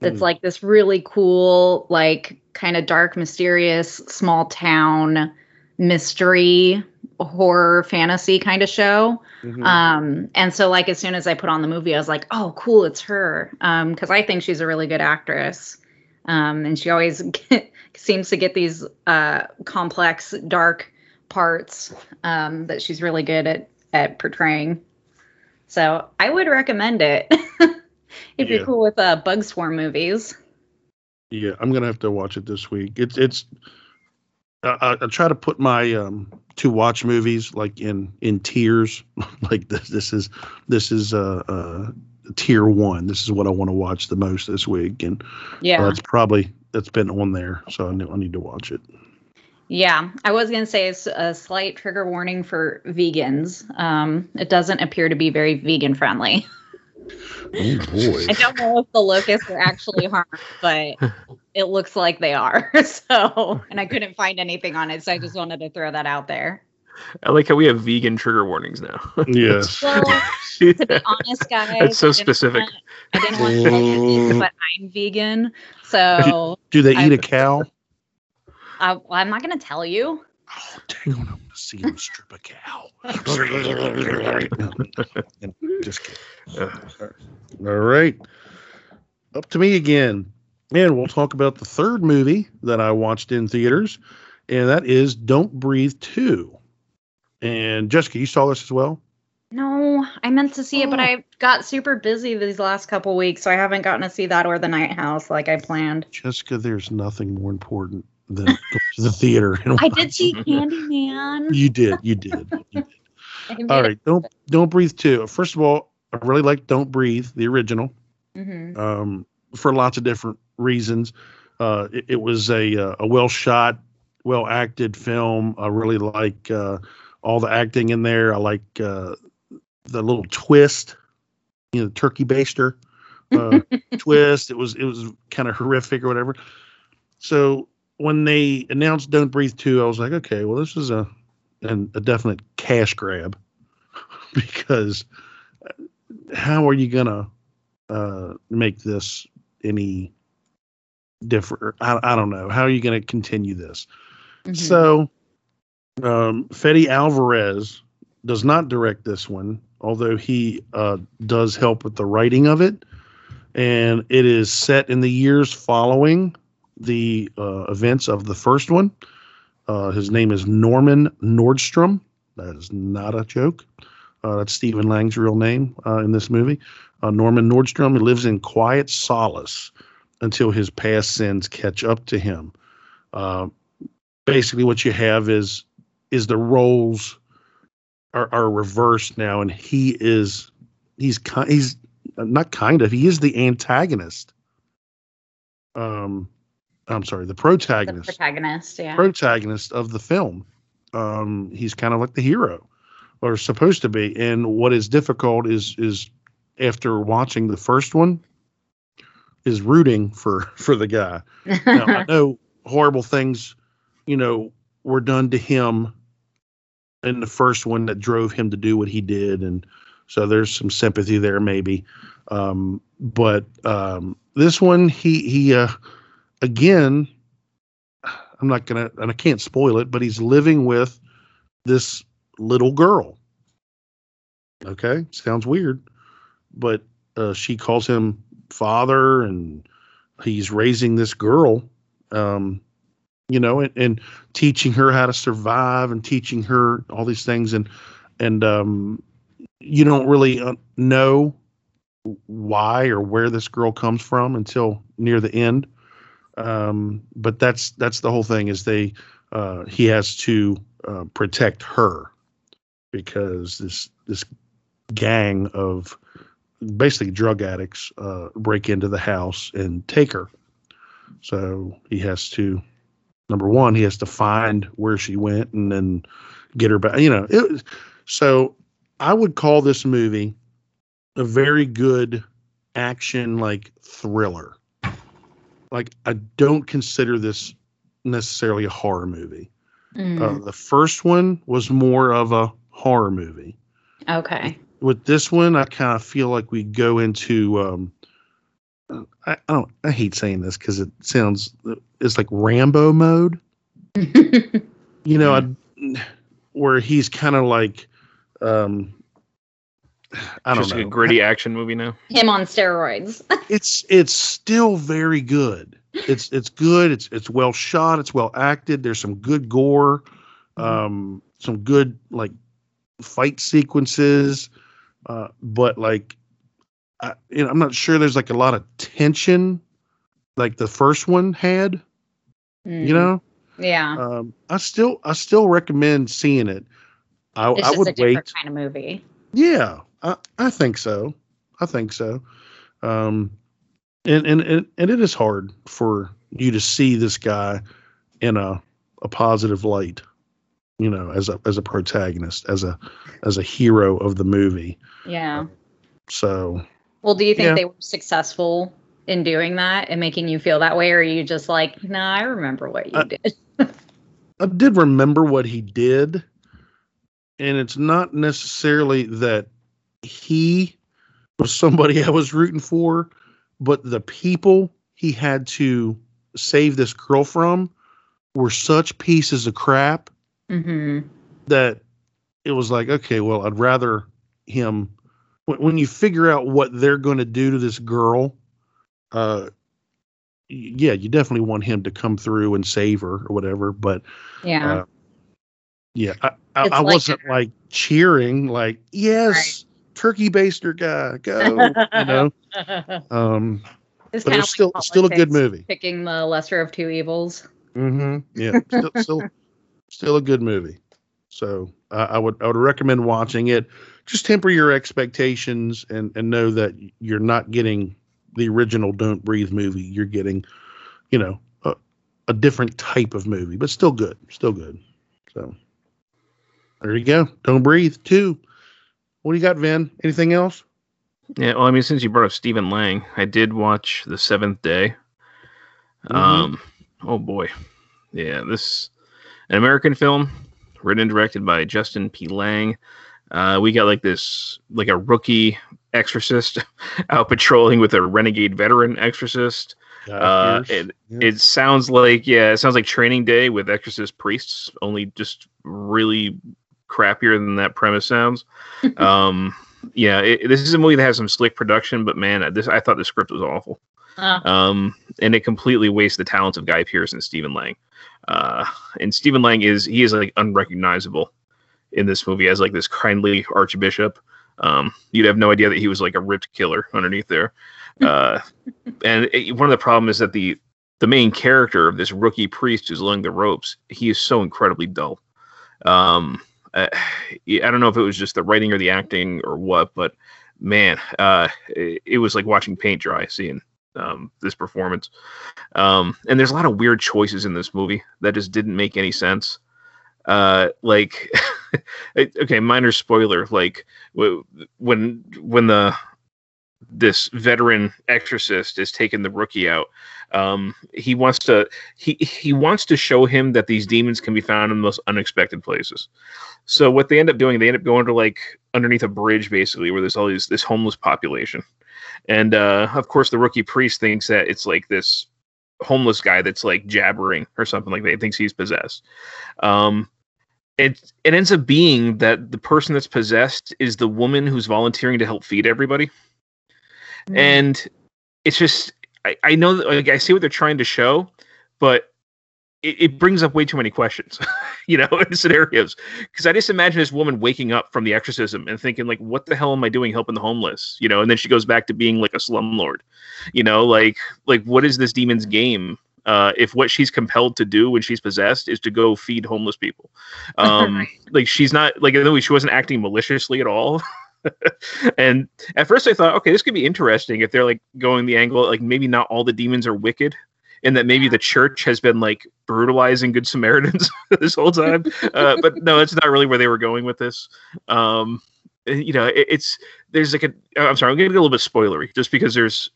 S4: That's
S2: Hmm.
S4: like this really cool, like kind of dark, mysterious, small town mystery horror fantasy kind of show.
S2: Mhm.
S4: Um, and so like as soon as I put on the movie, I was like, oh, cool, it's her. Um, because I think she's a really good actress. Um, and she always get, seems to get these uh complex, dark parts um that she's really good at at portraying. So I would recommend it. If
S2: Yeah.
S4: you're cool with uh bug swarm movies.
S2: Yeah, I'm gonna have to watch it this week. It's it's. I, I, try to put my um to watch movies like in in tiers. like this this is this is uh uh tier one. This is what I want to watch the most this week, and
S4: Yeah.
S2: that's probably that's been on there. So I need, I need to watch it.
S4: Yeah, I was going to say it's a slight trigger warning for vegans. Um, it doesn't appear to be very vegan friendly.
S2: Oh boy.
S4: I don't know if the locusts are actually harmed, but it looks like they are. So, and I couldn't find anything on it, so I just wanted to throw that out there.
S3: I like how we have vegan trigger warnings now.
S2: Yes.
S4: Well, to be honest, guys,
S3: That's so
S4: I
S3: specific.
S4: want- I didn't want to tell you this, but I'm vegan, so
S2: Do they eat
S4: I-
S2: a cow?
S4: I, well, I'm not going to tell you.
S2: Oh, dang on, I want to see him strip a cow. Just kidding. All right. Up to me again. And we'll talk about the third movie that I watched in theaters, and that is Don't Breathe 2. And Jessica, you saw this as well?
S4: No, I meant to see it, but
S2: Oh.
S4: I got super busy these last couple weeks, so I haven't gotten to see that or the Night House like I planned.
S2: Jessica, there's nothing more important than going to the theater. And
S4: I did see
S2: watching-
S4: Candyman.
S2: You did. You did. You did.
S4: I made
S2: All
S4: it-
S2: right. Don't Don't Breathe too. First of all, I really like Don't Breathe, the original.
S4: Mhm.
S2: Um, for lots of different reasons. Uh, it, it was a uh, a well shot, well acted film. I really like uh, all the acting in there. I like uh, the little twist, you know, turkey baster uh, twist. It was it was kind of horrific or whatever. So when they announced "Don't Breathe" two, I was like, okay, well, this is a an, a definite cash grab because uh, how are you gonna uh, make this any different? I, I don't know. How are you gonna continue this?
S4: Mhm.
S2: So, um, Fede Alvarez does not direct this one, although he uh, does help with the writing of it. And it is set in the years following the uh, events of the first one. Uh, his name is Norman Nordstrom. That is not a joke. Uh, that's Stephen Lang's real name uh, in this movie. Uh, Norman Nordstrom lives in quiet solace until his past sins catch up to him. Basically, what you have is is the roles are, are reversed now, and he is he's he's not kind of he is the antagonist. Um, I'm sorry, the
S4: the
S2: protagonist
S4: protagonist, yeah.
S2: protagonist of the film. Um, he's kind of like the hero, or supposed to be. And what is difficult is is after watching the first one, is rooting for for the guy. Now I know horrible things, you know, were done to him in the first one that drove him to do what he did, and so there's some sympathy there maybe. Um, but um, this one, he he uh, again, I'm not gonna, and I can't spoil it, but he's living with this little girl. Okay, sounds weird, but uh, she calls him father, and he's raising this girl, um, you know, and, and teaching her how to survive and teaching her all these things, and and um, you don't really uh, know why or where this girl comes from until near the end. Um, but that's that's the whole thing is they uh, he has to uh, protect her because this this gang of basically drug addicts uh, break into the house and take her. So he has to number one he has to find where she went and then get her back you know it, was- so i would call this movie a very good action like thriller like I don't consider this necessarily a horror movie.
S4: Mm,
S2: Uh, the first one was more of a horror movie.
S4: okay.
S2: With this one, I kind of feel like we go into. Um, I, I don't. I hate saying this because it sounds. It's like Rambo mode. You know, I, where he's kind of like. Um, I don't
S3: Just
S2: know.
S3: like a gritty action movie now.
S4: Him on steroids.
S2: it's it's still very good. It's it's good. It's it's well shot. It's well acted. There's some good gore, um, some good like fight sequences, uh, but like, I, you know, I'm not sure there's like a lot of tension, like the first one had.
S4: Mm,
S2: You know,
S4: Yeah.
S2: um, I still I still recommend seeing it. I
S4: it's
S2: I
S4: just
S2: would
S4: a different
S2: wait.
S4: kind of movie.
S2: Yeah, I, I think so. I think so. Um, and, and and and it is hard for you to see this guy in a a positive light, you know, as a as a protagonist, as a as a hero of the movie.
S4: Yeah.
S2: So
S4: Well, do you think
S2: Yeah.
S4: they were successful in doing that and making you feel that way, or are you just like, nah, I remember what you
S2: Uh,
S4: did?
S2: I did remember what he did, and it's not necessarily that he was somebody I was rooting for, but the people he had to save this girl from were such pieces of crap
S4: hmm
S2: that it was like, okay, well, I'd rather him. When you figure out what they're going to do to this girl, uh, yeah, you definitely want him to come through and save her or whatever. But
S4: Yeah.
S2: uh, yeah, I, I, I
S4: like
S2: wasn't
S4: you're-
S2: like cheering, like yes, turkey baster guy, go, you know. Um,
S4: it's
S2: but it's still still a good movie.
S4: Picking the lesser of two evils.
S2: Mm-hmm. Yeah, still, still still a good movie. So I I would I would recommend watching it. Just temper your expectations and and know that you're not getting the original Don't Breathe movie. You're getting, you know, a, a different type of movie, but still good, still good. So there you go. Don't Breathe two. What do you got, Vin? Anything else?
S3: Yeah, well, I mean, since you brought up Stephen Lang, I did watch The Seventh Day.
S2: Mhm.
S3: Um, oh boy, yeah, this an American film written and directed by Justin P. Lange. Uh, we got like this, like a rookie exorcist out patrolling with a renegade veteran exorcist. Uh, it,
S2: Yeah.
S3: it sounds like yeah, it sounds like Training Day with exorcist priests, only just really crappier than that premise sounds. um, yeah, it, this is a movie that has some slick production, but man, this I thought the script was awful.
S4: Uh,
S3: Um, and it completely wastes the talents of Guy Pearce and Stephen Lang. Uh, and Stephen Lang is he is like unrecognizable in this movie as like this kindly archbishop. Um, you'd have no idea that he was like a ripped killer underneath there. Uh, and it, one of the problems is that the the main character of this rookie priest who's learning the ropes, he is so incredibly dull. Um, I, I don't know if it was just the writing or the acting or what, but man, uh, it, it was like watching paint dry seeing um, this performance. Um, and there's a lot of weird choices in this movie that just didn't make any sense. Uh, like, okay, minor spoiler. Like when when the this veteran exorcist is taking the rookie out, um, he wants to he he wants to show him that these demons can be found in the most unexpected places. So what they end up doing, they end up going to like underneath a bridge, basically, where there's all these this homeless population and uh, of course, the rookie priest thinks that it's like this homeless guy that's like jabbering or something like that. He thinks he's possessed. Um, it it ends up being that the person that's possessed is the woman who's volunteering to help feed everybody, mm-hmm. and it's just I, I know that like I see what they're trying to show, but it, it brings up way too many questions, you know, in scenarios. Because I just imagine this woman waking up from the exorcism and thinking, like, what the hell am I doing helping the homeless? You know, and then she goes back to being like a slumlord. You know, like like what is this demon's game? Uh, if what she's compelled to do when she's possessed is to go feed homeless people, um, like she's not like in the way she wasn't acting maliciously at all. and at first I thought, okay, this could be interesting if they're like going the angle like maybe not all the demons are wicked, and that maybe the church has been like brutalizing good Samaritans this whole time. Uh, but no, it's not really where they were going with this. Um, you know, it, it's there's like a. I'm sorry, I'm gonna get a little bit spoilery just because there's.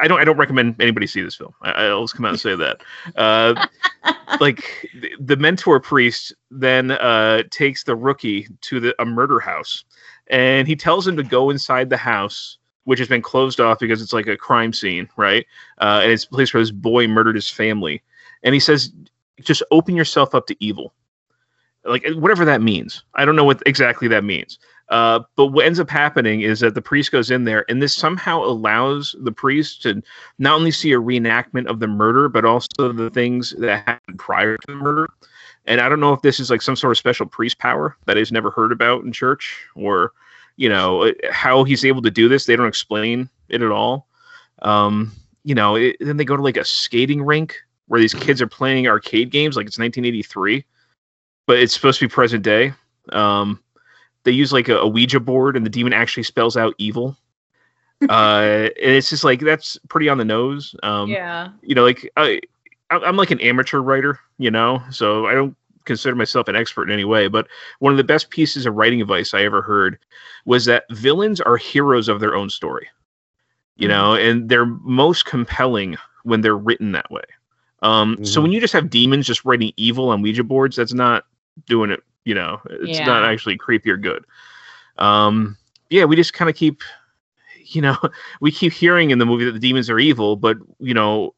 S3: I don't. I don't recommend anybody see this film. I, I'll just come out and say that. Uh, like the, the mentor priest then uh, takes the rookie to the a murder house, and he tells him to go inside the house, which has been closed off because it's like a crime scene, right? Uh, and it's a place where this boy murdered his family, and he says, "Just open yourself up to evil." Like whatever that means. I don't know what exactly that means. Uh, but what ends up happening is that the priest goes in there, and this somehow allows the priest to not only see a reenactment of the murder, but also the things that happened prior to the murder. And I don't know if this is like some sort of special priest power that is never heard about in church, or you know how he's able to do this. They don't explain it at all. Um, you know, it, then they go to like a skating rink where these kids are playing arcade games, like it's 1983, but it's supposed to be present day. Um, they use like a, a Ouija board, and the demon actually spells out evil. uh, and it's just like that's pretty on the nose. Um,
S4: yeah.
S3: you know, like I, I- I'm like an amateur writer, you know, so I don't consider myself an expert in any way. But one of the best pieces of writing advice I ever heard was that villains are heroes of their own story, you know, and they're most compelling when they're written that way. Um, So
S2: Mhm.
S3: when you just have demons just writing evil on Ouija boards, that's not doing it. You know, it's not actually creepy or good. Um, yeah, we just kind of keep, you know, we keep hearing in the movie that the demons are evil, but you know,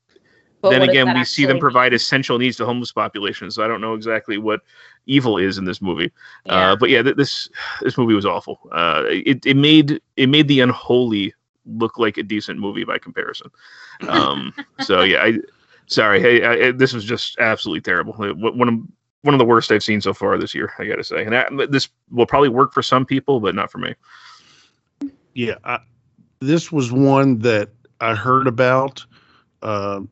S4: But
S3: then again, we see them provide essential needs to homeless populations. So I don't know exactly what evil is in this movie.
S4: mean?
S3: Uh, but yeah, th- this this movie was awful. Uh, it it made it made the unholy look like a decent movie by comparison. Um, so yeah, I sorry. Hey, I, I- this was just absolutely terrible. One of one of the worst I've seen so far this year. I got to say, and I, this will probably work for some people, but not for me.
S2: yeah, I, this was one that I heard about. Uh,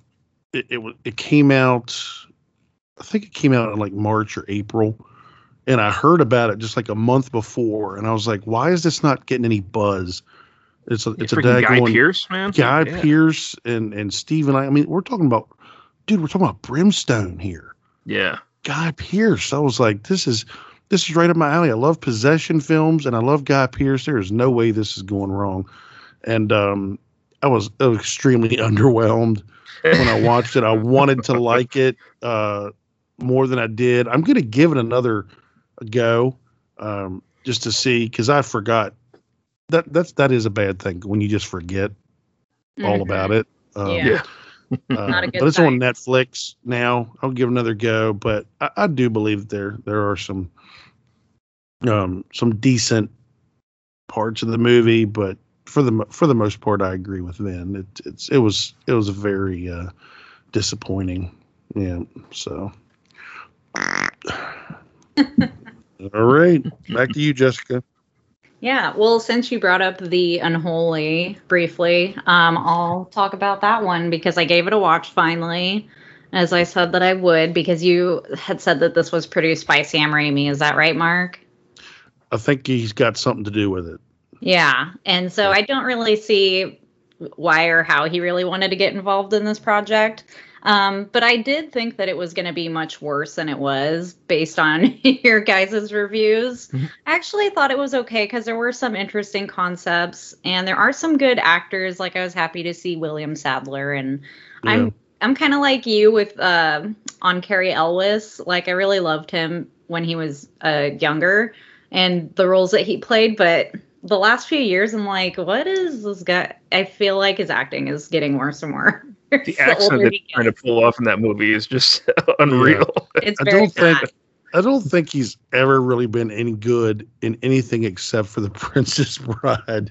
S2: it, it it came out, I think it came out in like March or April, and I heard about it just like a month before, and I was like, why is this not getting any buzz? It's a it's a
S3: Guy Pearce, man.
S2: Guy
S3: Yeah.
S2: Pearce and and Steve and Stephen. I mean, we're talking about, dude. We're talking about Brimstone here.
S3: Yeah.
S2: Guy Pearce. I was like, this is this is right up my alley. I love possession films and I love Guy Pearce. There is no way this is going wrong. And um, I was extremely underwhelmed when I watched it. I wanted to like it uh, more than I did. I'm going to give it another go um, just to see because I forgot that that's that is a bad thing when you just forget all
S4: Mhm.
S2: about it. Um,
S4: Yeah.
S2: Uh,
S4: Not a good
S2: but it's on. Netflix now. I'll give another go, but I, I do believe there there are some um some decent parts of the movie, but for the for the most part, I agree with Vin. It it's it was it was very uh, disappointing. Yeah, so. All right, back to you, Jessica.
S4: Yeah, well, since you brought up the Unholy briefly, um, I'll talk about that one because I gave it a watch finally, as I said that I would, because you had said that this was produced by Sam Raimi. Is that right, Mark?
S2: I think he's got something to do with it.
S4: Yeah, and so I don't really see why or how he really wanted to get involved in this project. Um, but I did think that it was going to be much worse than it was based on your guys' reviews.
S2: Mm-hmm.
S4: I actually thought it was okay because there were some interesting concepts and there are some good actors. Like I was happy to see William Sadler, and
S2: Yeah.
S4: I'm I'm kind of like you with uh, on Cary Elwes. Like I really loved him when he was uh, younger and the roles that he played, but the last few years, I'm like, what is this guy? I feel like his acting is getting worse and worse.
S3: The accent
S4: older
S3: that
S4: he
S3: he's trying to pull off in that movie is just unreal.
S4: It's
S2: I
S4: very
S2: don't think
S4: bad.
S2: I don't think he's ever really been any good in anything except for the Princess Bride,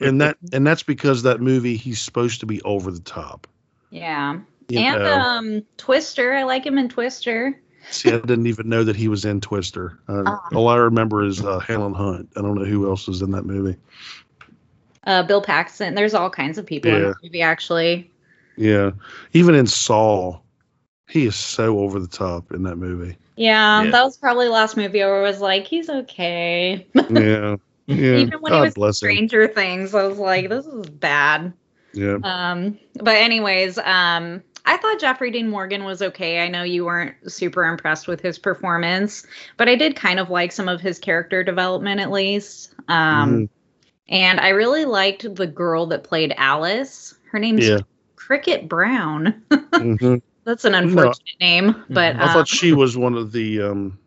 S2: and that and that's because that movie he's supposed to be over the top.
S4: Yeah.
S2: You
S4: and
S2: know?
S4: um Twister, I like him in Twister.
S2: See, I didn't even know that he was in Twister. Uh,
S4: Oh.
S2: All I remember is uh, Helen Hunt. I don't know who else was in that movie.
S4: Uh Bill Paxton. There's all kinds of people in
S2: Yeah.
S4: the movie actually.
S2: Yeah, even in Saw, he is so over the top in that movie.
S4: Yeah,
S3: Yeah.
S4: that was probably the last movie where I was like, he's okay.
S2: Yeah, yeah.
S4: Even when he was in
S2: bless him.
S4: Stranger Things, I was like, this is bad.
S2: Yeah,
S4: Um, but anyways, um, I thought Jeffrey Dean Morgan was okay. I know you weren't super impressed with his performance, but I did kind of like some of his character development at least. Um,
S2: Mhm.
S4: and I really liked the girl that played Alice. Her name's
S2: yeah.
S4: Cricket Brown.
S2: Mhm.
S4: That's an unfortunate name, but
S2: I
S4: um,
S2: thought she was one of the um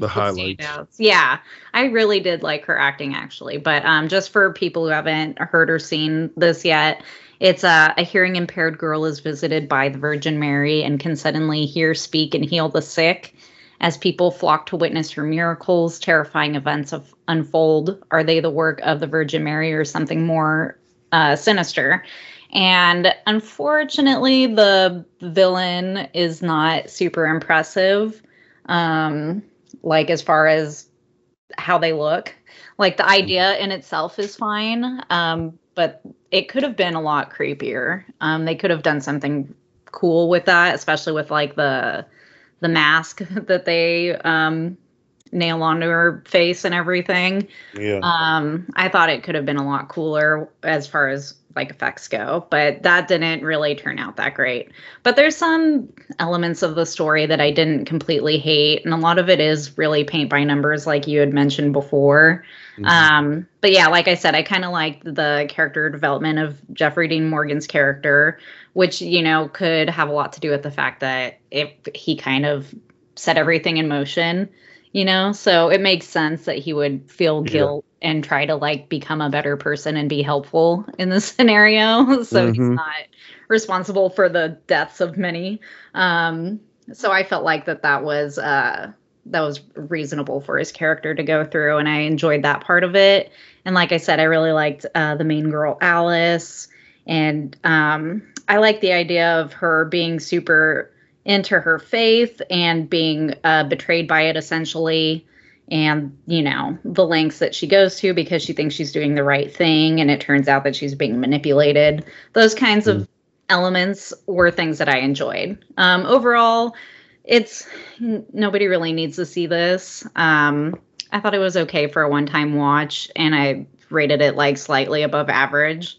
S2: the highlights.
S4: Yeah, I really did like her acting actually. But um, just for people who haven't heard or seen this yet, it's a, a hearing impaired girl is visited by the Virgin Mary and can suddenly hear, speak, and heal the sick. As people flock to witness her miracles, terrifying events of unfold. Are they the work of the Virgin Mary or something more uh, sinister? And unfortunately, the villain is not super impressive. Um, like as far as how they look. Like the idea in itself is fine, um, but it could have been a lot creepier. Um, they could have done something cool with that, especially with like the the mask that they um, nail onto her face and everything.
S2: Yeah,
S4: Um, I thought it could have been a lot cooler as far as like effects go, but that didn't really turn out that great. But there's some elements of the story that I didn't completely hate, and a lot of it is really paint by numbers, like you had mentioned before.
S2: Mhm.
S4: Um, but yeah, like I said, I kind of liked the character development of Jeffrey Dean Morgan's character, which you know could have a lot to do with the fact that if he kind of set everything in motion, you know, so it makes sense that he would feel
S2: Yeah.
S4: And try to like become a better person and be helpful in this scenario. so he's
S2: Mhm.
S4: not responsible for the deaths of many. Um, so I felt like that that was uh that was reasonable for his character to go through and i enjoyed that part of it and like i said i really liked uh, the main girl alice and um, i like the idea of her being super into her faith and being uh, betrayed by it essentially and you know the lengths that she goes to because she thinks she's doing the right thing and it turns out that she's being manipulated those kinds of elements were things that i enjoyed um, overall it's nobody really needs to see this. Um, I thought it was okay for a one-time watch, and I rated it like slightly above average.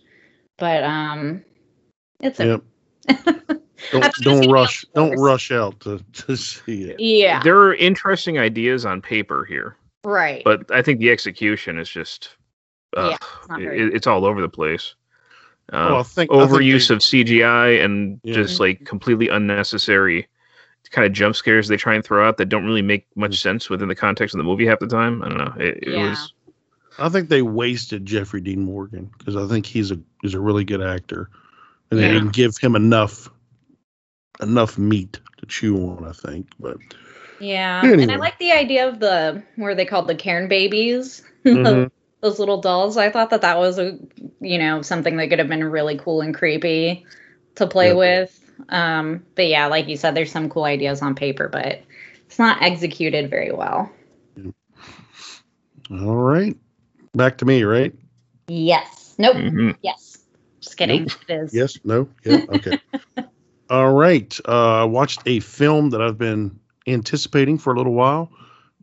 S4: But um it's a
S2: Yep. Don't don't
S4: it
S2: rush don't rush out to, to see it.
S4: yeah,
S3: There are interesting ideas on paper here,
S4: right.
S3: but I think the execution is just uh,
S4: Yeah, it's
S3: it- it's all over the place. Uh,
S2: Well, I think I think
S3: overuse
S2: they-
S3: of CGI and
S2: Yeah.
S3: just like completely unnecessary kind of jump scares they try and throw out that don't really make much sense within the context of the movie half the time. I don't know. It, it
S4: Yeah.
S3: was
S2: I think they wasted Jeffrey Dean Morgan because I think he's a he's a really good actor, and they
S4: Yeah.
S2: didn't give him enough enough meat to chew on. I think, but
S4: yeah. And I like the idea of the where they called the Cairn babies.
S2: Mhm.
S4: Those little dolls. I thought that that was a you know something that could have been really cool and creepy to play
S2: Yeah.
S4: with. Um but yeah, like you said there's some cool ideas on paper, but it's not executed very well.
S2: all right, back to me, right?
S4: Yes. Nope.
S3: mhm.
S4: Yes. Just kidding.
S2: Nope.
S4: It is.
S2: Yes, no, yeah, okay. all right, uh, I watched a film that I've been anticipating for a little while.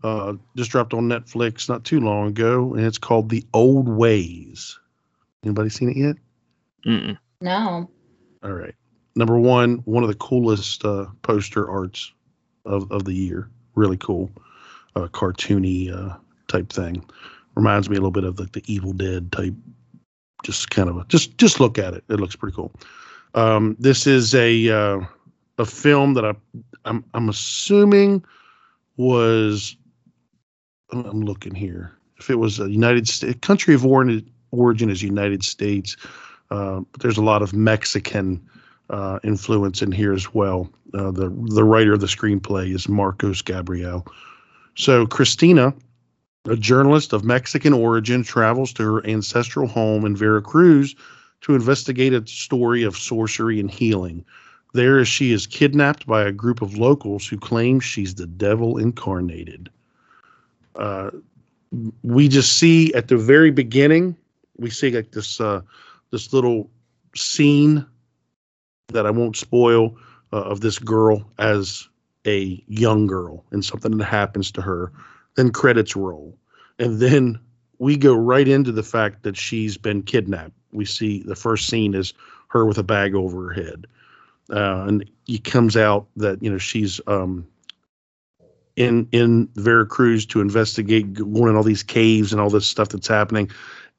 S2: Uh, just dropped on Netflix not too long ago, and it's called The Old Ways. Anybody seen it yet?
S3: Mm-mm.
S4: No.
S2: All right. Number one, one of the coolest uh, poster arts of, of the year. Really cool, uh, cartoony uh, type thing. Reminds me a little bit of like the Evil Dead type. Just kind of a, just just look at it. It looks pretty cool. Um, this is a uh, a film that I I'm I'm assuming was I'm- looking here. If it was a United States country of origin, origin is United States, uh, but there's a lot of Mexican uh, influence in here as well. Uh, the the writer of the screenplay is Marcos Gabriel. So Christina, a journalist of Mexican origin, travels to her ancestral home in Veracruz to investigate a story of sorcery and healing. There, she is kidnapped by a group of locals who claim she's the devil incarnated. Uh, we just see at the very beginning, we see like this uh, this little scene that I won't spoil uh, of this girl as a young girl and something that happens to her. Then credits roll, and then we go right into the fact that she's been kidnapped. We see the first scene is her with a bag over her head, uh, and it comes out that you know she's um, in in Veracruz to investigate going in all these caves and all this stuff that's happening,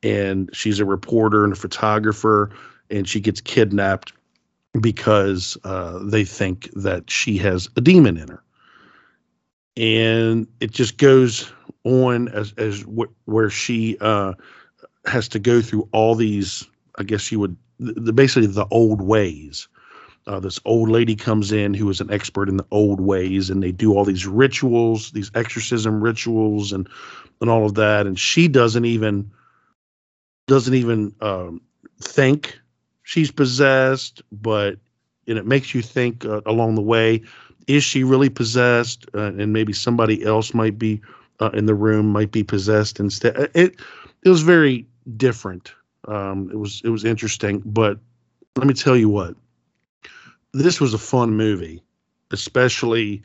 S2: and she's a reporter and a photographer, and she gets kidnapped because uh, they think that she has a demon in her, and it just goes on as as wh- where she uh, has to go through all these. I guess you would the, basically the old ways. Uh, this old lady comes in who is an expert in the old ways, and they do all these rituals, these exorcism rituals, and and all of that. And she doesn't even doesn't even um, think she's possessed, but and it makes you think uh, along the way: is she really possessed? Uh, and maybe somebody else might be uh, in the room, might be possessed instead. Uh, It it was very different. Um, it was it was interesting, but let me tell you what this was a fun movie, especially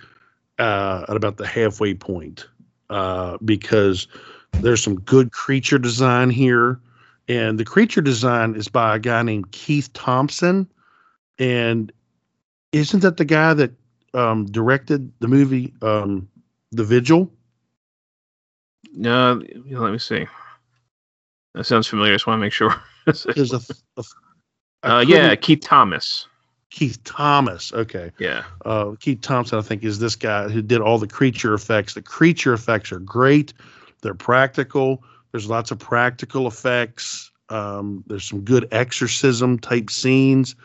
S2: uh, at about the halfway point, uh, because there's some good creature design here, and the creature design is by a guy named Keith Thompson, and isn't that the guy that um, directed the movie um, The Vigil?
S3: No, let me see. That sounds familiar. I Just want to make sure.
S2: There's a,
S3: uh, yeah, Keith Thomas.
S2: Keith Thomas. Okay.
S3: Yeah.
S2: uh, Keith Thompson, I think, is this guy who did all the creature effects. The creature effects are great. They're practical. There's lots of practical effects. Um, there's some good exorcism type scenes.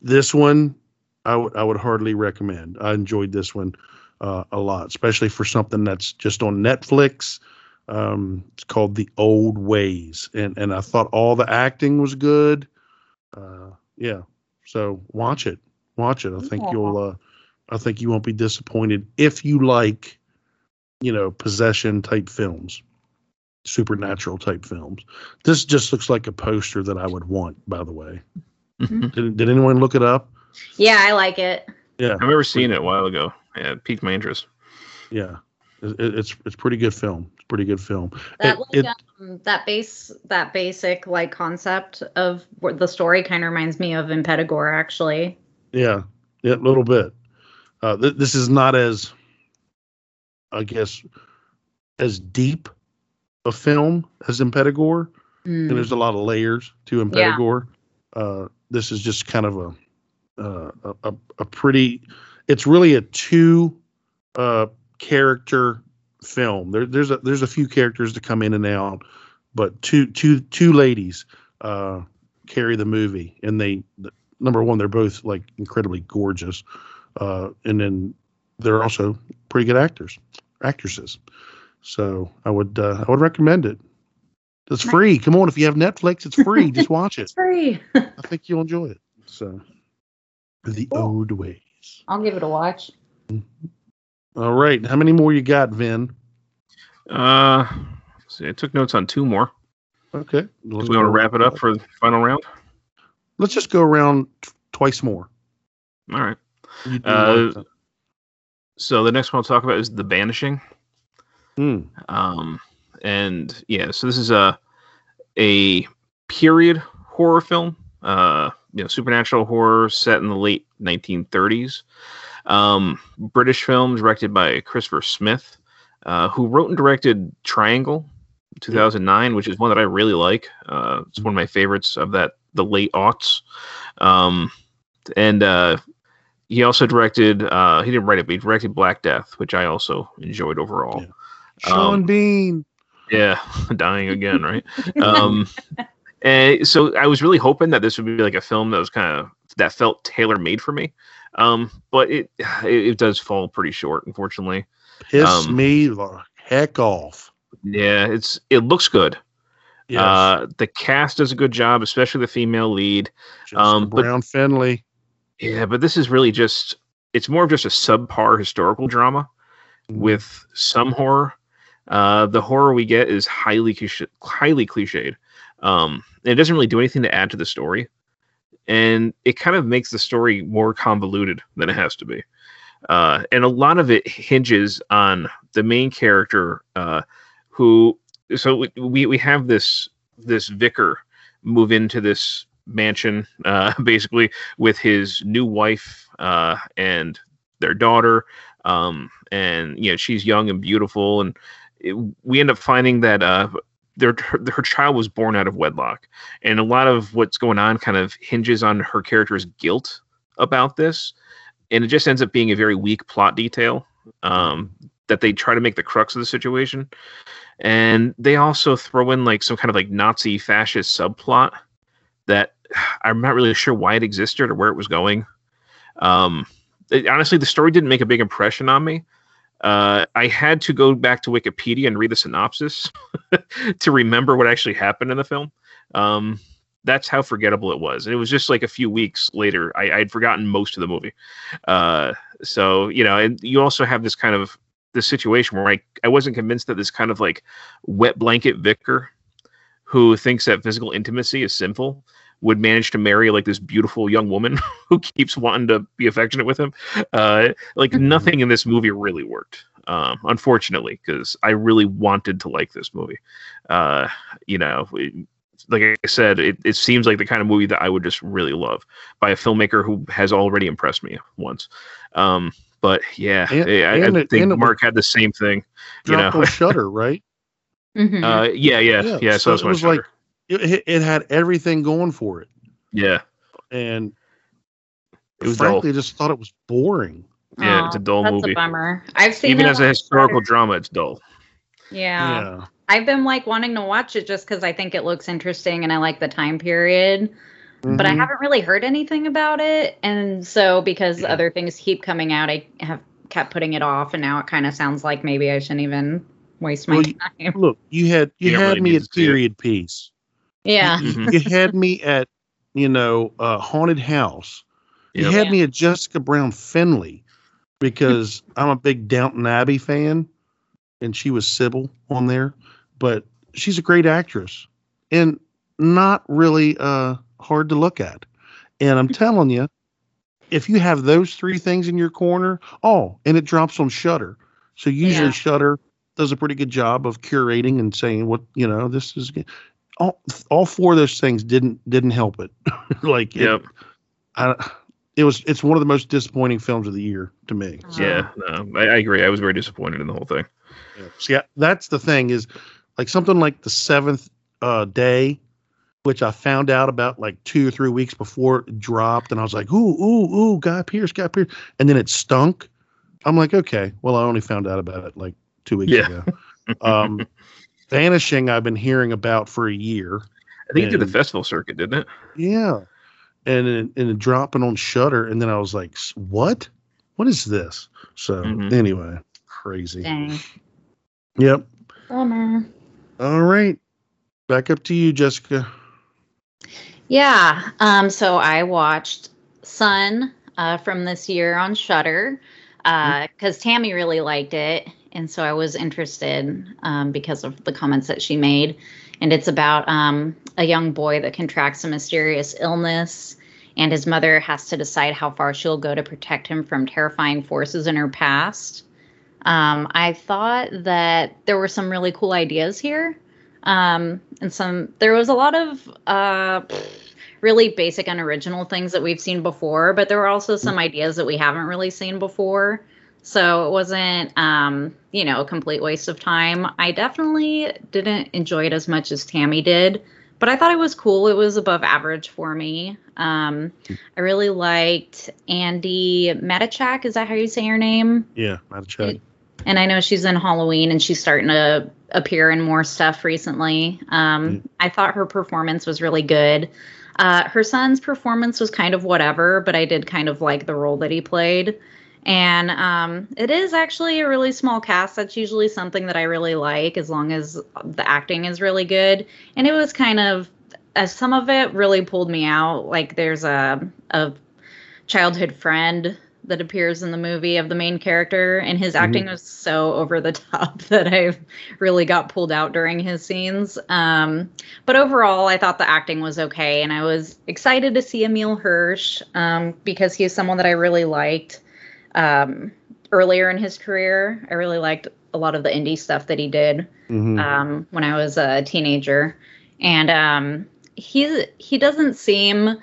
S2: This one, I would I would hardly recommend. I enjoyed this one uh, a lot, especially for something that's just on Netflix. Um, it's called The Old Ways, and and I thought all the acting was good. Uh, yeah, so watch it watch it. I think
S4: Yeah.
S2: you'll uh I think you won't be disappointed if you like, you know, possession type films, supernatural type films. This just looks like a poster that I would want, by the way. Did, did anyone look it up?
S4: Yeah, I like it.
S2: Yeah.
S3: I've remember seeing it a while ago. Yeah, it piqued my interest.
S2: Yeah. It, it- it's it's pretty good film. Pretty good film.
S4: That
S2: It-
S4: like,
S2: it-
S4: um, that base that basic like concept of the story kind of reminds me of Impetigore actually.
S2: Yeah, yeah, a little bit. Uh, th- this is not as, I guess, as deep a film as Impetigore,
S4: Mm.
S2: and there's a lot of layers to Impetigore. Uh, this is just kind of a, uh, a, a a pretty. It's really a two, uh, character film. There, there's a there's a few characters to come in and out, but two two two ladies uh, carry the movie, and they number one they're both like incredibly gorgeous, uh, and then they're also pretty good actors, actresses. So I would uh, I would recommend it. It's free. Come on, if you have Netflix, it's free. Just watch
S4: It's
S2: it.
S4: free.
S2: I think you'll enjoy it. So the old ways.
S4: I'll give it a watch.
S2: All right, how many more you got, Vin?
S3: Uh, see, I took notes on two more.
S2: Okay,
S3: Do
S2: let's
S3: we want to wrap it up for the final round?
S2: Let's just go around t- twice more.
S3: All right. Uh. So the next one I'll talk about is The Banishing.
S2: Hmm.
S3: Um, and yeah, so this is a a period horror film. Uh, you know, supernatural horror set in the late 1930s. Um, British film directed by Christopher Smith, uh, who wrote and directed Triangle, 2009, which is one that I really like. Uh, it's one of my favorites of that the late aughts. Um, and uh, he also directed. Uh, he didn't write it, but he directed Black Death, which I also enjoyed overall.
S2: Yeah. Sean
S3: um,
S2: Bean.
S3: Yeah, dying again, right? um, and so I was really hoping that this would be like a film that was kind of that felt tailor made for me. Um, but it, it it does fall pretty short, unfortunately.
S2: Piss
S3: um,
S2: me the heck off.
S3: Yeah, it's it looks good.
S2: Yes.
S3: Uh, the cast does a good job, especially the female lead.
S2: Jessica
S3: um, but-
S2: Brown Findlay.
S3: Yeah, but this is really just it's more of just a subpar historical drama
S2: Mm-hmm.
S3: with some horror. Uh, the horror we get is highly cliche- highly cliched. Um, and it doesn't really do anything to add to the story, and it kind of makes the story more convoluted than it has to be. Uh, and a lot of it hinges on the main character, uh, who so we- we have this this vicar move into this mansion, uh, basically with his new wife uh, and their daughter. Um, and you know she's young and beautiful, and it, we end up finding that uh, their her, her child was born out of wedlock, and a lot of what's going on kind of hinges on her character's guilt about this, and it just ends up being a very weak plot detail um, that they try to make the crux of the situation, and they also throw in like some kind of like Nazi fascist subplot that I'm not really sure why it existed or where it was going. Um, it- honestly, the story didn't make a big impression on me. Uh, I had to go back to Wikipedia and read the synopsis to remember what actually happened in the film. Um, that's how forgettable it was. And it was just like a few weeks later, I, I'd forgotten most of the movie. Uh, so, you know, and you also have this kind of this situation where I, I wasn't convinced that this kind of like wet blanket vicar who thinks that physical intimacy is sinful would manage to marry like this beautiful young woman who keeps wanting to be affectionate with him. Uh, like nothing in this movie really worked, um, unfortunately, because I really wanted to like this movie. Uh, you know, it- like I said, it, it seems like the kind of movie that I would just really love by a filmmaker who has already impressed me once. Um, but yeah,
S2: And-
S3: I, I
S2: it-
S3: think
S2: it
S3: Mark had the same thing. You
S2: Dropped
S3: know,
S2: Shudder, right?
S4: Mhm.
S3: uh, yeah, yeah,
S2: Yeah,
S3: yeah.
S2: so
S3: so,
S2: it was like- it, it- it had everything going for it,
S3: yeah,
S2: and
S3: It was
S2: frankly,
S3: dull.
S2: I just thought it was boring.
S3: yeah, it's a
S4: Aw,
S3: dull
S4: that's
S3: movie.
S4: a bummer. I've seen
S3: Even as a historical
S4: Shudder.
S3: drama, it's dull.
S4: Yeah.
S2: yeah.
S4: I've been like wanting to watch it just because I think it looks interesting and I like the time period. But I
S2: Mhm.
S4: haven't really heard anything about it. And so because
S2: Yeah.
S4: other things keep coming out, I have kept putting it off and now it kind of sounds like maybe I shouldn't even waste my
S2: Well, you-
S4: time.
S2: Look, you had you,
S3: You
S2: had
S3: really
S2: me at
S3: to see it.
S2: period piece.
S4: Yeah.
S2: You, you had me at you know uh, haunted house. You
S3: Yep.
S2: had
S4: Yeah.
S2: me at Jessica Brown Findlay because I'm a big Downton Abbey fan, and she was Sybil on there. But she's a great actress and not really uh, hard to look at. And I'm telling you, if you have those three things in your corner, oh, and it drops on Shudder. So usually
S4: Yeah.
S2: Shudder does a pretty good job of curating and saying what you know. This is good. All all four of those things didn't didn't help it. like it, I, it was it's one of the most disappointing films of the year to me. So,
S3: Yeah. No, I, I agree. I was very disappointed in the whole thing.
S2: See, I- that's the thing is like something like the seventh uh, day, which I found out about like two or three weeks before it dropped, and I was like, ooh, ooh, ooh, Guy Pearce, Guy Pearce, and then it stunk. I'm like, okay, well, I only found out about it like two weeks
S3: Yeah.
S2: ago. Um, Banishing, I've been hearing about for a year.
S3: I think it did the festival circuit, didn't it?
S2: Yeah, and it, and it dropping on Shudder, and then I was like, what? What is this? So
S3: Mhm.
S2: anyway, crazy.
S4: Dang.
S2: Yep.
S4: Bummer.
S2: All right. Back up to you, Jessica.
S4: Yeah. Um, so I watched Son uh, from this year on Shudder because Tammy really liked it, and so I was interested um, because of the comments that she made. And it's about um, a young boy that contracts a mysterious illness, and his mother has to decide how far she'll go to protect him from terrifying forces in her past. Um, I thought that there were some really cool ideas here. Um, and some, there was a lot of uh, really basic and original things that we've seen before, but there were also some ideas that we haven't really seen before. So it wasn't, um, you know, a complete waste of time. I definitely didn't enjoy it as much as Tammy did, but I thought it was cool. It was above average for me. Um, I really liked Andi Matichak. Is that how you say her name?
S2: Yeah, Matt Chad.
S4: and I know she's in Halloween and she's starting to appear in more stuff recently. Um, I thought her performance was really good. Uh, her son's performance was kind of whatever, but I did kind of like the role that he played. And um, it is actually a really small cast. That's usually something that I really like, as long as the acting is really good. And it was kind of, as some of it really pulled me out. Like there's a a childhood friend that appears in the movie of the main character and his acting was so over the top that I really got pulled out during his scenes. Um, but overall, I thought the acting was okay, and I was excited to see Emile Hirsch um, because he's someone that I really liked um, earlier in his career. I really liked a lot of the indie stuff that he did
S2: Mhm.
S4: um, when I was a teenager, and um, he he doesn't seem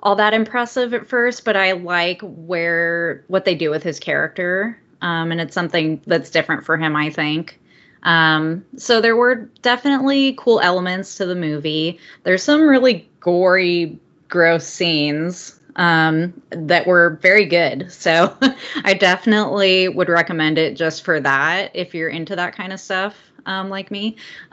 S4: all that impressive at first, but I like where what they do with his character, um, and it's something that's different for him, I think. Um, so there were definitely cool elements to the movie. There's some really gory, gross scenes um, that were very good. So I definitely would recommend it just for that if you're into that kind of stuff, um, like me.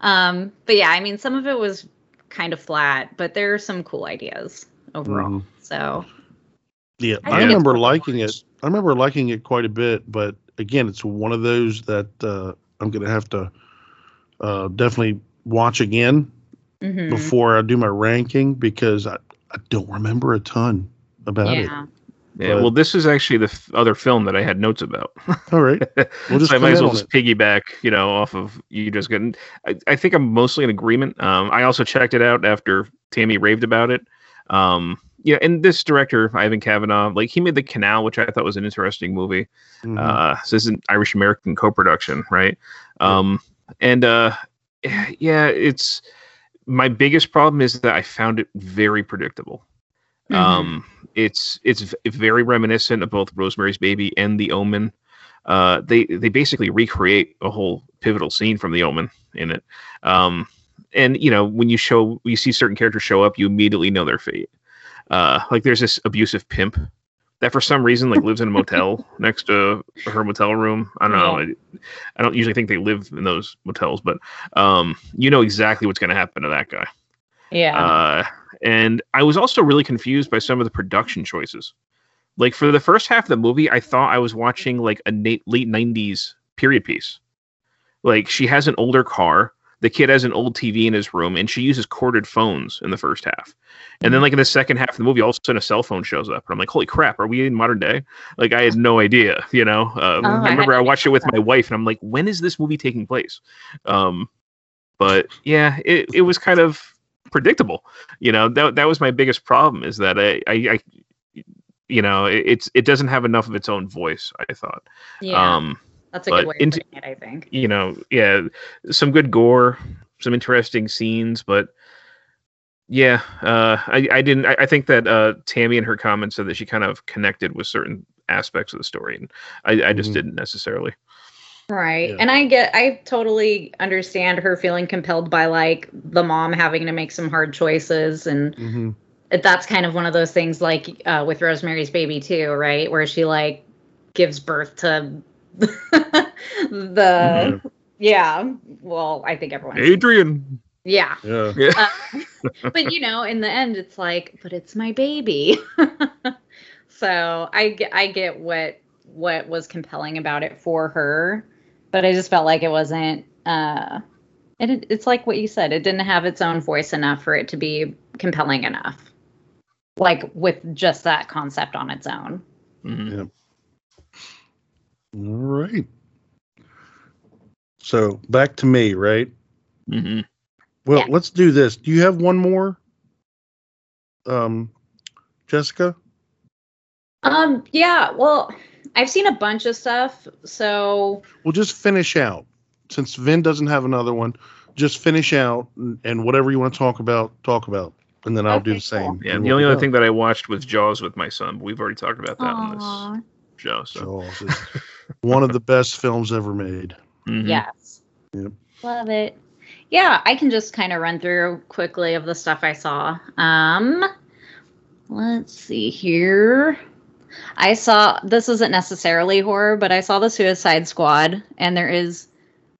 S4: um, but yeah, I mean, some of it was kind of flat, but there are some cool ideas overall.
S2: Mhm.
S4: So
S2: Yeah,
S4: I
S2: I, remember liking it. I remember liking it quite a bit, but again, it's one of those that uh, I'm going to have to uh, definitely watch again
S4: mhm.
S2: before I do my ranking because I, I don't remember a ton about it.
S4: yeah.
S3: Yeah.
S2: But-
S3: well, this is actually the f- other film that I had notes about.
S2: All right, we'll just
S3: so I might as well
S2: on
S3: just piggyback, you know, off of you just getting. I, I think I'm mostly in agreement. Um, I also checked it out after Tammy raved about it. Um, yeah, and this director Ivan Kavanagh, like he made The Canal, which I thought was an interesting movie.
S2: Mhm.
S3: Uh, so this is an Irish American co-production, right? Um, and uh, yeah, it's my biggest problem is that I found it very predictable.
S4: Mhm.
S3: Um, it's it's very reminiscent of both Rosemary's Baby and The Omen. Uh, they they basically recreate a whole pivotal scene from The Omen in it. Um, and you know when you show you see certain characters show up, you immediately know their fate. Uh, like there's this abusive pimp that for some reason like lives in a motel next to her motel room. I don't know. I, I don't usually think they live in those motels, but um, you know exactly what's going to happen to that guy.
S4: yeah.
S3: Uh, and I was also really confused by some of the production choices. Like for the first half of the movie, I thought I was watching like a late '90s period piece. Like she has an older car, the kid has an old TV in his room, and she uses corded phones in the first half. And then like in the second half of the movie, all of a sudden a cell phone shows up, and I'm like, "Holy crap! Are we in modern day?" Like I had no idea. You know, um,
S4: Oh, I
S3: I remember I
S4: hadn't
S3: watched it with my wife, and I'm like, "When is this movie taking place?" Um, but yeah, it, it was kind of predictable. You know, that that was my biggest problem is that I, I, I you know, it, it's it doesn't have enough of its own voice. I thought.
S4: yeah.
S3: Um,
S4: That's a
S3: But
S4: good way of
S3: into-
S4: putting it, I think.
S3: you know, yeah, some good gore, some interesting scenes, but yeah, uh, I, I didn't. I, I think that uh, Tammy in her comments said that she kind of connected with certain aspects of the story, and I, I just
S2: Mhm.
S3: didn't necessarily.
S4: Right.
S2: Yeah.
S4: And I get I totally understand her feeling compelled by like the mom having to make some hard choices and
S2: hmm
S4: that's kind of one of those things like uh, with Rosemary's Baby too, right? Where she like gives birth to the
S2: Mm-hmm.
S4: yeah. Well, I think everyone.
S3: Adrian.
S4: Yeah.
S2: Yeah.
S3: Yeah.
S4: Uh, but you know, in the end, it's like, but it's my baby. so I get, I get what what was compelling about it for her, but I just felt like it wasn't. uh it, it's like what you said. It didn't have its own voice enough for it to be compelling enough. Like with just that concept on its own.
S3: Mhm.
S2: All right. So back to me, right?
S3: Mhm.
S2: Well,
S4: Yeah.
S2: let's do this. Do you have one more? Um, Jessica?
S4: Um. Yeah. Well, I've seen a bunch of stuff. So
S2: We'll just finish out. Since Vin doesn't have another one, just finish out and, and whatever you want to talk about, talk about. And then I'll do the same.
S4: cool.
S3: Yeah,
S2: And
S3: the
S2: we'll
S3: only other thing that I watched was Jaws with my son, but we've already talked about that on this show. So
S2: Jaws is one of the best films ever made.
S3: mhm.
S4: Yes.
S2: Yep.
S4: Love it. Yeah, I can just kind of run through quickly of the stuff I saw. Um let's see here. I saw this isn't necessarily horror, but I saw the Suicide Squad and there is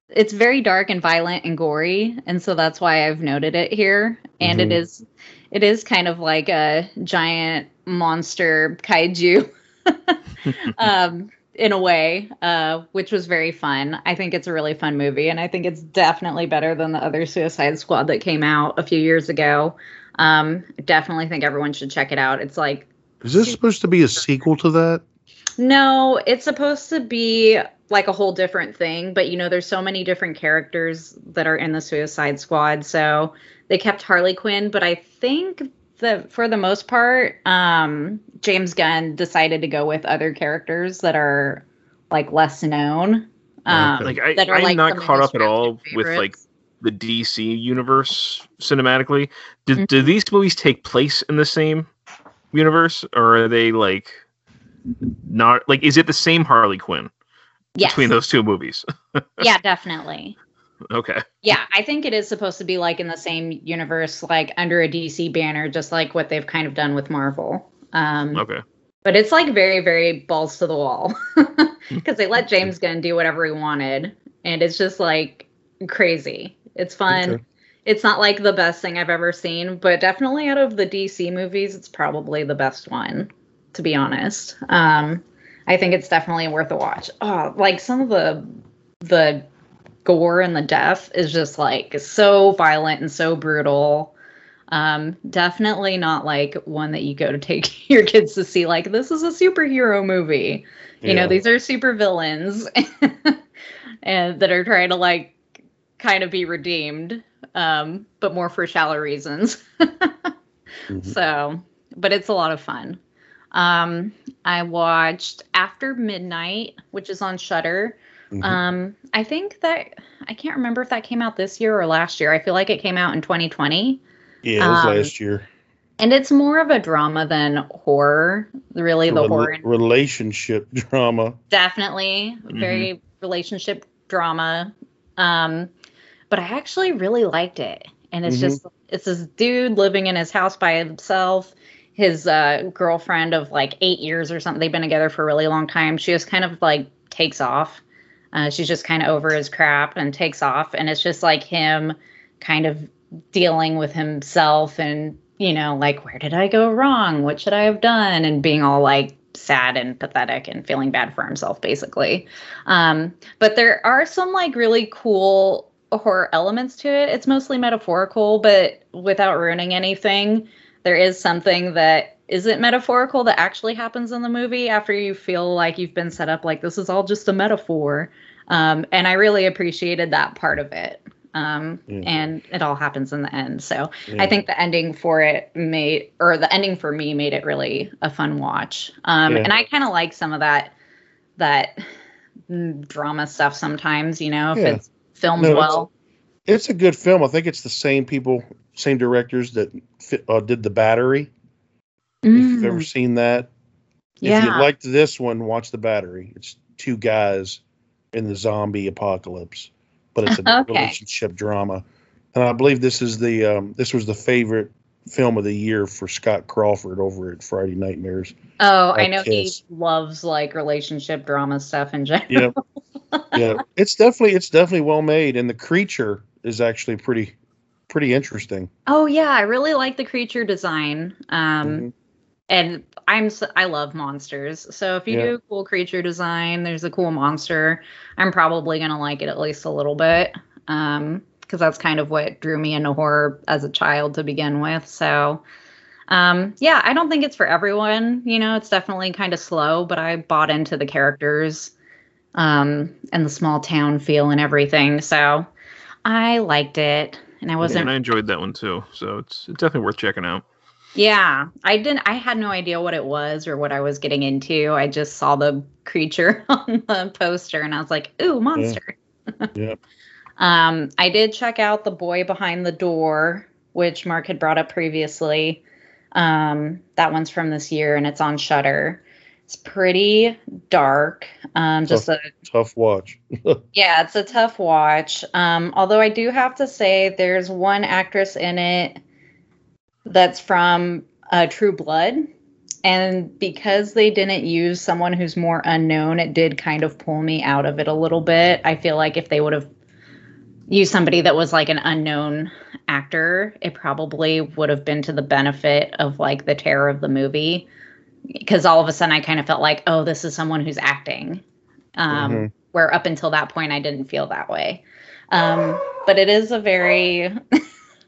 S4: it's very dark and violent and gory, and so that's why I've noted it here. And it
S2: Mhm.
S4: is it is kind of like a giant monster kaiju um, in a way, uh, which was very fun. I think it's a really fun movie, and I think it's definitely better than the other Suicide Squad that came out a few years ago. Um, definitely think everyone should check it out. It's like
S2: Is this supposed to be a sequel to that?
S4: no, it's supposed to be like a whole different thing, but you know, there's so many different characters that are in the Suicide Squad, so they kept Harley Quinn, but I think that for the most part, um, James Gunn decided to go with other characters that are like less known. Um,
S2: Okay.
S3: Like I,
S4: that are,
S3: I'm
S4: like,
S3: not caught up at all
S4: drafted
S3: with like the DC universe cinematically. Do,
S4: Mm-hmm.
S3: do these movies take place in the same universe, or are they like not? Like, is it the same Harley Quinn
S4: yes.
S3: between those two movies?
S4: yeah, definitely.
S3: Okay.
S4: Yeah, I think it is supposed to be like in the same universe, like under a DC banner, just like what they've kind of done with Marvel. Um,
S3: Okay.
S4: but it's like very, very balls to the wall because they let James Gunn do whatever he wanted, and it's just like crazy. It's fun.
S2: Okay.
S4: It's not like the best thing I've ever seen, but definitely out of the DC movies, it's probably the best one, to be honest. Um, I think it's definitely worth a watch. Oh, like some of the the gore and the death is just like so violent and so brutal. Um, definitely not like one that you go to take your kids to see. Like this is a superhero movie. You know, these are super villains and that are trying to like kind of be redeemed, um, but more for shallow reasons.
S2: Mhm.
S4: So, but it's a lot of fun. Um, I watched After Midnight, which is on Shudder.
S2: Mhm.
S4: Um, I think that I can't remember if that came out this year or last year. I feel like it came out in 2020.
S2: yeah, it was
S4: um,
S2: last year.
S4: And it's more of a drama than horror. Really, the
S2: Rela-
S4: horror
S2: relationship drama.
S4: definitely very relationship drama um but i actually really liked it and it's
S2: Mhm.
S4: just it's this dude living in his house by himself his uh girlfriend of like eight years or something they've been together for a really long time she just kind of like takes off uh, she's just kind of over his crap and takes off. And it's just like him kind of dealing with himself and you know like where did i go wrong? What should i have done? And being all like sad and pathetic and feeling bad for himself basically. Um but there are some like really cool horror elements to it. It's mostly metaphorical but without ruining anything there is something that isn't metaphorical that actually happens in the movie after you feel like you've been set up like this is all just a metaphor um and i really appreciated that part of it um
S2: Yeah.
S4: and it all happens in the end so
S2: Yeah.
S4: I think the ending for it made, or the ending for me made it really a fun watch. Um,
S2: Yeah.
S4: And I kind of like some of that, that mm, drama stuff sometimes, you know, if
S2: Yeah.
S4: it's filmed
S2: No,
S4: well.
S2: It's a good film. I think it's the same people, same directors that fi- uh, did The Battery. If you've ever
S4: Mm,
S2: seen that. yeah. If you liked this one, watch The Battery. It's two guys in the zombie apocalypse, but it's a
S4: Okay.
S2: relationship drama. And I believe this is the um, this was the favorite film of the year for Scott Crawford over at Friday Nightmares.
S4: oh, I know he loves like relationship drama stuff in general.
S2: Yeah, yeah. It's definitely it's definitely well made, and the creature is actually pretty pretty interesting.
S4: Oh yeah, I really like the creature design. Um
S2: Mhm.
S4: And I'm I love monsters. So if you
S2: Yeah.
S4: do a cool creature design, there's a cool monster, I'm probably going to like it at least a little bit. Um because that's kind of what drew me into horror as a child to begin with. So um yeah, I don't think it's for everyone, you know, it's definitely kind of slow, but I bought into the characters um and the small town feel and everything. So I liked it and I wasn't
S3: and I enjoyed that one too. So it's it's definitely worth checking out.
S4: Yeah, I didn't. I had no idea what it was or what I was getting into. I just saw the creature on the poster, and I was like, "Ooh, monster!"
S2: Yeah.
S4: Um, I did check out the boy behind the door, which Mark had brought up previously. Um, that one's from this year, and it's on Shudder. It's pretty dark. Um, just a
S2: Tough watch.
S4: yeah, it's a tough watch. Um, although I do have to say, there's one actress in it that's from uh, True Blood, and because they didn't use someone who's more unknown, it did kind of pull me out of it a little bit. I feel like if they would have used somebody that was like an unknown actor, it probably would have been to the benefit of like the terror of the movie. Because all of a sudden, I kind of felt like, oh, this is someone who's acting um,
S2: Mhm.
S4: where up until that point I didn't feel that way. Um, but it is a very,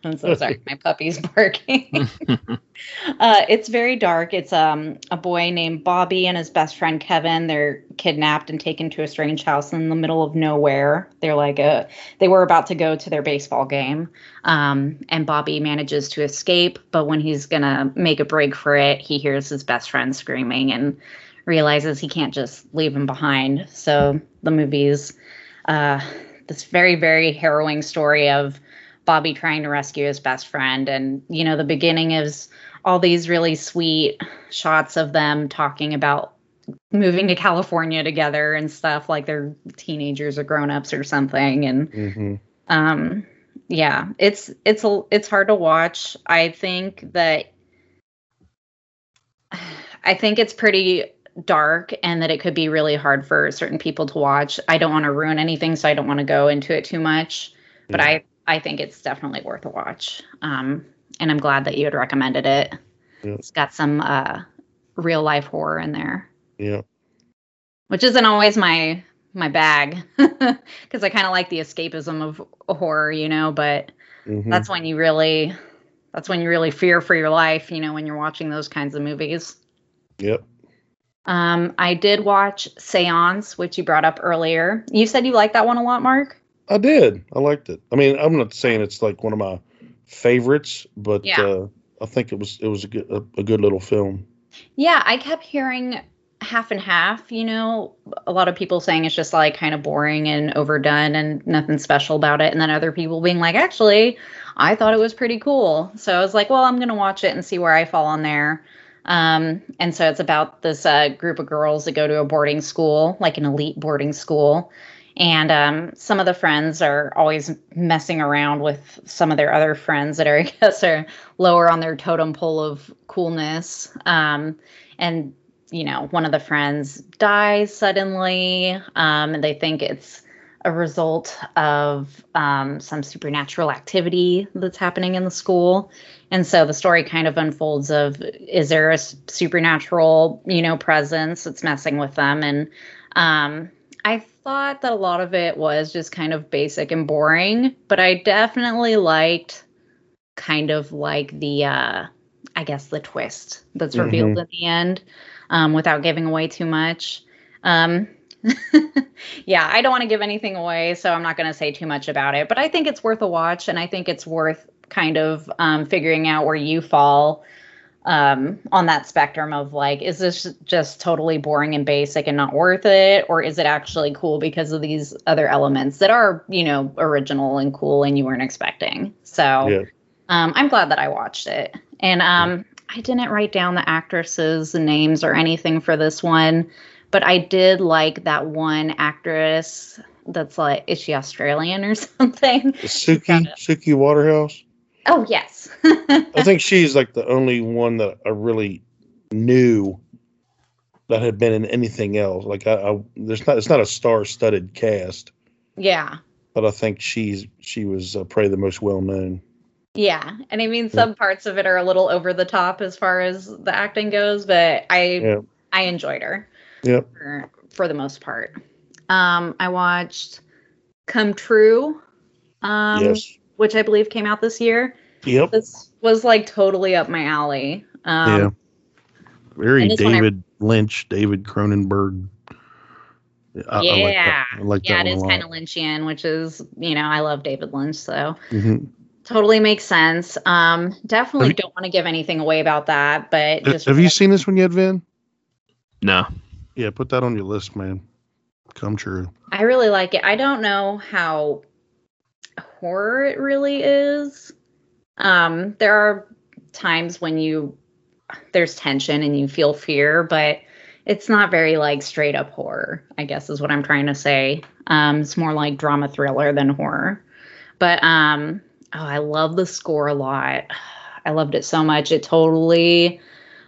S4: I'm so sorry, my puppy's barking. uh, it's very dark. It's um, a boy named Bobby and his best friend Kevin. They're kidnapped and taken to a strange house in the middle of nowhere. They're like a, they were about to go to their baseball game, um, and Bobby manages to escape. But when he's gonna make a break for it, he hears his best friend screaming and realizes he can't just leave him behind. So the movie's uh, this very, very harrowing story of Bobby trying to rescue his best friend. And, you know, the beginning is all these really sweet shots of them talking about moving to California together and stuff like they're teenagers or grown-ups or something. And
S2: hmm
S4: um yeah it's it's a it's hard to watch i think that i think it's pretty dark and that it could be really hard for certain people to watch i don't want to ruin anything so i don't want to go into it too much but
S2: Yeah.
S4: i i think it's definitely worth a watch um and i'm glad that you had recommended it
S2: Yeah.
S4: it's got some uh real life horror in there
S2: Yeah.
S4: which isn't always my my bag because I kind of like the escapism of horror, you know. But
S2: Mhm.
S4: that's when you really, that's when you really fear for your life, you know, when you're watching those kinds of movies.
S2: Yep.
S4: Um, I did watch Seance, which you brought up earlier. You said you liked that one a lot, Mark.
S2: I did. I liked it. I mean, I'm not saying it's like one of my favorites, but
S4: Yeah.
S2: uh, I think it was it was a good a, a good little film.
S4: Yeah, I kept hearing half and half, you know, a lot of people saying it's just like kind of boring and overdone and nothing special about it. And then other people being like, actually, I thought it was pretty cool. So I was like, well, I'm going to watch it and see where I fall on there. Um, and so it's about this uh, group of girls that go to a boarding school, like an elite boarding school. And um, some of the friends are always messing around with some of their other friends that are, I guess, are lower on their totem pole of coolness. Um, and you know, one of the friends dies suddenly, um, and they think it's a result of um, some supernatural activity that's happening in the school. And so the story kind of unfolds of is there a supernatural, you know, presence that's messing with them? And um, I thought that a lot of it was just kind of basic and boring, but I definitely liked kind of like the, uh, I guess, the twist that's revealed at the end um, without giving away too much. Um, yeah, I don't want to give anything away, so I'm not going to say too much about it. But I think it's worth a watch, and I think it's worth kind of um, figuring out where you fall um, on that spectrum of like, is this just totally boring and basic and not worth it, or is it actually cool because of these other elements that are, you know, original and cool and you weren't expecting? So
S2: Yeah.
S4: um, I'm glad that I watched it. And um, I didn't write down the actresses' names or anything for this one, but I did like that one actress that's like, is she Australian or something?
S2: Suki Suki Waterhouse.
S4: Oh, yes.
S2: I think she's like the only one that I really knew that had been in anything else. Like I, I there's not it's not a star-studded cast,
S4: yeah.
S2: but I think she's she was uh, probably the most well known.
S4: Yeah. And I mean, some parts of it are a little over the top as far as the acting goes, but I
S2: Yeah.
S4: I enjoyed her
S2: Yep.
S4: for, for the most part. Um, I watched Come True, um,
S2: yes.
S4: Which I believe came out this year.
S2: Yep.
S4: This was like totally up my alley. Um,
S2: yeah. Very
S4: and this one I-
S2: David Lynch, David Cronenberg. I, I like
S4: yeah,
S2: that. I like
S4: yeah,
S2: that
S4: it
S2: one
S4: is
S2: a
S4: kind of Lynchian, which is you know I love David Lynch, so
S2: Mhm.
S4: totally makes sense. Um, definitely
S2: you-
S4: don't want to give anything away about that, but just
S2: Have you seen this one yet, Vin?
S3: No.
S2: Yeah, put that on your list, man. Come true.
S4: I really like it. I don't know how horror it really is. Um, there are times when you there's tension and you feel fear, but it's not very like straight up horror, I guess is what I'm trying to say. Um, it's more like drama thriller than horror. But um, oh, I love the score a lot. I loved it so much. It totally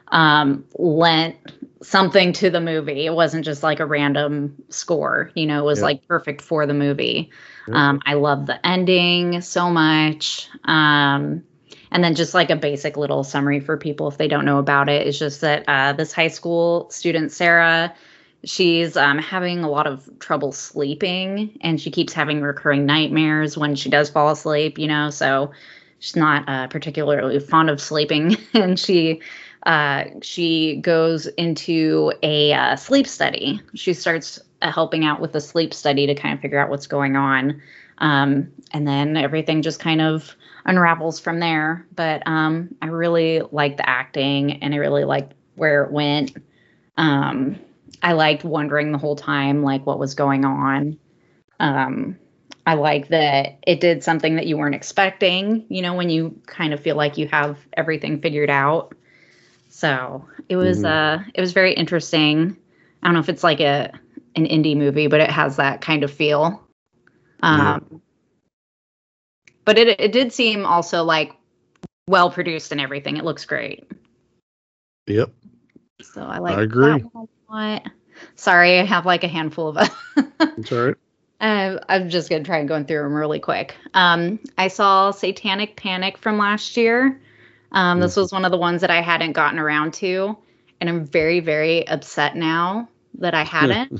S4: um, lent something to the movie. It wasn't just like a random score, you know, it was
S2: Yeah.
S4: like perfect for the movie.
S2: Yeah.
S4: Um, I love the ending so much. Um, and then just like a basic little summary for people if they don't know about it is just that uh, this high school student, Sarah, she's um, having a lot of trouble sleeping and she keeps having recurring nightmares when she does fall asleep, you know, so she's not uh, particularly fond of sleeping and she uh, she goes into a uh, sleep study. She starts uh, helping out with the sleep study to kind of figure out what's going on. Um, and then everything just kind of unravels from there. But um, I really liked the acting and I really liked where it went. Um, I liked wondering the whole time, like, what was going on. Um, I like that it did something that you weren't expecting, you know, when you kind of feel like you have everything figured out. So it was uh it was very interesting. I don't know if it's like a an indie movie, but it has that kind of feel. Um but it it did seem also like well produced and everything. It looks great.
S2: Yep.
S4: So I like
S2: I agree.
S4: Sorry, I have like a handful of
S2: It's all right.
S4: Uh, I'm just gonna try and go through them really quick. Um, I saw Satanic Panic from last year. Um, this was one of the ones that I hadn't gotten around to, and I'm very, very upset now that I hadn't,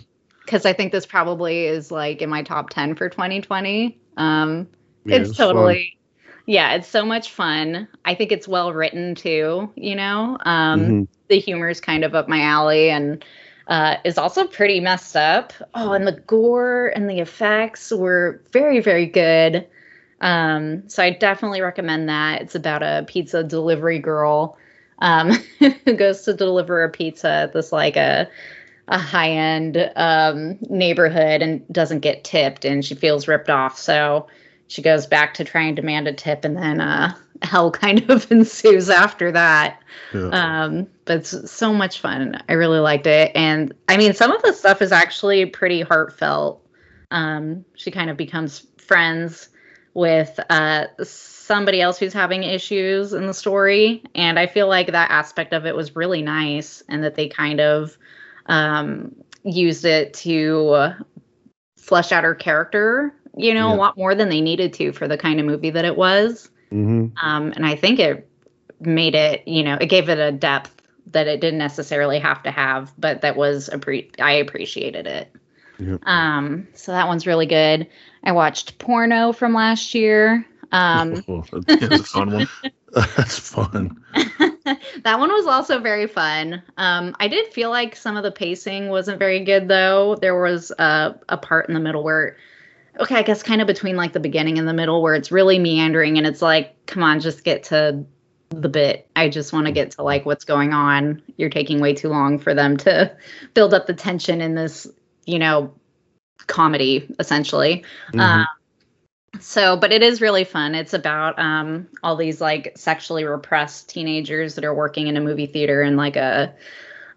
S4: because I think this probably is like in my top ten for 2020. Um,
S2: Yeah,
S4: it's
S2: fun.
S4: totally, yeah, it's so much fun. I think it's well written too. You know, um,
S2: Mhm.
S4: the humor is kind of up my alley and uh, is also pretty messed up. Oh, and the gore and the effects were very, very good. Um, so I definitely recommend that. It's about a pizza delivery girl um, who goes to deliver a pizza at this like a a high end um, neighborhood and doesn't get tipped, and she feels ripped off. So she goes back to try and demand a tip, and then uh, hell kind of ensues after that.
S2: Yeah.
S4: Um, but it's so much fun. I really liked it. And I mean, some of the stuff is actually pretty heartfelt. Um, she kind of becomes friends with uh, somebody else who's having issues in the story. And I feel like that aspect of it was really nice and that they kind of um, used it to flesh out her character, you know,
S2: Yeah.
S4: a lot more than they needed to for the kind of movie that it was.
S2: Mhm.
S4: Um, and I think it made it, you know, it gave it a depth that it didn't necessarily have to have, but that was appre- I appreciated it.
S2: Yep.
S4: Um, so that one's really good. I watched Porno from last year. Um,
S3: It was a fun one.
S2: That's fun.
S4: that one was also very fun. Um, I did feel like some of the pacing wasn't very good though. There was a, a part in the middle where, okay, I guess kind of between like the beginning and the middle where it's really meandering and it's like, come on, just get to the bit. I just want to get to like what's going on. You're taking way too long for them to build up the tension in this, you know, comedy essentially.
S2: Mhm.
S4: Um, so, but it is really fun. It's about um, all these like sexually repressed teenagers that are working in a movie theater in like a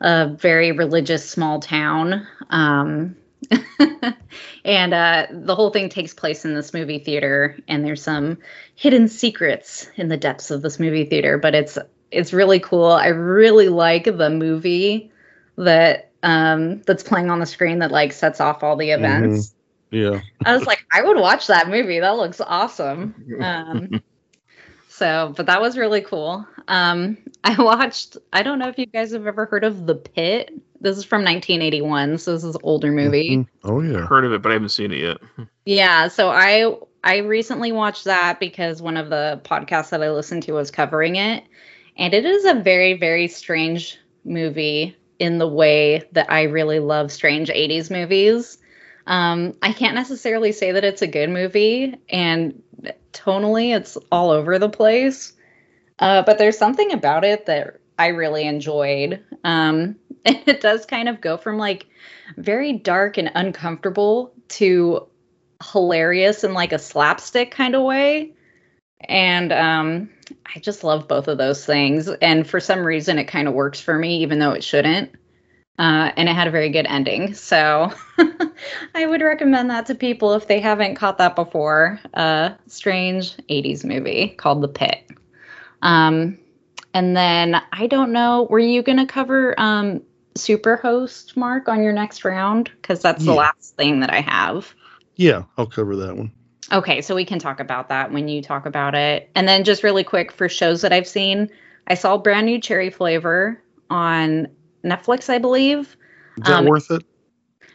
S4: a very religious small town. Um, and uh, the whole thing takes place in this movie theater, and there's some hidden secrets in the depths of this movie theater. But it's it's really cool. I really like the movie that um, that's playing on the screen that like sets off all the events.
S2: Yeah.
S4: I was like, I would watch that movie. That looks awesome. Um, so, but that was really cool. Um, I watched. I don't know if you guys have ever heard of The Pit. This is from 1981, so this is an older movie.
S2: Mhm. Oh yeah.
S3: Heard of it, but I haven't seen it yet.
S4: Yeah, so I I recently watched that because one of the podcasts that I listened to was covering it, and it is a very very strange movie in the way that I really love strange 80s movies. Um, I can't necessarily say that it's a good movie, and tonally it's all over the place. Uh, but there's something about it that I really enjoyed. Um, it does kind of go from like very dark and uncomfortable to hilarious in like a slapstick kind of way. And um, I just love both of those things. And for some reason, it kind of works for me, even though it shouldn't. Uh, and it had a very good ending. So I would recommend that to people if they haven't caught that before. A strange 80s movie called The Pit. Um, and then I don't know, were you going to cover um, Superhost, Mark, on your next round? Because that's the last thing that I have.
S2: Yeah, I'll cover that one.
S4: Okay, so we can talk about that when you talk about it. And then just really quick for shows that I've seen, I saw brand new cherry flavor on Netflix, I believe.
S2: Is that
S4: Um,
S2: worth it?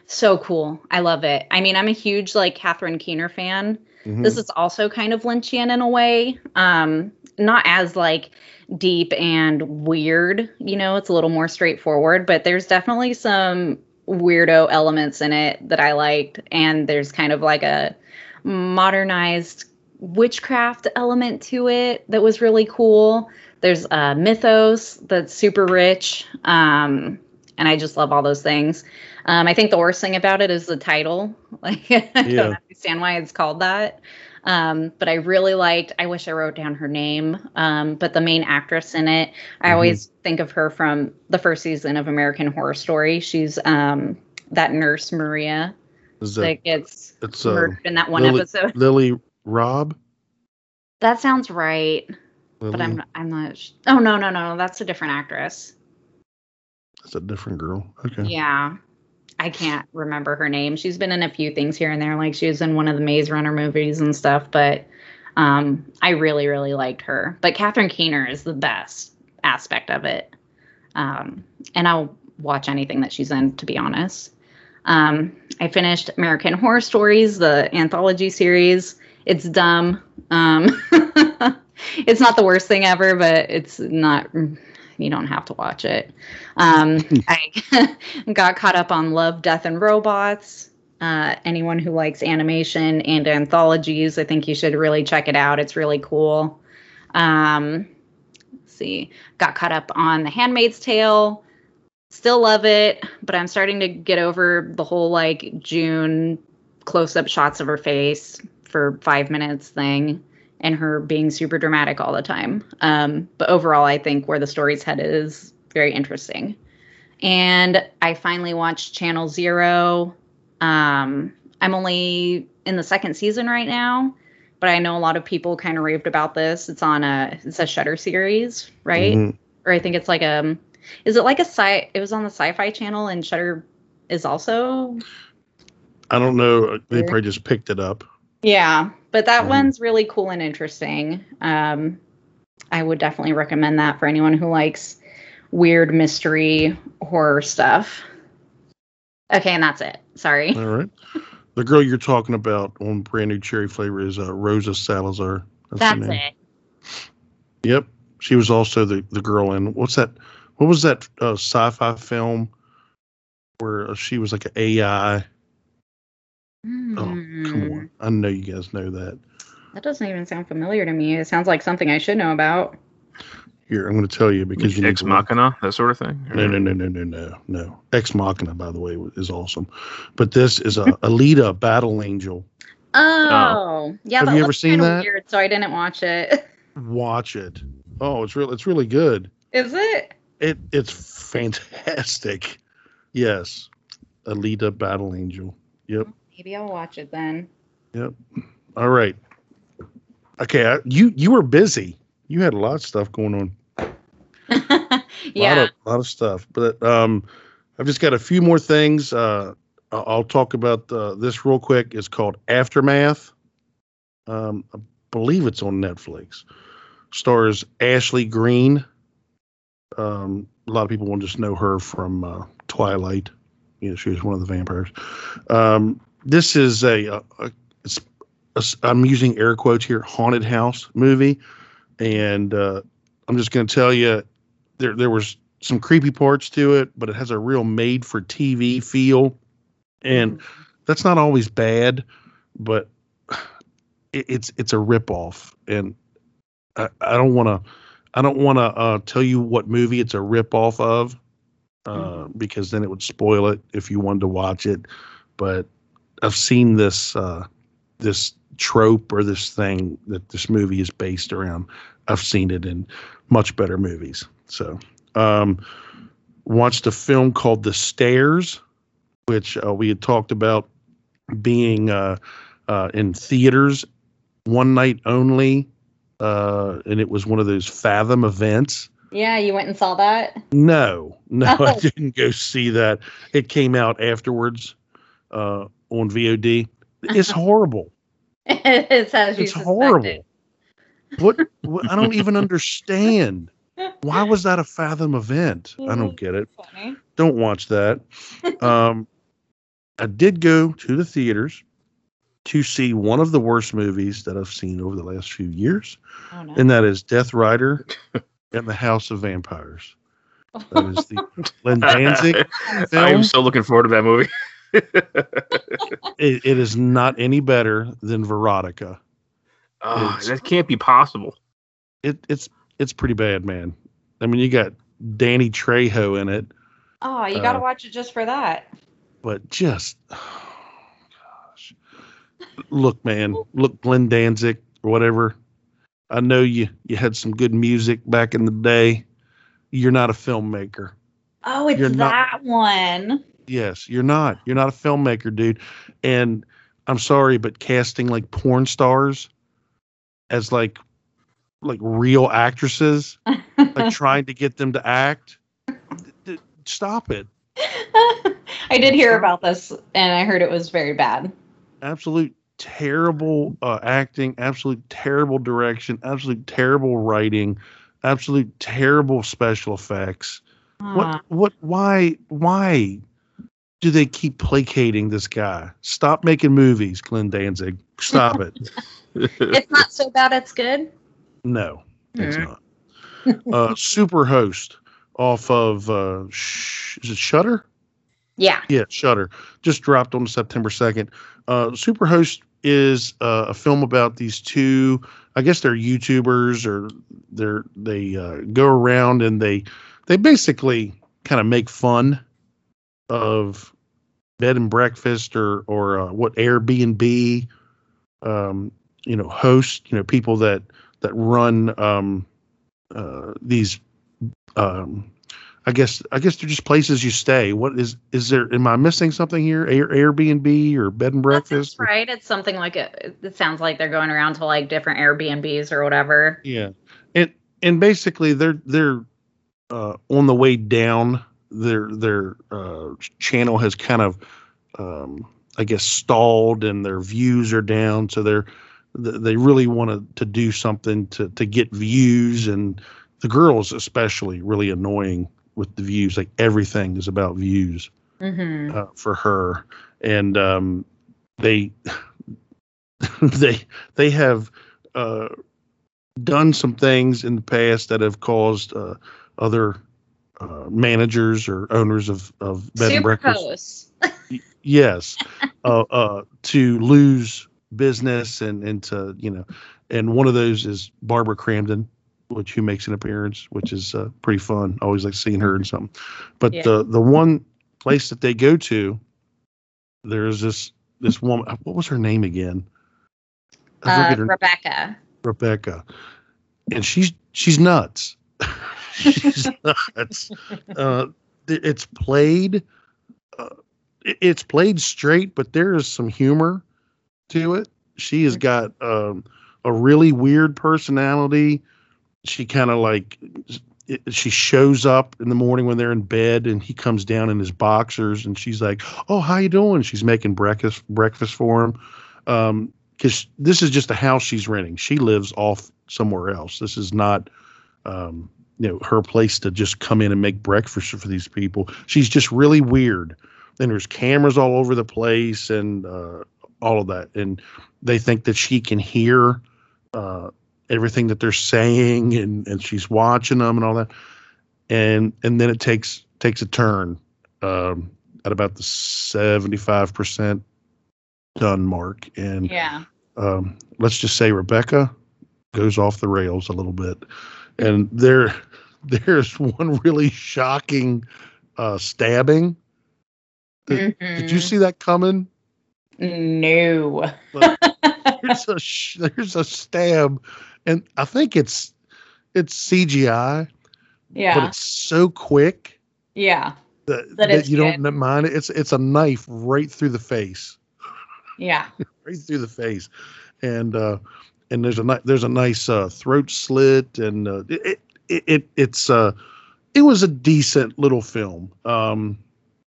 S4: So cool. I love it. I mean, I'm a huge like Catherine Keener fan.
S2: Mhm.
S4: This is also kind of Lynchian in a way. Um, not as like deep and weird, you know, it's a little more straightforward, but there's definitely some weirdo elements in it that I liked. And there's kind of like a modernized witchcraft element to it that was really cool. There's a mythos that's super rich. Um, and I just love all those things. Um, I think the worst thing about it is the title. Like, I
S2: Yeah.
S4: don't understand why it's called that. Um, but I really liked. I wish I wrote down her name. Um, but the main actress in it, I
S2: Mhm.
S4: always think of her from the first season of American Horror Story. She's um, that nurse Maria
S2: Is
S4: that,
S2: that
S4: gets
S2: it's uh,
S4: in that one
S2: Lily,
S4: episode.
S2: Lily Rabe.
S4: That sounds right,
S2: Lily,
S4: but I'm I'm not. Sh- oh no no no, that's a different actress.
S2: That's a different girl. Okay.
S4: Yeah. I can't remember her name. She's been in a few things here and there. Like she was in one of the Maze Runner movies and stuff, but um, I really, really liked her. But Catherine Keener is the best aspect of it. Um, and I'll watch anything that she's in, to be honest. Um, I finished American Horror Stories, the anthology series. It's dumb. Um, it's not the worst thing ever, but it's not you don't have to watch it. Um, I got caught up on Love, Death, and Robots. Uh, anyone who likes animation and anthologies, I think you should really check it out. It's really cool. Um, let's see, got caught up on The Handmaid's Tale. Still love it, but I'm starting to get over the whole like June close-up shots of her face for five minutes thing and her being super dramatic all the time. Um, but overall, I think where the story's headed is very interesting. And I finally watched Channel Zero. Um, I'm only in the second season right now, but I know a lot of people kind of raved about this. It's on a it's a Shudder series, right?
S2: Mhm.
S4: Or I think it's like a is it like a sci? It was on the Sci-Fi Channel, and Shudder is also
S2: I don't know. They probably just picked it up.
S4: Yeah, but that
S2: Mhm.
S4: one's really cool and interesting. Um, I would definitely recommend that for anyone who likes weird mystery horror stuff. Okay, and that's it. Sorry.
S2: All right. The girl you're talking about on brand new cherry flavor is uh, Rosa Salazar. her
S4: That's it.
S2: Yep. She was also the, the girl in what's that? What was that uh, sci-fi film where uh, she was like an AI? Oh, come
S4: Hmm,
S2: on! I know you guys know that.
S4: That doesn't even sound familiar to me. It sounds like something I should know about.
S2: Here, I'm going to tell you because you need
S3: Ex
S2: to-
S3: Machina, that sort of thing.
S2: No, no, no, no, no, no, no. Ex Machina, by the way, is awesome, but this is a Alita Battle Angel.
S4: Oh, yeah.
S2: Have you ever seen
S4: kinda
S2: that?
S4: Weird, so I didn't watch it.
S2: Watch it. Oh, it's real. It's really good.
S4: Is it?
S2: It it's fantastic. Yes, Alita Battle Angel. Yep.
S4: Maybe I'll watch it then.
S2: Yep. All right. Okay, I, you you were busy. You had a lot of stuff going on.
S4: yeah.
S2: lot of, lot of stuff. But um, I've just got a few more things. Uh, I'll, I'll talk about uh, this real quick. It's called Aftermath. Um, I believe it's on Netflix. Stars Ashley Greene. Um, a lot of people will just know her from uh, Twilight. You know, she was one of the vampires. Um, this is a, a, a, it's a I'm using air quotes here, haunted house movie, and uh, I'm just going to tell you there there was some creepy parts to it, but it has a real made for TV feel, and that's not always bad, but it, it's it's a ripoff, and I, I don't want to I don't want to uh, tell you what movie it's a ripoff of, uh, because then it would spoil it if you wanted to watch it. But I've seen this uh, this trope or this thing that this movie is based around. I've seen it in much better movies. So, um, watched a film called The Stairs, which uh, we had talked about being uh, uh, in theaters one night only, uh, and it was one of those Fathom events.
S4: Yeah, you went and saw that.
S2: No, no, I
S4: Oh.
S2: didn't go see that. It came out afterwards uh, on VOD. It's horrible.
S4: it's as
S2: It's horrible. What, what? I don't even understand. Why was that a Fathom event? I don't get it. Don't watch that. Um, I did go to the theaters to see one of the worst movies that I've seen over the last few years,
S4: Oh no.
S2: and that is Death Rider and the House of Vampires. That is the Glenn Danzig
S3: I'm
S2: film.
S3: so looking forward to that movie.
S2: It, it is not any better than Verotika.
S3: Oh, that can't be possible.
S2: It, it's it's pretty bad, man. I mean, you got Danny Trejo in it,
S4: oh, you got to
S2: uh,
S4: watch it just for that.
S2: but just gosh, look, man, look, Glenn Danzig or whatever. I know you you had some good music back in the day. You're not a filmmaker.
S4: Oh, it's
S2: you're not-
S4: that one.
S2: Yes, you're not. You're not a filmmaker, dude. And I'm sorry, but casting like porn stars as like like real actresses, like trying to get them to act. d- Stop it.
S4: I did hear about this, and I heard it was very bad.
S2: Absolute terrible uh, acting, absolute terrible direction, absolute terrible writing, absolute terrible special effects.
S4: Huh.
S2: What what why why do they keep placating this guy? Stop making movies, Glenn Danzig. Stop it.
S4: It's not so bad. It's good.
S2: No, it's
S4: Hmm.
S2: not. Uh, Superhost off of uh, sh- is it Shudder?
S4: Yeah.
S2: Yeah, Shudder just dropped on September second. Uh, Superhost is uh, a film about these two. I guess they're YouTubers or they're they uh, go around and they they basically kind of make fun of bed and breakfast or or uh, what Airbnb um, you know host you know people that that run um, uh, these um, I guess I guess they're just places you stay. What is is there? Am I missing something here? Air, Airbnb or bed and breakfast?
S4: That's right. It's something like a, it sounds like they're going around to like different Airbnbs or whatever.
S2: Yeah, and and basically they're they're uh, on the way down. Their their uh, channel has kind of um, I guess stalled and their views are down. So they're they really wanted to do something to to get views and the girls especially really annoying with the views. Like everything is about views.
S4: Mm-hmm.
S2: uh, for her, and um, they they they have uh, done some things in the past that have caused uh, other uh, managers or owners of of bed and breakfast, yes, uh, uh, to lose business and and to you know, and one of those is Barbara Crampton. Which who makes an appearance, which is uh, pretty fun. I always like seeing her in something. But
S4: Yeah.
S2: the the one place that they go to, there's this this woman. What was her name again? I
S4: Uh,
S2: forget her-
S4: Rebecca.
S2: Rebecca, and she's she's nuts. she's nuts. Uh, it's played, uh, it's played straight, but there is some humor to it. She has got um, a really weird personality. She kind of like she shows up in the morning when they're in bed, and he comes down in his boxers, and she's like, "Oh, how you doing?" She's making breakfast breakfast for him. Um, because this is just a house she's renting. She lives off somewhere else. This is not, um, you know, her place to just come in and make breakfast for these people. She's just really weird. And there's cameras all over the place and uh, all of that. And they think that she can hear uh, everything that they're saying, and and she's watching them and all that. And and then it takes takes a turn um, at about the seventy five percent done mark and
S4: Yeah.
S2: um, let's just say Rebecca goes off the rails a little bit, and there there's one really shocking uh, stabbing. Did, did you
S4: Mhm.
S2: see that coming?
S4: No.
S2: There's a sh- there's a stab, and I think it's it's CGI,
S4: Yeah.
S2: but it's so quick
S4: Yeah.
S2: that,
S4: That
S2: that you
S4: good.
S2: don't mind it. It's it's a knife right through the face.
S4: Yeah.
S2: right through the face, and uh, and there's a ni- there's a nice uh, throat slit, and uh, it, it it it's uh it was a decent little film. Um,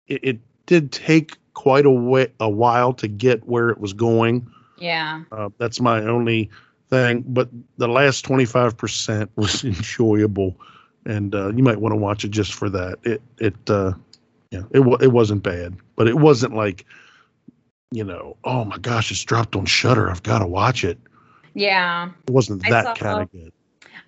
S2: it, it did take quite a way a while to get where it was going.
S4: Yeah.
S2: Uh, that's my only thing, but the last twenty five percent was enjoyable, and uh, you might want to watch it just for that. It it uh, yeah it wa- it wasn't bad, but it wasn't like you know oh my gosh it's dropped on Shudder I've got to watch it.
S4: Yeah.
S2: It wasn't that kind of good.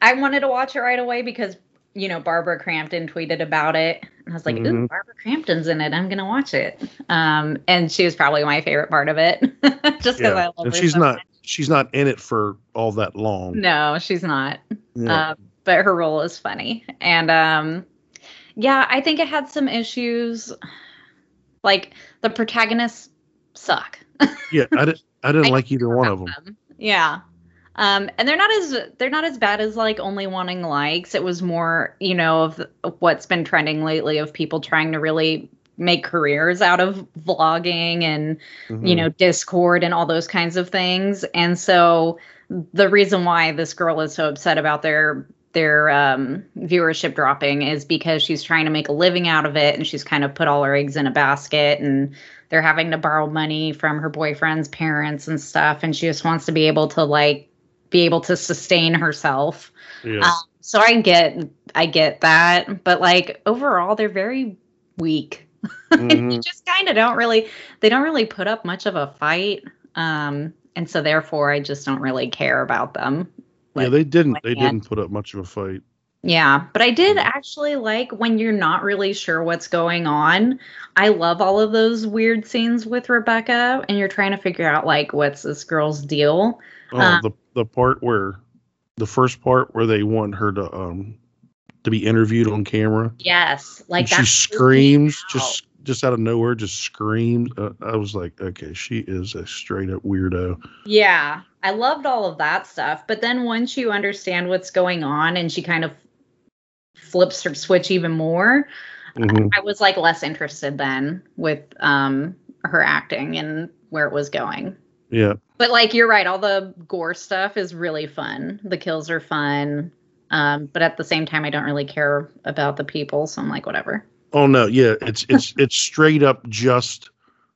S4: I wanted to watch it right away because, you know, Barbara Crampton tweeted about it. And I was like, ooh,
S2: Mhm.
S4: Barbara Crampton's in it. I'm going to watch it. Um, and she was probably my favorite part of it. Just because I love
S2: and
S4: her
S2: she's
S4: so
S2: not
S4: much.
S2: She's not in it for all that long.
S4: No, she's not.
S2: Yeah.
S4: Um, but her role is funny. And um, yeah, I think it had some issues. Like the protagonists suck.
S2: yeah, I didn't I didn't
S4: I
S2: like either one of them.
S4: them. Yeah. Um, and they're not as they're not as bad as like only wanting likes. It was more, you know, of what's been trending lately of people trying to really make careers out of vlogging and you
S2: Mhm.
S4: know Discord and all those kinds of things. And so the reason why this girl is so upset about their their um, viewership dropping is because she's trying to make a living out of it and she's kind of put all her eggs in a basket and they're having to borrow money from her boyfriend's parents and stuff and she just wants to be able to like be able to sustain herself
S2: Yeah.
S4: um, so i get i get that but like overall they're very weak and you just kind of don't really they don't really put up much of a fight um and so therefore i just don't really care about them
S2: yeah, they didn't they didn't put up much of a fight.
S4: yeah, but I did actually like when you're not really sure what's going on. I love all of those weird scenes with Rebecca, and you're trying to figure out like what's this girl's deal.
S2: Oh,
S4: Uh,
S2: the the part where the first part where they want her to um to be interviewed on camera.
S4: Yes, like
S2: she screams just just out of nowhere, just screams. Uh, I was like, okay, she is a straight up weirdo.
S4: Yeah, I loved all of that stuff. But then once you understand what's going on, and she kind of flips her switch even more,
S2: Mhm.
S4: I was like less interested then with um her acting and where it was going.
S2: Yeah,
S4: But like you're right, all the gore stuff is really fun. The kills are fun. Um, but at the same time I don't really care about the people, so I'm like, whatever.
S2: Oh no, yeah, it's it's it's straight up just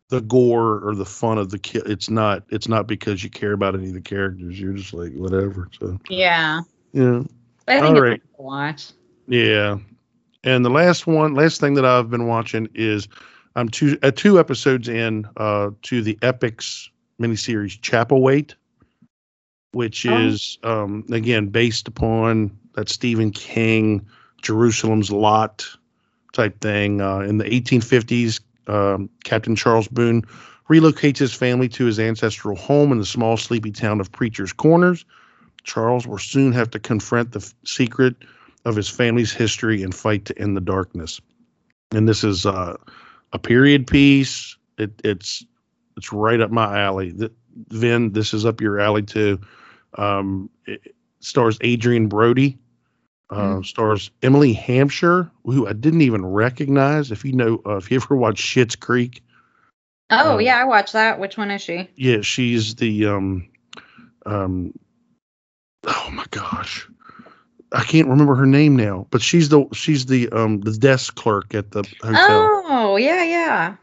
S2: the gore or the fun of the kill. It's not it's not because you care about any of the characters. You're just like whatever. So
S4: Yeah.
S2: yeah,
S4: But I think
S2: All
S4: it's
S2: right.
S4: watch.
S2: yeah. And the last one, last thing that I've been watching is I'm two uh, two episodes in uh to the Epix miniseries Chapelwaite, which
S4: Oh.
S2: is um again based upon that Stephen King Jerusalem's Lot type thing. Uh, in the 1850s, um, Captain Charles Boone relocates his family to his ancestral home in the small, sleepy town of Preacher's Corners. Charles will soon have to confront the f- secret of his family's history and fight to end the darkness. And this is uh, a period piece. It, it's it's right up my alley. The, Vin, this is up your alley too. Um, it stars Adrien Brody. Uh, Stars Emily Hampshire, who I didn't even recognize. If you know, uh, if you ever watched Schitt's Creek,
S4: Oh
S2: Uh,
S4: yeah, I watched that. Which one is she?
S2: yeah, she's the um, um, oh my gosh, I can't remember her name now, but she's the she's the um the desk clerk at the hotel.
S4: Oh yeah, yeah.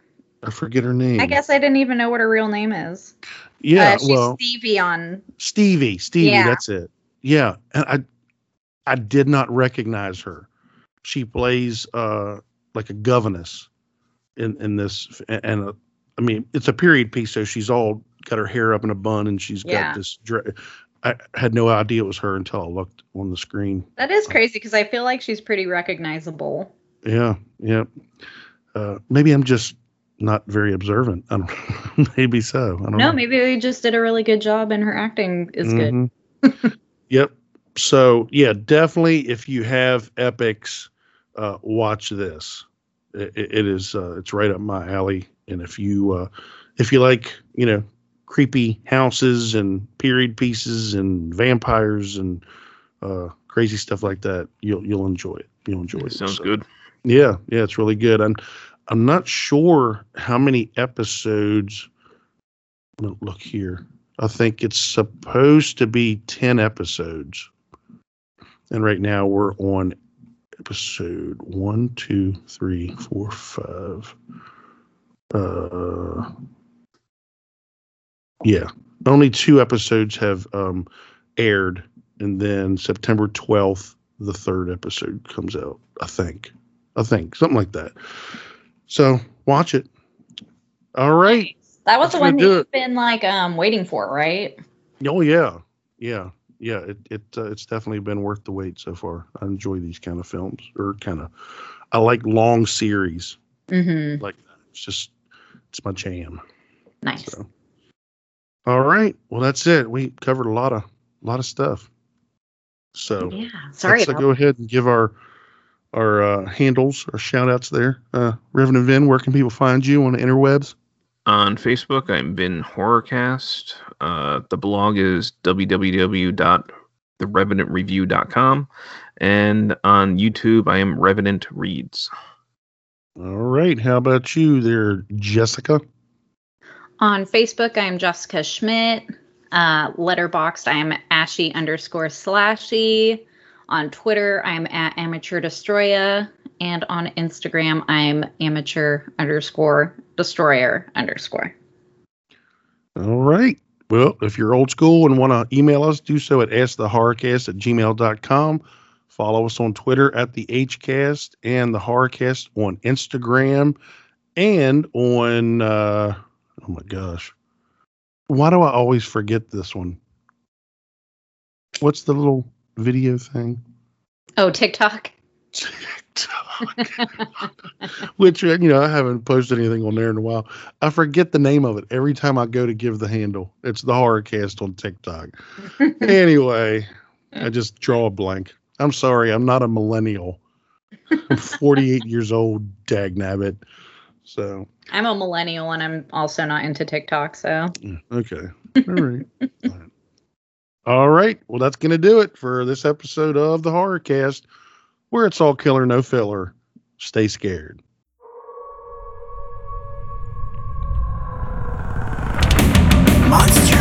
S2: I forget her name.
S4: I guess I didn't even know what her real name is.
S2: Yeah,
S4: uh, she's
S2: well,
S4: Stevie on.
S2: Stevie, Stevie,
S4: Yeah.
S2: that's it. Yeah, and I I did not recognize her. She plays uh like a governess in in this and, and uh, I mean it's a period piece so she's all got her hair up in a bun and she's got this dre- I had no idea it was her until I looked on the screen.
S4: That is crazy because I feel like she's pretty recognizable.
S2: Yeah, yeah. Uh maybe I'm just not very observant. I don't maybe so. I don't
S4: No,
S2: know.
S4: maybe they just did a really good job and her acting is good.
S2: Mhm. yep. So yeah, definitely if you have Epix, uh, watch this. It, it is uh, it's right up my alley. And if you uh, if you like you know creepy houses and period pieces and vampires and uh, crazy stuff like that, you'll you'll enjoy it. You'll enjoy it.
S3: Sounds
S2: So,
S3: good.
S2: Yeah, yeah, it's really good. I'm I'm not sure how many episodes. Look here. I think it's supposed to be 10 episodes. And right now we're on episode one, two, three, four, five. Uh, yeah, only two episodes have um, aired. And then September 12th, the third episode comes out, I think. I think something like that. So watch it. All right.
S4: That was
S2: That's
S4: the one that you've been like um waiting for, right?
S2: Oh yeah, yeah, yeah. It it uh, it's definitely been worth the wait so far. I enjoy these kind of films, or kind of. I like long series
S4: Mm-hmm.
S2: like. It's just it's my jam.
S4: Nice.
S2: So. All right. Well, that's it. We covered a lot of a lot of stuff. So
S4: Yeah. Sorry.
S2: let's go ahead and give our our uh, handles, our shout outs there. Uh, Reverend Vin, where can people find you on the interwebs?
S3: On Facebook, I'm Vin Horrorcast. Uh, the blog is www.therevenantreview.com. And on YouTube, I am Revenant Reads.
S2: All right. How about you there, Jessica?
S4: On Facebook, I'm Jessica Schmidt. Uh, Letterboxd, I'm Ashy underscore slashy. On Twitter, I'm at Amateur Destroya. And on Instagram, I'm amateur underscore destroyer underscore.
S2: All right. Well, if you're old school and want to email us, do so at askthehorrorcast at gmail.com. Follow us on Twitter at the Hcast and the Horrorcast on Instagram and on, uh, oh my gosh. Why do I always forget this one? What's the little video thing?
S4: Oh, TikTok.
S2: TikTok. Which, you know, I haven't posted anything on there in a while. I forget the name of it every time I go to give the handle. It's the Horrorcast on TikTok. anyway, I just draw a blank. I'm sorry, I'm not a millennial. I'm 48 years old, dag nabbit. So,
S4: I'm a millennial and I'm also not into TikTok. So
S2: okay. All right. All right. Well, that's to do it for this episode of the Horrorcast, where it's all killer, no filler. Stay scared. Monster.